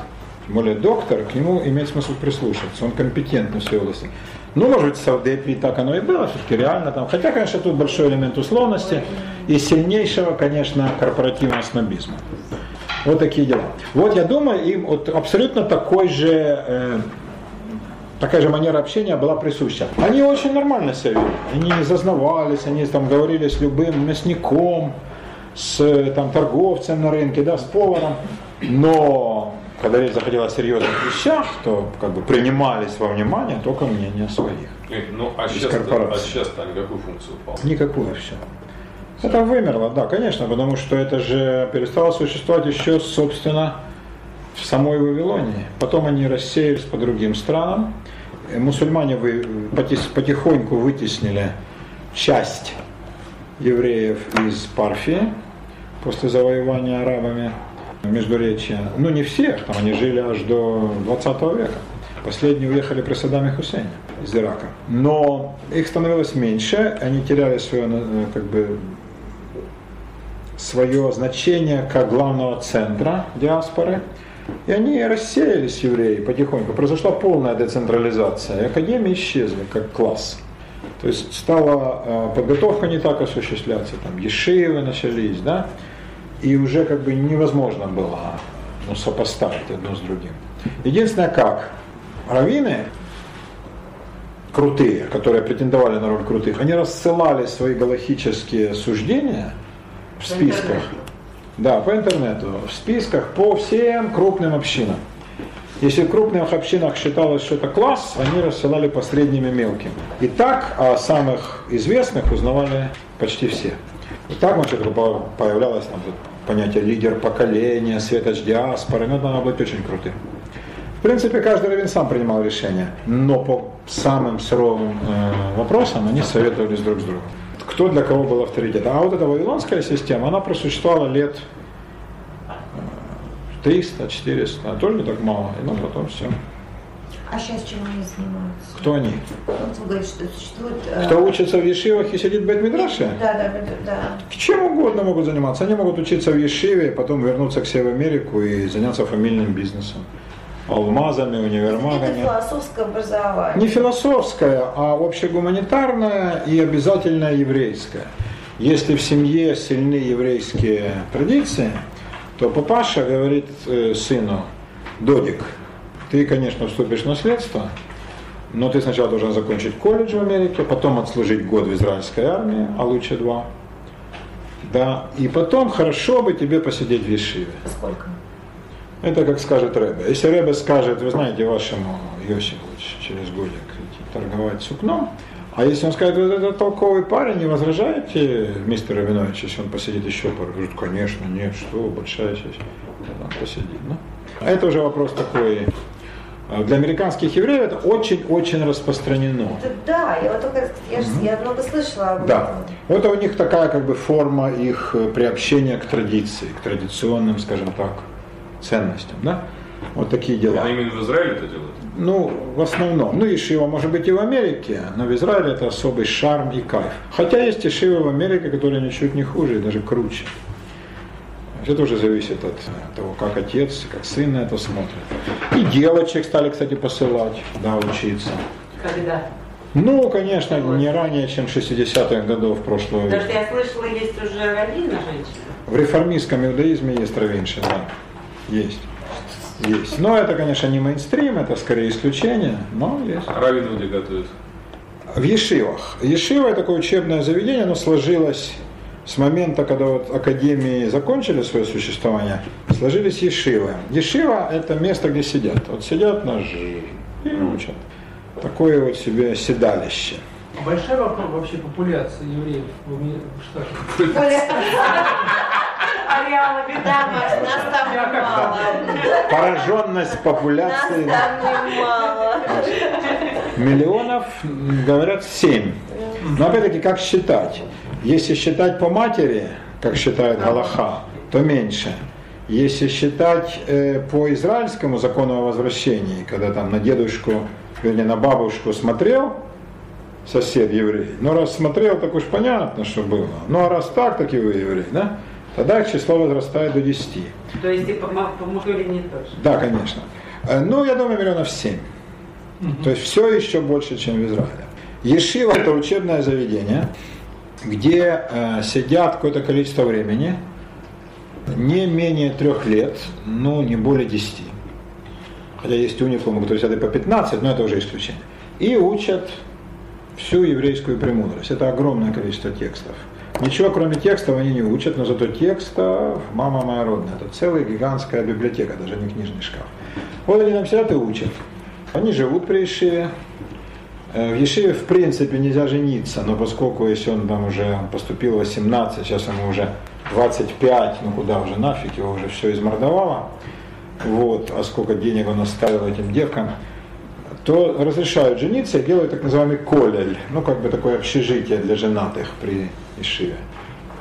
S1: тем более доктор, к нему имеет смысл прислушаться, он компетентный в своей области. Ну, может быть, в Саудепии так оно и было, все-таки реально там. Хотя, конечно, тут большой элемент условности и сильнейшего, конечно, корпоративного снобизма. Вот такие дела. Вот я думаю, им вот абсолютно такой же, э, такая же манера общения была присуща. Они очень нормально себя вели. Они не зазнавались, они там говорили с любым мясником, с там, торговцем на рынке, да, с поваром. Но когда речь заходила о серьезных вещах, то как бы принимались во внимание только мнения своих.
S3: Ну, а сейчас, а сейчас они какую функцию выполняют?
S1: Никакую все. Это вымерло, да, конечно, потому что это же перестало существовать еще, собственно, в самой Вавилонии. Потом они рассеялись по другим странам. Э, Мусульмане вы- потис- потихоньку вытеснили часть евреев из Парфии после завоевания арабами. Междуречия. Ну, не всех, там они жили аж до 20 века. Последние уехали при Саддаме Хусейне из Ирака. Но их становилось меньше, они теряли свое, э, как бы, свое значение как главного центра диаспоры. И они рассеялись, евреи, потихоньку. Произошла полная децентрализация. И академии исчезли как класс. То есть стала э, подготовка не так осуществляться, там ешивы начались, да, и уже как бы невозможно было ну, сопоставить одно с другим. Единственное как, раввины крутые, которые претендовали на роль крутых, они рассылали свои галахические суждения в списках. Да, по интернету, в списках по всем крупным общинам. Если в крупных общинах считалось, что это класс, они рассылали по средним и мелким. И так о самых известных узнавали почти все. И так значит, появлялось там, понятие лидер поколения, светоч диаспоры, ну, надо быть очень крутым. В принципе, каждый раввин сам принимал решения, но по самым суровым э, вопросам они советовались друг с другом. Кто для кого был авторитет. А вот эта вавилонская система, она просуществовала лет 300, 400, а тоже не так мало, и ну потом все.
S2: А сейчас чем они занимаются?
S1: Кто они?
S2: Вот вы говорите, что существует... э,
S1: Кто учится в Ешивах и сидит в Бет-Мидраше?
S2: Да, да, да, да.
S1: Чем угодно могут заниматься. Они могут учиться в Ешиве, потом вернуться к себе в Америку и заняться фамильным бизнесом. Алмазами,
S2: Это
S1: универмагами.
S2: философское образование.
S1: Не философское, а общегуманитарное и обязательно еврейское. Если в семье сильны еврейские традиции, то папаша говорит э, сыну, Додик, ты, конечно, вступишь в наследство, но ты сначала должен закончить колледж в Америке, потом отслужить год в израильской армии, а лучше два. Да, и потом хорошо бы тебе посидеть в Ешиве.
S2: Сколько?
S1: Это как скажет Рэбе. Если Рэбе скажет, вы знаете, вашему Йосифу через годик идти торговать сукном, а если он скажет, вот это толковый парень, не возражаете, мистер Рабинович, если он посидит еще пару? Говорит, конечно, нет, что, большая честь. Он посидит. Ну. Это уже вопрос такой. А Для американских евреев это очень-очень распространено.
S2: Да, да, я вот только, я, ж- я много слышала об
S1: Да.
S2: этом.
S1: Вот у них такая как бы форма их приобщения к традиции, к традиционным, скажем так, ценностям. Да? Вот такие дела.
S3: А именно в Израиле это делают?
S1: Ну, в основном. Ну, Ишива может быть и в Америке, но в Израиле это особый шарм и кайф. Хотя есть Ишивы в Америке, которые ничуть не хуже и даже круче. Это уже зависит от того, как отец, как сын на это смотрит. И девочек стали, кстати, посылать, да, учиться.
S8: Когда?
S1: Ну, конечно, не ранее, чем 60-х годов прошлого
S8: Потому
S1: века.
S8: что я слышала, есть уже раввина женщина.
S1: В реформистском иудаизме есть равенши, да. Есть. Есть. Но это, конечно, не мейнстрим, это скорее исключение, но есть.
S3: А раввины где готовят?
S1: В Ешивах. Ешива это такое учебное заведение, оно сложилось с момента, когда вот академии закончили свое существование, сложились Ешивы. Ешива это место, где сидят. Вот сидят на и учат. Такое вот себе седалище.
S5: Большая вопрос вообще популяция евреев в Штатах. (laughs)
S8: Ареала беда.
S2: Нас (laughs) там мало.
S1: Пораженность
S2: Нас
S1: популяции
S2: там немало.
S1: миллионов, говорят, 7. Но опять-таки, как считать? Если считать по матери, как считает Галаха, то меньше. Если считать э, по израильскому закону о возвращении, когда там на дедушку, вернее на бабушку смотрел сосед еврей, ну раз смотрел, так уж понятно, что было. Ну а раз так, так и вы еврей, да? Тогда число возрастает до 10.
S8: То есть и по, ма- по мужчине тоже.
S1: Да, конечно. Э, Ну, я думаю, миллионов семь. То есть все еще больше, чем в Израиле. Ешива – это учебное заведение, где э, сидят какое-то количество времени, не менее трех лет, ну, не более десяти. Хотя есть уникумы, которые сидят и по 15, но это уже исключение. И учат всю еврейскую премудрость. Это огромное количество текстов. Ничего кроме текстов они не учат, но зато текстов, мама моя родная, это целая гигантская библиотека, даже не книжный шкаф. Вот они там сидят и учат. Они живут при Ешиве. Э, В Ешиве в принципе нельзя жениться, но поскольку если он там уже поступил в 18, сейчас ему уже 25, ну куда уже нафиг, его уже все измордовало, вот, а сколько денег он оставил этим девкам, то разрешают жениться и делают так называемый колель, ну как бы такое общежитие для женатых при Ишиве,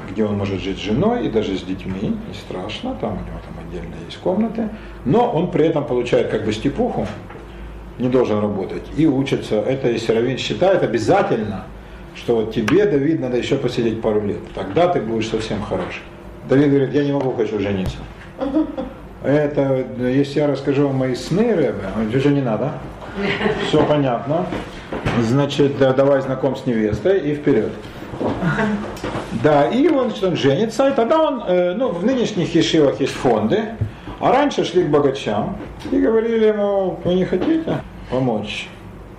S1: где он может жить с женой и даже с детьми, не страшно, там у него там отдельно есть комнаты, но он при этом получает как бы степуху, не должен работать и учится. Это если Равин считает обязательно, что вот тебе, Давид, надо еще посидеть пару лет, тогда ты будешь совсем хорош. Давид говорит, я не могу, хочу жениться. Это, если я расскажу вам мои сны, Рэбе, говорит, уже не надо. Все понятно. Значит, да, давай знаком с невестой и вперед. Да, и он, значит, он женится, и тогда он, э, ну, в нынешних ешивах есть фонды, а раньше шли к богачам и говорили ему, вы не хотите помочь?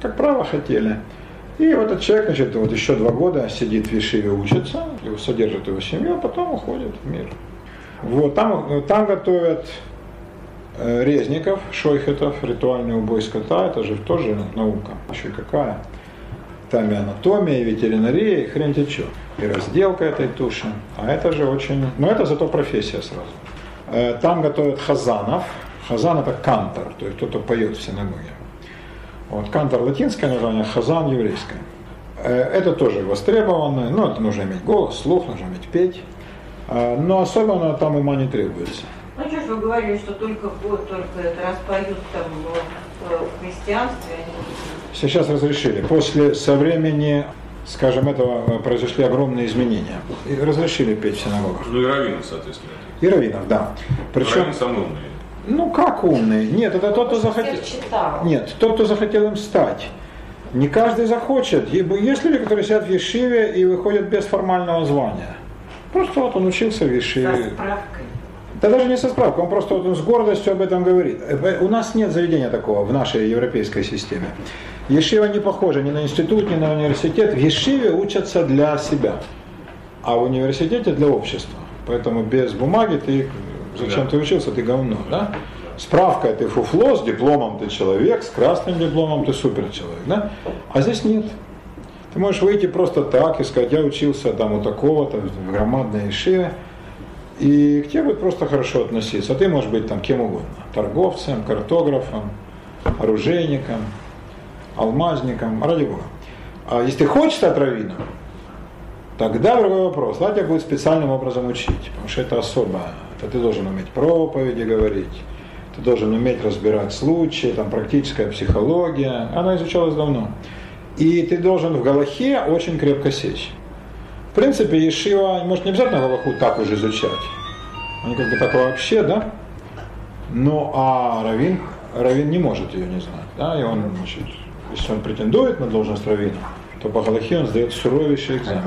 S1: Как право хотели. И вот этот человек, значит, вот еще два года сидит в Ешиве, учится, его содержит его семью, а потом уходит в мир. Вот, там, там готовят э, резников, шойхетов, ритуальный убой скота, это же тоже наука, еще какая. Там и анатомия, и ветеринария, и хрен те чё. И разделка этой туши. А это же очень... Но это зато профессия сразу. Э, Там готовят хазанов. Хазан это кантор, то есть кто-то поет в синагоге. Вот, кантор латинское название, хазан еврейское. Э, Это тоже востребовано, ну это нужно иметь голос, слух, нужно иметь петь. Э, Но особенно там ума не требуется.
S4: Ну что ж вы говорили, что только вот только это распоют там в, христианстве, они
S1: Сейчас разрешили. После, со времени, скажем, этого э, произошли огромные изменения. И разрешили петь в синагогах.
S3: Ну и раввины, соответственно.
S1: И раввинов, да. Причем,
S3: Раввины самые умные.
S1: ну как умные? Нет, это тот, кто захотел. Нет, тот, кто захотел им стать. Не каждый захочет. Ибо Есть люди, которые сидят в Ешиве и выходят без формального звания. Просто вот он учился в
S8: Со
S1: Ешиве.
S8: справкой.
S1: Да даже не со справкой, он просто вот он с гордостью об этом говорит. Э, У нас нет заведения такого в нашей европейской системе. Ешива не похожа ни на институт, ни на университет. В Ешиве учатся для себя, а в университете для общества. Поэтому без бумаги ты, зачем
S3: Да.
S1: ты учился, ты говно, да? Справка ты фуфло, с дипломом ты человек, с красным дипломом ты супер человек, да? А здесь нет. Ты можешь выйти просто так и сказать, я учился там у такого-то в громадной Ешиве, и к тебе будет просто хорошо относиться. А ты можешь быть там кем угодно. Торговцем, картографом, оружейником, алмазником, ради бога. А если ты хочешь стать раввином, тогда другой вопрос. Тогда тебя будет специальным образом учить, потому что это особо. Это ты должен уметь проповеди говорить, ты должен уметь разбирать случаи, там практическая психология. Она изучалась давно. И ты должен в Галахе очень крепко сечь. В принципе, Ешива, может, не обязательно Галаху так уже изучать. Они как бы так вообще, да? Ну, а Равин, Равин не может ее не знать, да? И он, значит, если он претендует на должность Равина, то по Галахе он сдает суровейший экзамен.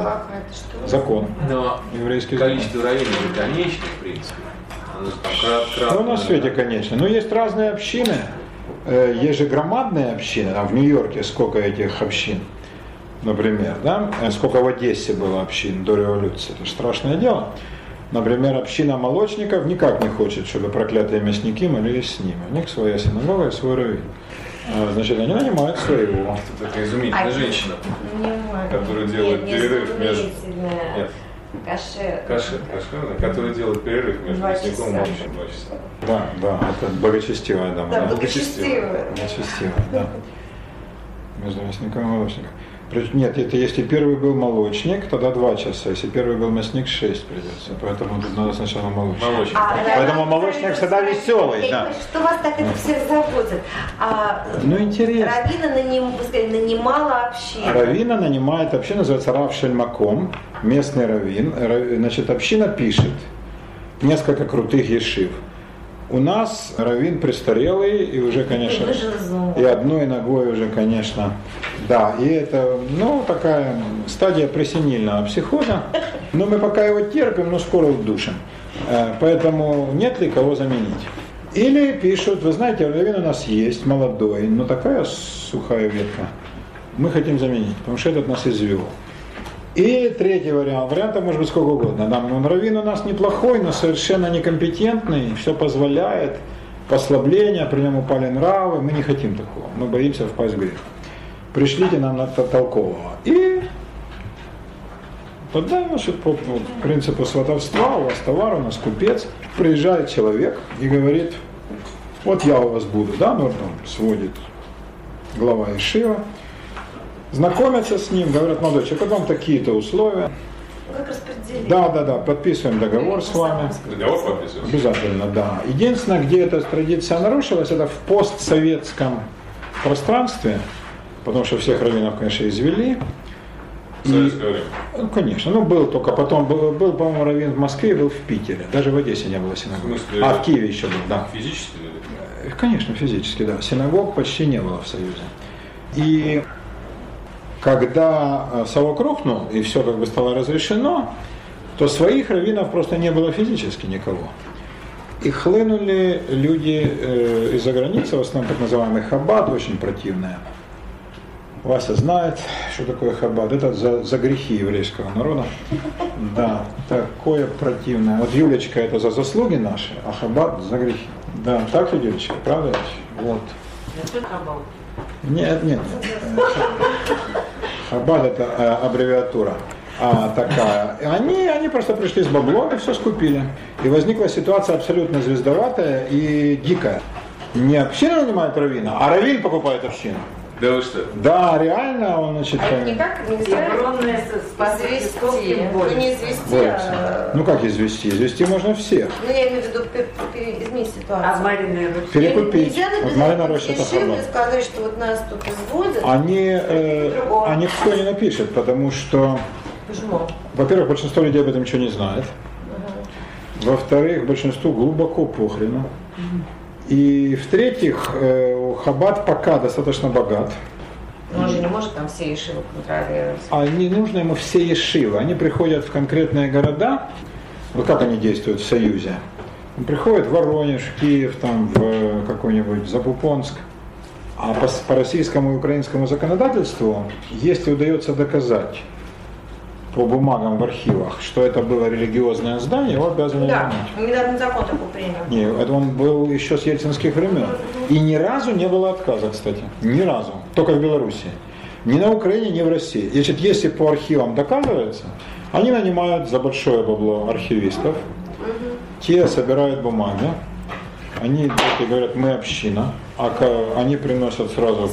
S1: Закон.
S9: Но
S1: Еврейский закон.
S9: количество раввинов же конечно, в принципе. Оно там крат,
S1: Что на свете, конечно. Но есть разные общины. Э, Есть же громадные общины. Там в Нью-Йорке сколько этих общин, например, да? Э, Сколько в Одессе было общин до революции. Это же страшное дело. Например, община молочников никак не хочет, чтобы проклятые мясники молились с ними. У них своя синагога и свой раввин. А, Значит, они нанимают своего.
S3: Это такая изумительная
S2: А-
S3: женщина. Которая
S2: Нет,
S3: делает
S2: не
S3: перерыв между-
S2: изумительная.
S3: Нет.
S2: Каше.
S3: Каши, каши, который делает перерыв между мясником и молочным два часа.
S1: Да, да, это благочестивая дама.
S2: Да,
S1: да.
S2: благочестивая.
S1: Благочестивая, да. Между мясником и молочником. Нет, это если первый был молочник, тогда два часа. Если первый был мясник, шесть придется. Поэтому тут надо сначала молочник.
S3: Молочник.
S2: А,
S1: Поэтому
S2: да,
S1: молочник
S2: да,
S1: всегда
S2: да,
S1: веселый,
S2: я
S1: да.
S2: говорю, Что вас так это всех заботит? А,
S1: Ну, интересно.
S2: Равина наним, вы сказали, нанимала общину.
S1: Равина нанимает, община называется Рав Шельмаком, местный раввин. Ра- Значит, община пишет несколько крутых ешив. У нас раввин престарелый и уже, конечно, и одной ногой уже, конечно, да, и это, ну, такая стадия пресенильного психоза, но мы пока его терпим, но скоро удушим, Э, поэтому нет ли кого заменить. Или пишут, вы знаете, раввин у нас есть, молодой, но такая сухая ветка, мы хотим заменить, потому что этот нас извел. И третий вариант. Вариантов может быть сколько угодно. Да, ну, раввин у нас неплохой, но совершенно некомпетентный, все позволяет, послабления, при нем упали нравы, мы не хотим такого, мы боимся впасть в грех. Пришлите нам на толкового. И тогда, значит, по, принципу сватовства, у вас товар, у нас купец, приезжает человек и говорит, вот я у вас буду, да, там сводит глава Ишива, знакомятся с ним, говорят, молодой человек, вот вам такие-то условия,
S2: Как распределить?
S1: Да, да, да, подписываем договор с вами.
S3: Договор подписывается.
S1: Обязательно, да. Единственное, где эта традиция нарушилась, это в постсоветском пространстве, потому что всех раввинов, конечно, извели.
S3: Время.
S1: Ну, конечно, ну был только потом, был, был по-моему, раввин в Москве, был в Питере, даже в Одессе не было.
S3: В смысле?
S1: А, в Киеве еще был, да.
S3: Физически
S1: Конечно, физически, да. Синагог почти не было в Союзе. И когда э, совок рухнул, и все как бы стало разрешено, то своих раввинов просто не было физически никого. И хлынули люди э, из-за границы, в основном так называемый хаббат, очень противная. Вася знает, что такое хаббат. Это за, за грехи еврейского народа. (laughs) Да, такое противное. Вот Юлечка это за заслуги наши, а хаббат за грехи. Да, так ли, Юлечка, правда? Вот. Нет, нет, нет. (laughs) Хаббат это э, аббревиатура а, такая. Они, они просто пришли с баблом и все скупили. И возникла ситуация абсолютно звездоватая и дикая. Не община нанимает равина, а равин покупает общину.
S3: Да вы что?
S1: Да, реально он, значит,
S2: А это никак не
S8: И
S2: знаю.
S8: огромное спасибо
S2: Извести. Ну не извести,
S1: борется.
S2: а...
S1: Ну как извести? Извести можно всех.
S2: Ну я имею в виду изменить ситуацию.
S8: А Мариной Руси?
S1: Перекупить.
S2: Нельзя
S1: Вот Марина Роща это хаббат.
S2: сказать, что вот нас тут изводят.
S1: Они, э, а никто не напишет, потому что,
S2: Почему?
S1: во-первых, большинство людей об этом ничего не знает. Во-вторых, большинству глубоко похрену. И в-третьих, э, Хаббат пока достаточно богат.
S2: Он же не может там все ешивы контролировать.
S1: А не нужно ему все ешивы. Они приходят в конкретные города. Вот как они действуют в Союзе? Приходят в Воронеж, Киев, там, в э, какой-нибудь Запупонск. А по, по российскому и украинскому законодательству, если удается доказать по бумагам в архивах, что это было религиозное здание, его обязаны
S2: Да,
S1: вернуть.
S2: недавно закон такой принял.
S1: Не, это он был еще с ельцинских времен. И ни разу не было отказа, кстати. Ни разу. Только в Беларуси. Ни на Украине, ни в России. Значит, если по архивам доказывается, они нанимают за большое бабло архивистов. Те собирают бумаги. Они такие говорят, мы община. А они приносят сразу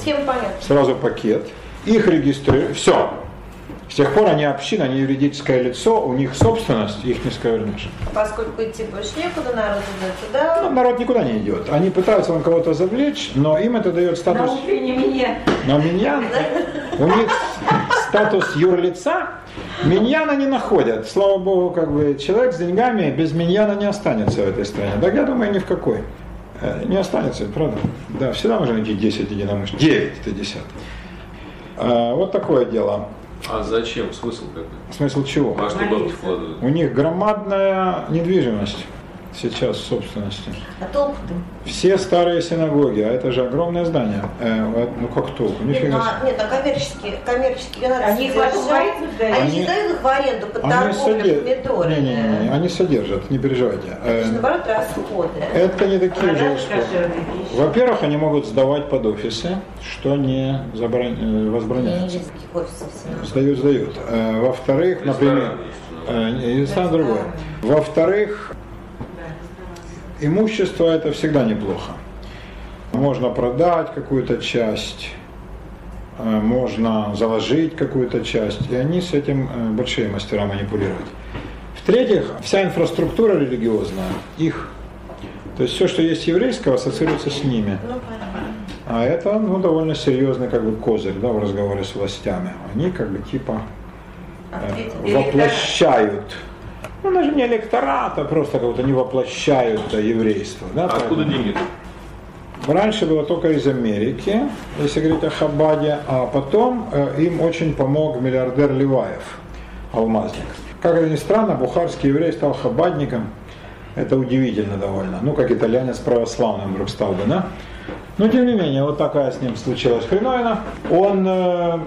S1: сразу пакет, их регистрируют, все. С тех пор они община, они юридическое лицо, у них собственность, их не сковырнешь.
S2: Поскольку идти больше некуда, народ идет туда.
S1: Ну, народ никуда не идет. Они пытаются там кого-то завлечь, но им это дает
S4: На
S1: статус...
S4: утреннем мне.
S1: Но миньян, у них статус юрлица, миньяна не находят. Слава богу, как бы человек с деньгами без миньяна не останется в этой стране. Да я думаю, ни в какой. Э, Не останется, правда? Да, всегда можно найти 10 единомышленников. 9 это 10. А, Вот такое дело.
S9: А зачем? Смысл какой?
S1: Смысл чего?
S9: А что бабки вкладывают?
S1: У них громадная недвижимость сейчас в собственности.
S2: А толку-то?
S1: Все старые синагоги, а это же огромное здание. Э, ну как толку?
S2: Нет,
S1: Нифига
S2: ну, а- нет, а коммерческие, коммерческие надо
S4: Они их сдают?
S2: Они,
S1: Они-
S2: не дают их в аренду под
S1: Они
S2: торговлю помидорами.
S1: Не, не, не, они содержат, не переживайте.
S2: Это
S1: Э,
S2: же наоборот расходы.
S1: Это не такие же расходы. Во-первых, они могут сдавать под офисы, что не забран- э, возбраняется. Сдают, сдают. Э, Во-вторых, например, э, и ресторан другое. Во-вторых, имущество это всегда неплохо. Можно продать какую-то часть, э, можно заложить какую-то часть, и они с этим э, большие мастера манипулировать. В-третьих, вся инфраструктура религиозная, их, то есть все, что есть еврейского, ассоциируется с ними. А это ну, довольно серьезный как бы козырь да, в разговоре с властями. Они как бы типа э,
S2: Ответили.
S1: воплощают. Ну, даже не электорат, а просто как-то не воплощают э, еврейство. Да,
S9: А откуда деньги?
S1: Раньше было только из Америки, если говорить о Хабаде, а потом э, им очень помог миллиардер Ливаев, алмазник. Как это ни странно, бухарский еврей стал хабадником. Это удивительно довольно. Ну, как итальянец православным вдруг стал бы, да? Но тем не менее, вот такая с ним случилась хреновина. Он э,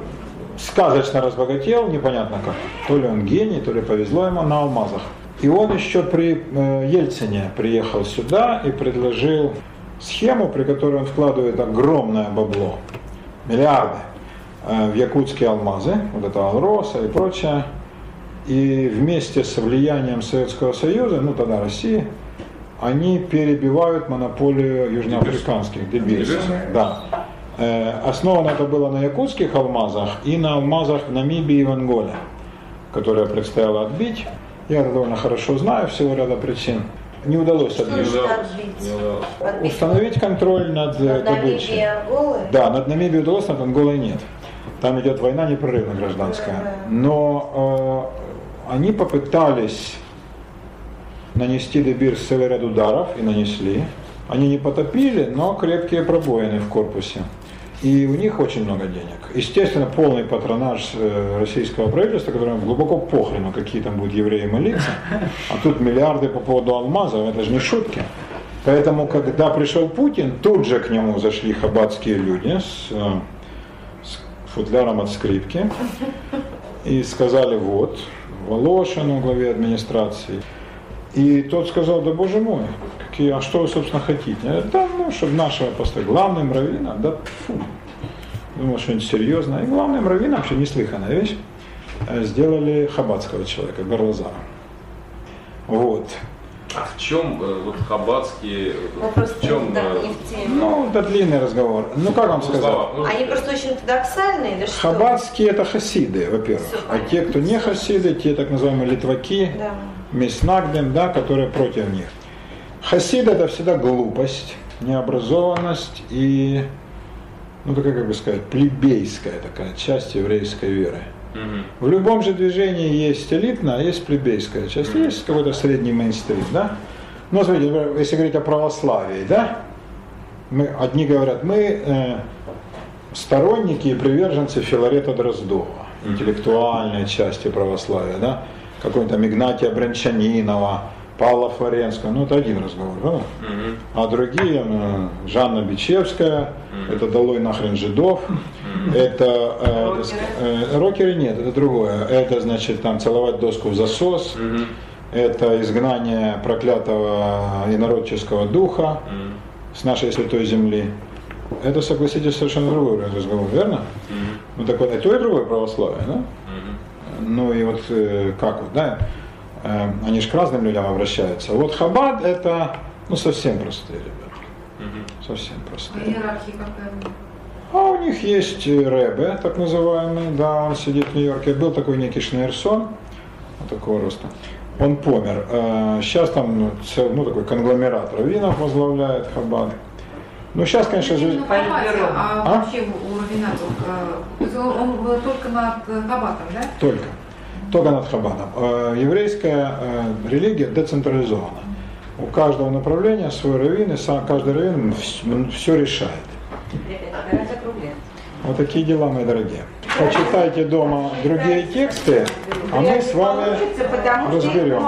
S1: сказочно разбогател, непонятно как. То ли он гений, то ли повезло ему на алмазах. И он еще при э, Ельцине приехал сюда и предложил схему, при которой он вкладывает огромное бабло, миллиарды, э, в якутские алмазы, вот это Алроса и прочее. И вместе с влиянием Советского Союза, ну тогда России, они перебивают монополию южноафриканских дебильцев.
S3: Дебильцев?
S1: Да. Э, Основано это было на якутских алмазах и на алмазах Намибии и в Анголе, которое предстояло отбить. Я это довольно хорошо знаю, всего ряда причин. Не удалось
S2: Что
S1: отбить.
S3: Не удалось.
S2: Отбить
S1: Установить контроль над, э,
S2: над
S1: добычей. Да, над Намибией удалось, над Анголой нет. Там идет война непрерывно гражданская. Но э, они попытались нанести Дебир с целый ряд ударов и нанесли. Они не потопили, но крепкие пробоины в корпусе. И у них очень много денег. Естественно, полный патронаж э, российского правительства, которому глубоко похрену, какие там будут евреи молиться. А тут миллиарды по поводу алмазов, это же не шутки. Поэтому, когда пришел Путин, тут же к нему зашли хабатские люди с, э, с футляром от скрипки и сказали, вот, Волошин, главе администрации. И тот сказал, да боже мой, какие, а что вы, собственно, хотите? Я говорю, да, ну, чтобы нашего поставить главным раввином, да, фу. Думал, что-нибудь серьезное. И главным раввином, вообще неслыханная вещь, э, сделали хабатского человека, Горлазара. Вот.
S3: А в чем э, вот хабатские,
S2: Вопрос
S3: в чем
S2: да,
S3: э,
S2: не в теме.
S1: Ну, это длинный разговор. Ну, как вам
S3: ну,
S1: сказать?
S3: слова, можно
S2: Они просто очень ортодоксальные или что?
S1: Хабатские это хасиды, во-первых. А те, кто не хасиды, те так называемые литваки,
S2: Да.
S1: Меснагдем, да, которые против них. Хасид это всегда глупость, необразованность и, ну такая, как бы сказать, плебейская такая часть еврейской веры. В любом же движении есть элитная, а есть плебейская часть, есть какой-то средний мейнстрим, да? Ну, смотрите, если говорить о православии, да, мы, одни говорят, мы э, сторонники и приверженцы Филарета Дроздова, интеллектуальной части православия, да, какой-нибудь там Игнатия Брончанинова, Павла Флоренского, ну это один разговор?
S3: Мгм.
S1: А другие, э, Жанна Бичевская, это «Долой нахрен жидов», это э, э, рокеры нет, это другое, это значит там целовать доску в засос, это изгнание проклятого инородческого духа с нашей святой земли. Это, согласитесь, совершенно другой разговор, верно? Ну так вот, и то, и другое православие, да? Ну и вот э, как вот, да, э, они же к разным людям обращаются. Вот Хабад это, ну, совсем простые ребята,
S3: Мгм.
S1: совсем
S6: А
S1: простые.
S6: иерархия какая?
S1: А у них есть э, Ребе, так называемый, да, он сидит в Нью-Йорке. Был такой некий Шнейрсон, вот такого роста. Он помер. Сейчас там ну, ну, такой конгломерат раввинов возглавляет Хабад. Ну, сейчас, конечно, же...
S6: Хаббате, а,
S1: А?
S6: вообще у Равинатов, э, он, был только над э, Хаббатом, да?
S1: Только. Только над Хабадом. Э, Еврейская религия децентрализована. У каждого направления свой раввин, и сам, каждый раввин все решает. Вот такие дела, мои дорогие. Почитайте дома другие тексты, а мы с вами разберем.